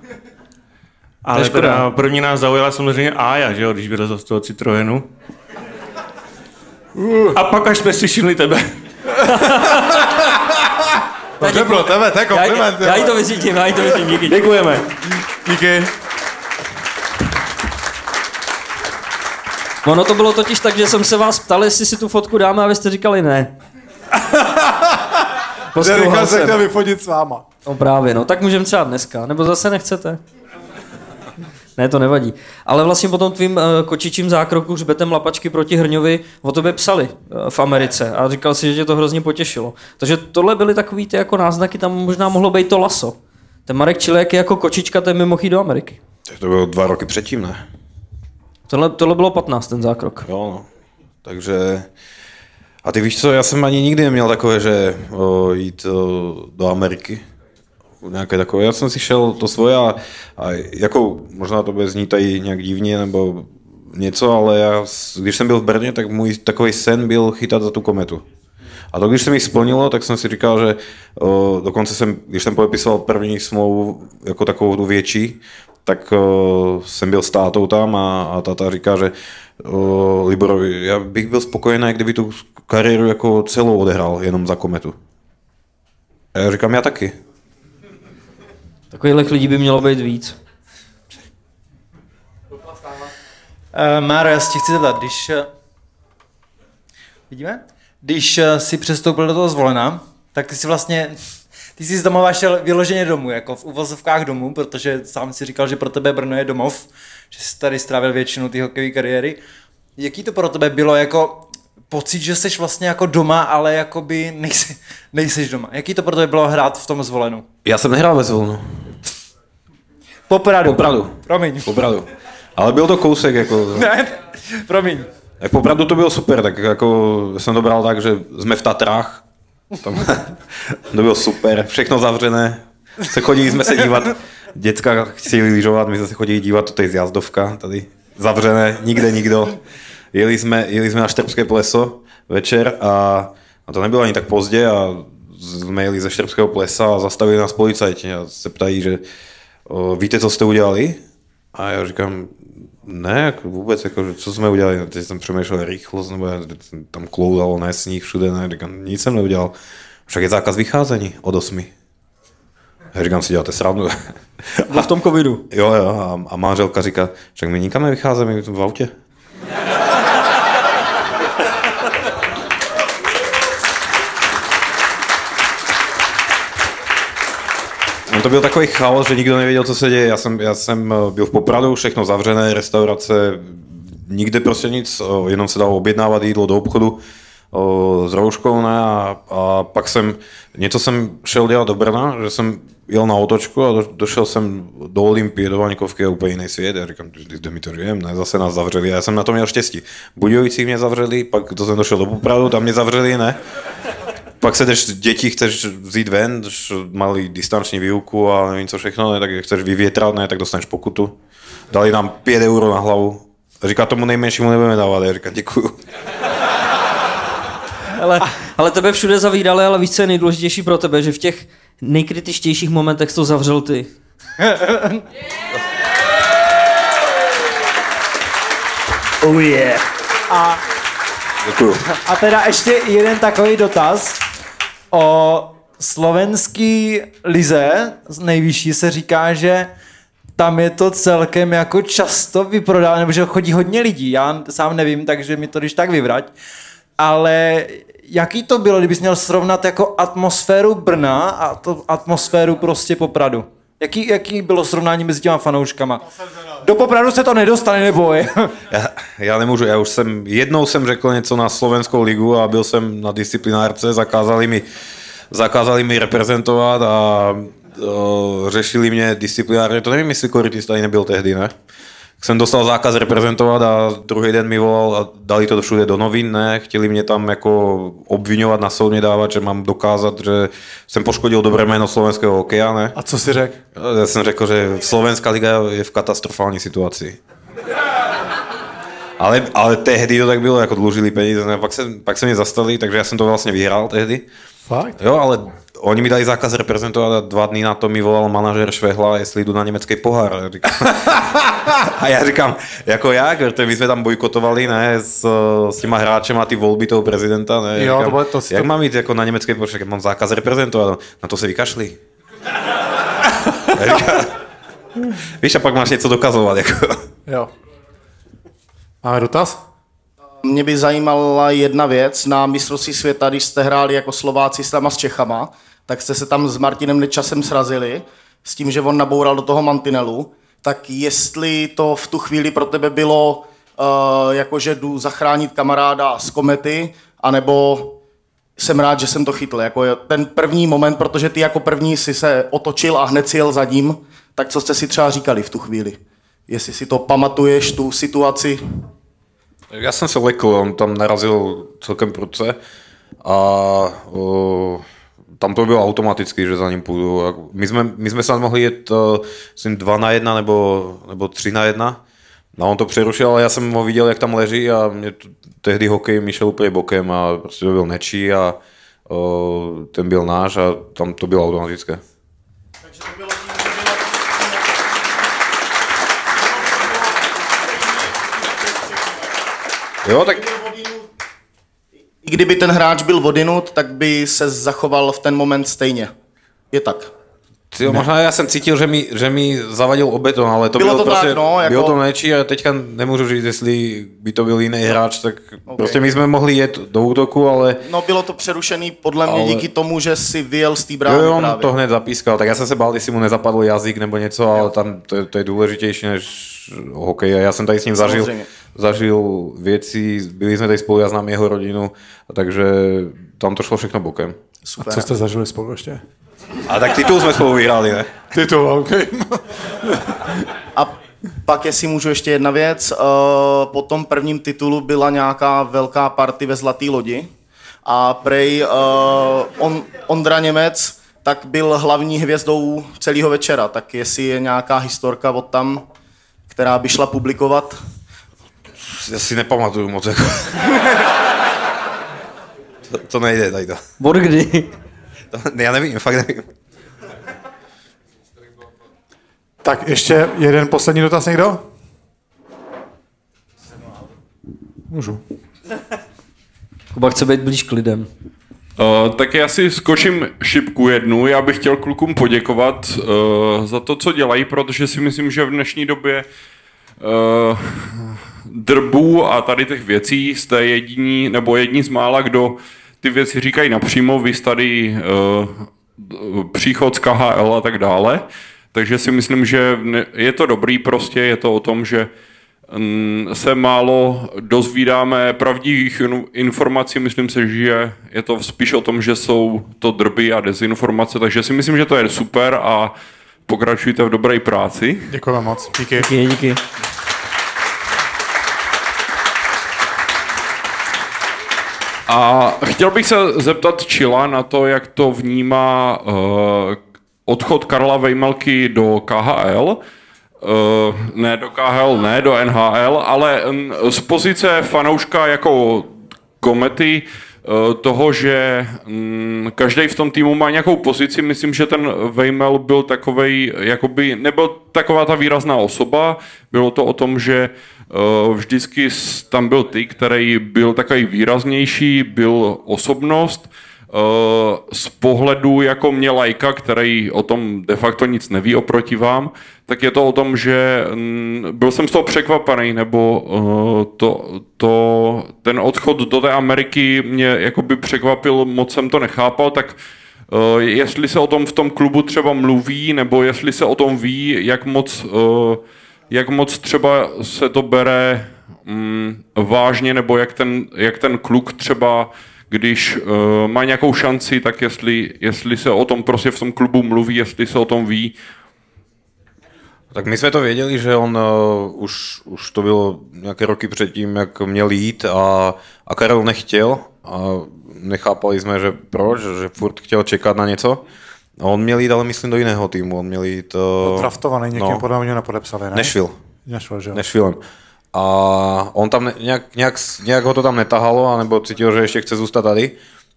Ale škoda. teda první nás zaujala samozřejmě Ája, že jo, když vylezl z toho Citroenu. A pak až jsme si všimli tebe. no, to je pro tebe, to je Já, kompliment. já jí jo. to vycítím, já jí to vycítím, díky. Děkujeme. Díky. Ono to bylo totiž tak, že jsem se vás ptal, jestli si tu fotku dáme a vy jste říkali ne. Poslouchal Richard se jsem. chtěl vyfotit s váma. No právě, no tak můžeme třeba dneska, nebo zase nechcete. Ne, to nevadí. Ale vlastně po tom tvým uh, kočičím zákroku hřbetem lapačky proti Hrňovi o tobě psali uh, v Americe a říkal si, že tě to hrozně potěšilo. Takže tohle byly takový ty jako náznaky, tam možná mohlo být to laso. Ten Marek Čilek je jako kočička, ten mimo do Ameriky. Tak to bylo dva roky předtím, ne? Tohle, tohle bylo 15, ten zákrok. Jo, no. Takže... A ty víš co, já jsem ani nikdy neměl takové, že o, jít o, do Ameriky. Nějaké takové. Já jsem si šel to svoje a, a jako, možná to bude znít tady nějak divně nebo něco, ale já, když jsem byl v Brně, tak můj takový sen byl chytat za tu kometu. A to, když se mi splnilo, tak jsem si říkal, že o, dokonce jsem, když jsem podepisoval první smlouvu, jako takovou tu větší, tak o, jsem byl s tátou tam a, a táta říká, že o, Liborovi, já bych byl spokojený, kdyby tu kariéru jako celou odehrál jenom za kometu. A já říkám, já taky. Takových lidí by mělo být víc. Uh, Máro, já se tě chci zeptat, když... eh, Vidíme? Když eh, jsi přestoupil do toho zvolena, tak ty jsi vlastně... Ty jsi z domova šel vyloženě domů, jako v uvozovkách domů, protože sám si říkal, že pro tebe Brno je domov, že jsi tady strávil většinu té hokejové kariéry. Jaký to pro tebe bylo jako pocit, že jsi vlastně jako doma, ale jakoby nejsi, nejseš doma. Jaký to pro tebe bylo hrát v tom zvolenu? Já jsem nehrál bez volnu. Popravdu. Popravdu. Promiň. Opravdu. Ale byl to kousek, jako... Ne, promiň. Tak popravdu to bylo super, tak jako jsem to bral tak, že jsme v Tatrách, tam, to bylo super, všechno zavřené, se chodili jsme se dívat, děcka chtěli lyžovat, my jsme se chodili dívat, to je zjazdovka, tady zavřené, nikde nikdo. Jeli jsme, jeli jsme na Štrbské pleso večer a, a to nebylo ani tak pozdě a jsme jeli ze Štrbského plesa a zastavili nás policajti a se ptají, že o, víte, co jste udělali? A já říkám, ne, jako vůbec, jako, co jsme udělali, teď jsem přemýšlel rychlost, nebo tam kloudalo na sníh všude, ne, říkám, nic jsem neudělal. Však je zákaz vycházení od 8. Já říkám, si děláte srandu. Bylo v tom covidu. jo, jo, a, a manželka říká, však my nikam nevycházíme, my v autě. To byl takový chaos, že nikdo nevěděl, co se děje. Já jsem, já jsem eh, byl v Popradu, všechno zavřené, restaurace, nikde prostě nic, eh, jenom se dalo objednávat jídlo do obchodu eh, s rouškou, ne, a, a pak jsem, něco jsem šel dělat do Brna, že jsem jel na otočku a do, došel jsem do Olympie, do Vaňkovky a úplně jiný svět. Já říkám, kde my to žijeme, ne, zase nás zavřeli. A já jsem na to měl štěstí. Budějovicí mě zavřeli, pak to jsem došel do Popradu, tam mě zavřeli, ne. Pak se jdeš děti, chceš vzít ven, mali distanční výuku a nevím co všechno, ne, tak chceš vyvětrat, ne, tak dostaneš pokutu. Dali nám 5 euro na hlavu. Říká tomu nejmenšímu nebudeme dávat, já říkám děkuju. Ale, ale tebe všude zavídali, ale víš, co je nejdůležitější pro tebe, že v těch nejkritičtějších momentech jsi to zavřel ty. Oh yeah. A, Děkuju. a teda ještě jeden takový dotaz. O slovenský lize nejvyšší se říká, že tam je to celkem jako často vyprodáno, nebo že chodí hodně lidí. Já sám nevím, takže mi to když tak vyvrať. Ale jaký to bylo, kdybys měl srovnat jako atmosféru Brna a to atmosféru prostě Popradu? Jaký, jaký bylo srovnání mezi těma fanouškama? Do Popradu se to nedostane, neboj. Já, já nemůžu, já už jsem, jednou jsem řekl něco na slovenskou ligu a byl jsem na disciplinárce, zakázali mi, zakázali mi reprezentovat a uh, řešili mě disciplinárně, to nevím, jestli Koritis tady nebyl tehdy, ne? Jsem dostal zákaz reprezentovat a druhý den mi volal a dali to všude do novin, ne? Chtěli mě tam jako obvinovat, na soud mě dávat, že mám dokázat, že jsem poškodil dobré jméno slovenského hokeja, ne? A co si řekl? Já jsem řekl, že slovenská liga je v katastrofální situaci. Ale, ale tehdy to tak bylo, jako dlužili peníze, ne? Pak, se, pak se mě zastali, takže já jsem to vlastně vyhrál tehdy. Fakt? Jo, ale oni mi dali zákaz reprezentovat a dva dny na to mi volal manažer Švehla, jestli jdu na německý pohár. A, říkám, a já říkám, jako jak, protože my jsme tam bojkotovali ne, s, s těma hráčem a ty volby toho prezidenta. Ne, Jo, říkám, to to- jak mám jít jako na německý pohár, mám zákaz reprezentovat, na to se vykašli. Říkám, Víš, a pak máš něco dokazovat. Jako. Jo. Máme dotaz? Mě by zajímala jedna věc. Na mistrovství světa, když jste hráli jako Slováci s s Čechama, tak jste se tam s Martinem Nečasem srazili s tím, že on naboural do toho mantinelu. Tak jestli to v tu chvíli pro tebe bylo, uh, jako že jdu zachránit kamaráda z komety, anebo jsem rád, že jsem to chytl. Jako ten první moment, protože ty jako první si se otočil a hned si jel za ním, tak co jste si třeba říkali v tu chvíli? Jestli si to pamatuješ, tu situaci? Já jsem se lekl, on tam narazil celkem prudce a o, tam to bylo automaticky, že za ním půjdu. My jsme, my jsme se mohli jet uh, 2 na 1 nebo, nebo 3 na 1. No on to přerušil, ale já jsem ho viděl, jak tam leží a mě to, tehdy hokej mi šel úplně bokem a prostě to byl nečí a o, ten byl náš a tam to bylo automatické. Jo, tak I kdyby ten hráč byl vodinut, tak by se zachoval v ten moment stejně. Je tak. Tyjo, možná já jsem cítil, že mi, že mi zavadil o beton, ale to Bylo bylo, to prostě, tak, no, jako- bylo to nečí a teďka nemůžu říct, jestli by to byl jiný hráč, tak okay. prostě my jsme mohli jet do útoku, ale No bylo to přerušený podle mě Ale- díky tomu, že si vyjel z té jo, brány jo, on právě. to hned zapískal, tak já jsem se bál, jestli mu nezapadl jazyk nebo něco, ale tam to, je- to je důležitější než hokej a já jsem tady s ním zažil, Samozřejmě. Zažil věci, byli jsme tady spolu, já znám jeho rodinu, takže tam to šlo všechno bokem. Super. Co jste zažili spolu ještě? A tak titul jsme spolu vyhráli, ne? Titul, OK. A pak, jestli můžu ještě jedna věc, uh, po tom prvním titulu byla nějaká velká party ve Zlatý lodi a prej uh, on, Ondra Němec tak byl hlavní hvězdou celého večera, tak jestli je nějaká historka od tam, která by šla publikovat. Já si nepamatuju moc. Jako. to, to nejde tady to. Od kdy? to. Já nevím, fakt nevím. Tak ještě jeden poslední dotaz někdo? Můžu. Kuba chce být blíž k lidem. Uh, tak já si skočím šipku jednu. Já bych chtěl klukům poděkovat uh, za to, co dělají, protože si myslím, že v dnešní době uh, drbů a tady těch věcí jste jediní, nebo jedni z mála, kdo ty věci říkají napřímo. Vy tady uh, příchod z KHL a tak dále. Takže si myslím, že je to dobrý prostě, je to o tom, že mm, se málo dozvídáme pravdivých in- informací, myslím si, že je to spíš o tom, že jsou to drby a dezinformace, takže si myslím, že to je super a pokračujte v dobré práci. Děkujeme moc. Díky. Díky, díky. A chtěl bych se zeptat Čila na to, jak to vnímá uh, odchod Karla Vejmelky do KHL. Uh, ne do KHL, ne do NHL, ale um, z pozice fanouška jako komety uh, toho, že um, každý v tom týmu má nějakou pozici. Myslím, že ten Vejmel byl takovej, jakoby nebyl taková ta výrazná osoba. Bylo to o tom, že uh, vždycky tam byl ty, který byl takový výraznější, byl osobnost, z pohledu jako mě lajka, který o tom de facto nic neví oproti vám, tak je to o tom, že mm, byl jsem z toho překvapený, nebo uh, to, to, ten odchod do té Ameriky mě jakoby překvapil, moc jsem to nechápal, tak uh, jestli se o tom v tom klubu třeba mluví, nebo jestli se o tom ví, jak moc, jak moc třeba se to bere mm, vážně, nebo jak ten, jak ten kluk třeba když uh, má nějakou šanci, tak jestli, jestli se o tom prostě v tom klubu mluví, jestli se o tom ví. Tak my jsme to věděli, že on uh, už, už to bylo nějaké roky předtím, jak měl jít a, a Karel nechtěl a nechápali jsme, že proč, že furt chtěl čekat na něco. A on měl jít, ale myslím, do jiného týmu. On měl jít... Uh, Draftovaný někým, no. podle mě nepodepsali, ne? Nashville. Nashville, že jo. Nashvillem. A on tam nějak, nějak, nějak ho to tam netahalo, anebo cítil, že ještě chce zůstat tady.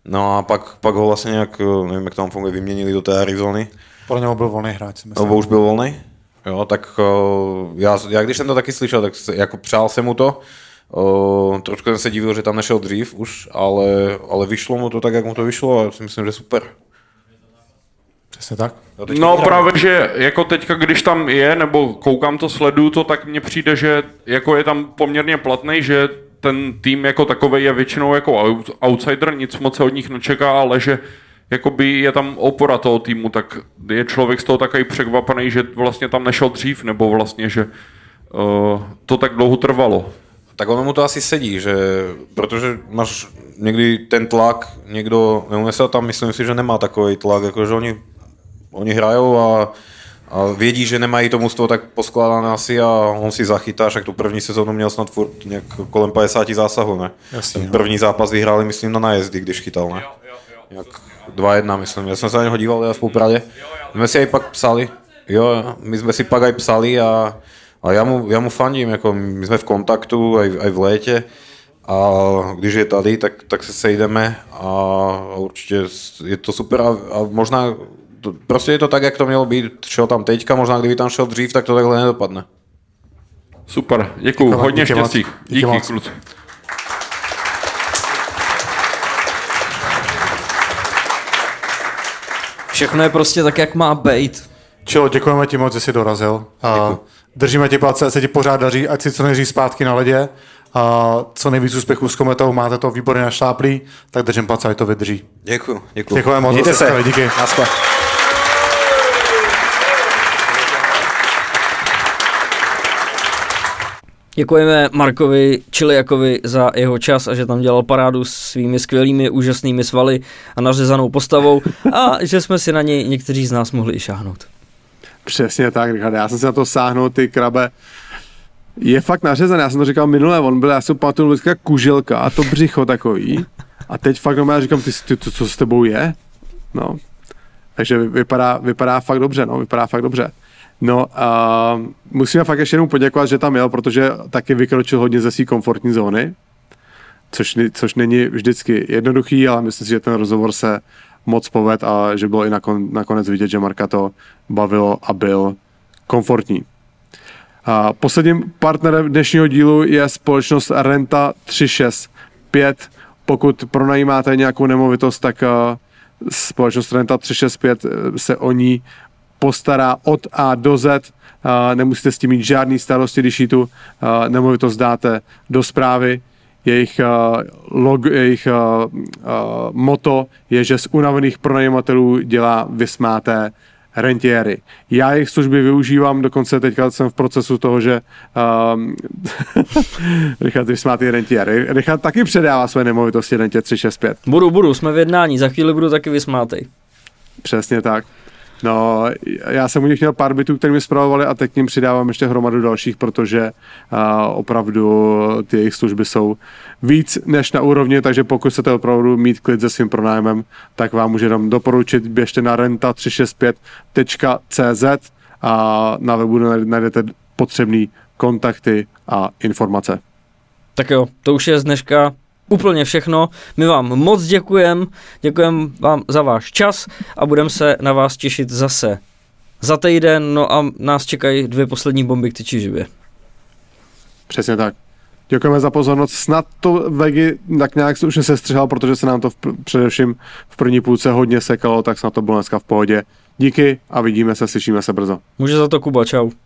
No a pak, pak ho vlastně nějak, nevím, jak tam funguje, vyměnili do té Arizony. Podle něho byl volný hráč, myslím. Nebo už byl volný? Jo, tak uh, já, já, když jsem to taky slyšel, tak se, jako přál jsem mu to. Uh, trošku jsem se divil, že tam nešel dřív už, ale, ale vyšlo mu to tak, jak mu to vyšlo a já si myslím, že super. Přesně tak. No vyhrál. právě, že jako teďka, když tam je, nebo koukám to, sleduju to, tak mně přijde, že jako je tam poměrně platný, že ten tým jako takový je většinou jako out- outsider, nic moc se od nich nečeká, ale že jakoby je tam opora toho týmu, tak je člověk z toho takový překvapený, že vlastně tam nešel dřív, nebo vlastně, že uh, to tak dlouho trvalo. Tak ono mu to asi sedí, že, protože máš někdy ten tlak, někdo neunese tam, myslím si, že nemá takový tlak, jakože oni, oni hrajou a, a vědí, že nemají to mužstvo tak poskládané asi a on si zachytá, však tu první sezónu měl snad furt nějak kolem 50 zásahů, ne? Jasně, Ten no. první zápas vyhráli, myslím, na nájezdy, když chytal, ne? Jak 2-1, myslím. Já jsem se na něho díval já v Poupradě. My jsme si aj pak psali. Jo, my jsme si pak aj psali a, a já, mu, já mu fandím, jako my jsme v kontaktu aj, aj v létě a když je tady, tak, tak se sejdeme a určitě je to super a, a možná to, prostě je to tak, jak to mělo být. Šel tam teďka, možná kdyby tam šel dřív, tak to takhle nedopadne. Super, děkuju, Děkujeme, hodně díky moc. štěstí. Díky Díky, moc. kluci. Všechno je prostě tak, jak má být. Čilo, děkujeme ti moc, že jsi dorazil. A držíme ti palce, ať se ti pořád daří, ať si co nejdřív zpátky na ledě. A co nejvíc úspěchů s kometou, máte to výborně našláplý, tak držím palce, ať to vydrží. Děkuju, děkuju. Děkujeme moc. Mějte se. Díky. Naschle. Děkujeme Markovi Čiliakovi za jeho čas a že tam dělal parádu s svými skvělými, úžasnými svaly a nařezanou postavou a že jsme si na něj někteří z nás mohli i šáhnout. Přesně tak, Richard. Já jsem si na to sáhnul, ty krabe. Je fakt nařezaný, já jsem to říkal minule, on byl, já si pamatuju jak kuželka a to břicho takový. A teď fakt normálně říkám, ty, ty, to, co s tebou je? No. Takže vy- vypadá, vypadá fakt dobře, no, vypadá fakt dobře. No a musíme fakt ještě jednou poděkovat, že tam jel, protože taky vykročil hodně ze své komfortní zóny, což, což není vždycky jednoduchý, ale myslím si, že ten rozhovor se moc poved a že bylo i nakon, nakonec vidět, že Marka to bavilo a byl komfortní. A posledním partnerem dnešního dílu je společnost Renta 365. Pokud pronajímáte nějakou nemovitost, tak uh, společnost Renta 365 eh, se o ní postará od A do Z. Uh, nemusíte s tím mít žádný starosti, když ji tu uh, nemovitost dáte do zprávy. jejich, uh, log, jejich moto je, že z unavených pronajímatelů dělá vysmáté rentiéry. Já jejich služby využívám, dokonce teďka jsem v procesu toho, že um, Richard vysmátý rentiéry. Richard taky předává své nemovitosti rentě 365. Budu, budu, jsme v jednání, za chvíli budu taky vysmátej. Přesně tak. No, já jsem u nich měl pár bytů, které mi zpravovali a teď k ním přidávám ještě hromadu dalších, protože uh, opravdu ty jejich služby jsou víc než na úrovni, takže pokud chcete opravdu mít klid se svým pronájmem, tak vám můžu jenom doporučit, běžte na renta365.cz a na webu najdete potřebné kontakty a informace. Tak jo, to už je z dneška úplně všechno. My vám moc děkujeme, děkujeme vám za váš čas a budeme se na vás těšit zase za týden, no a nás čekají dvě poslední bomby k tyči živě. Přesně tak. Děkujeme za pozornost. Snad to Vegi tak nějak už se sestřihal, protože se nám to v, především v první půlce hodně sekalo, tak snad to bylo dneska v pohodě. Díky a vidíme se, slyšíme se brzo. Může za to Kuba, čau.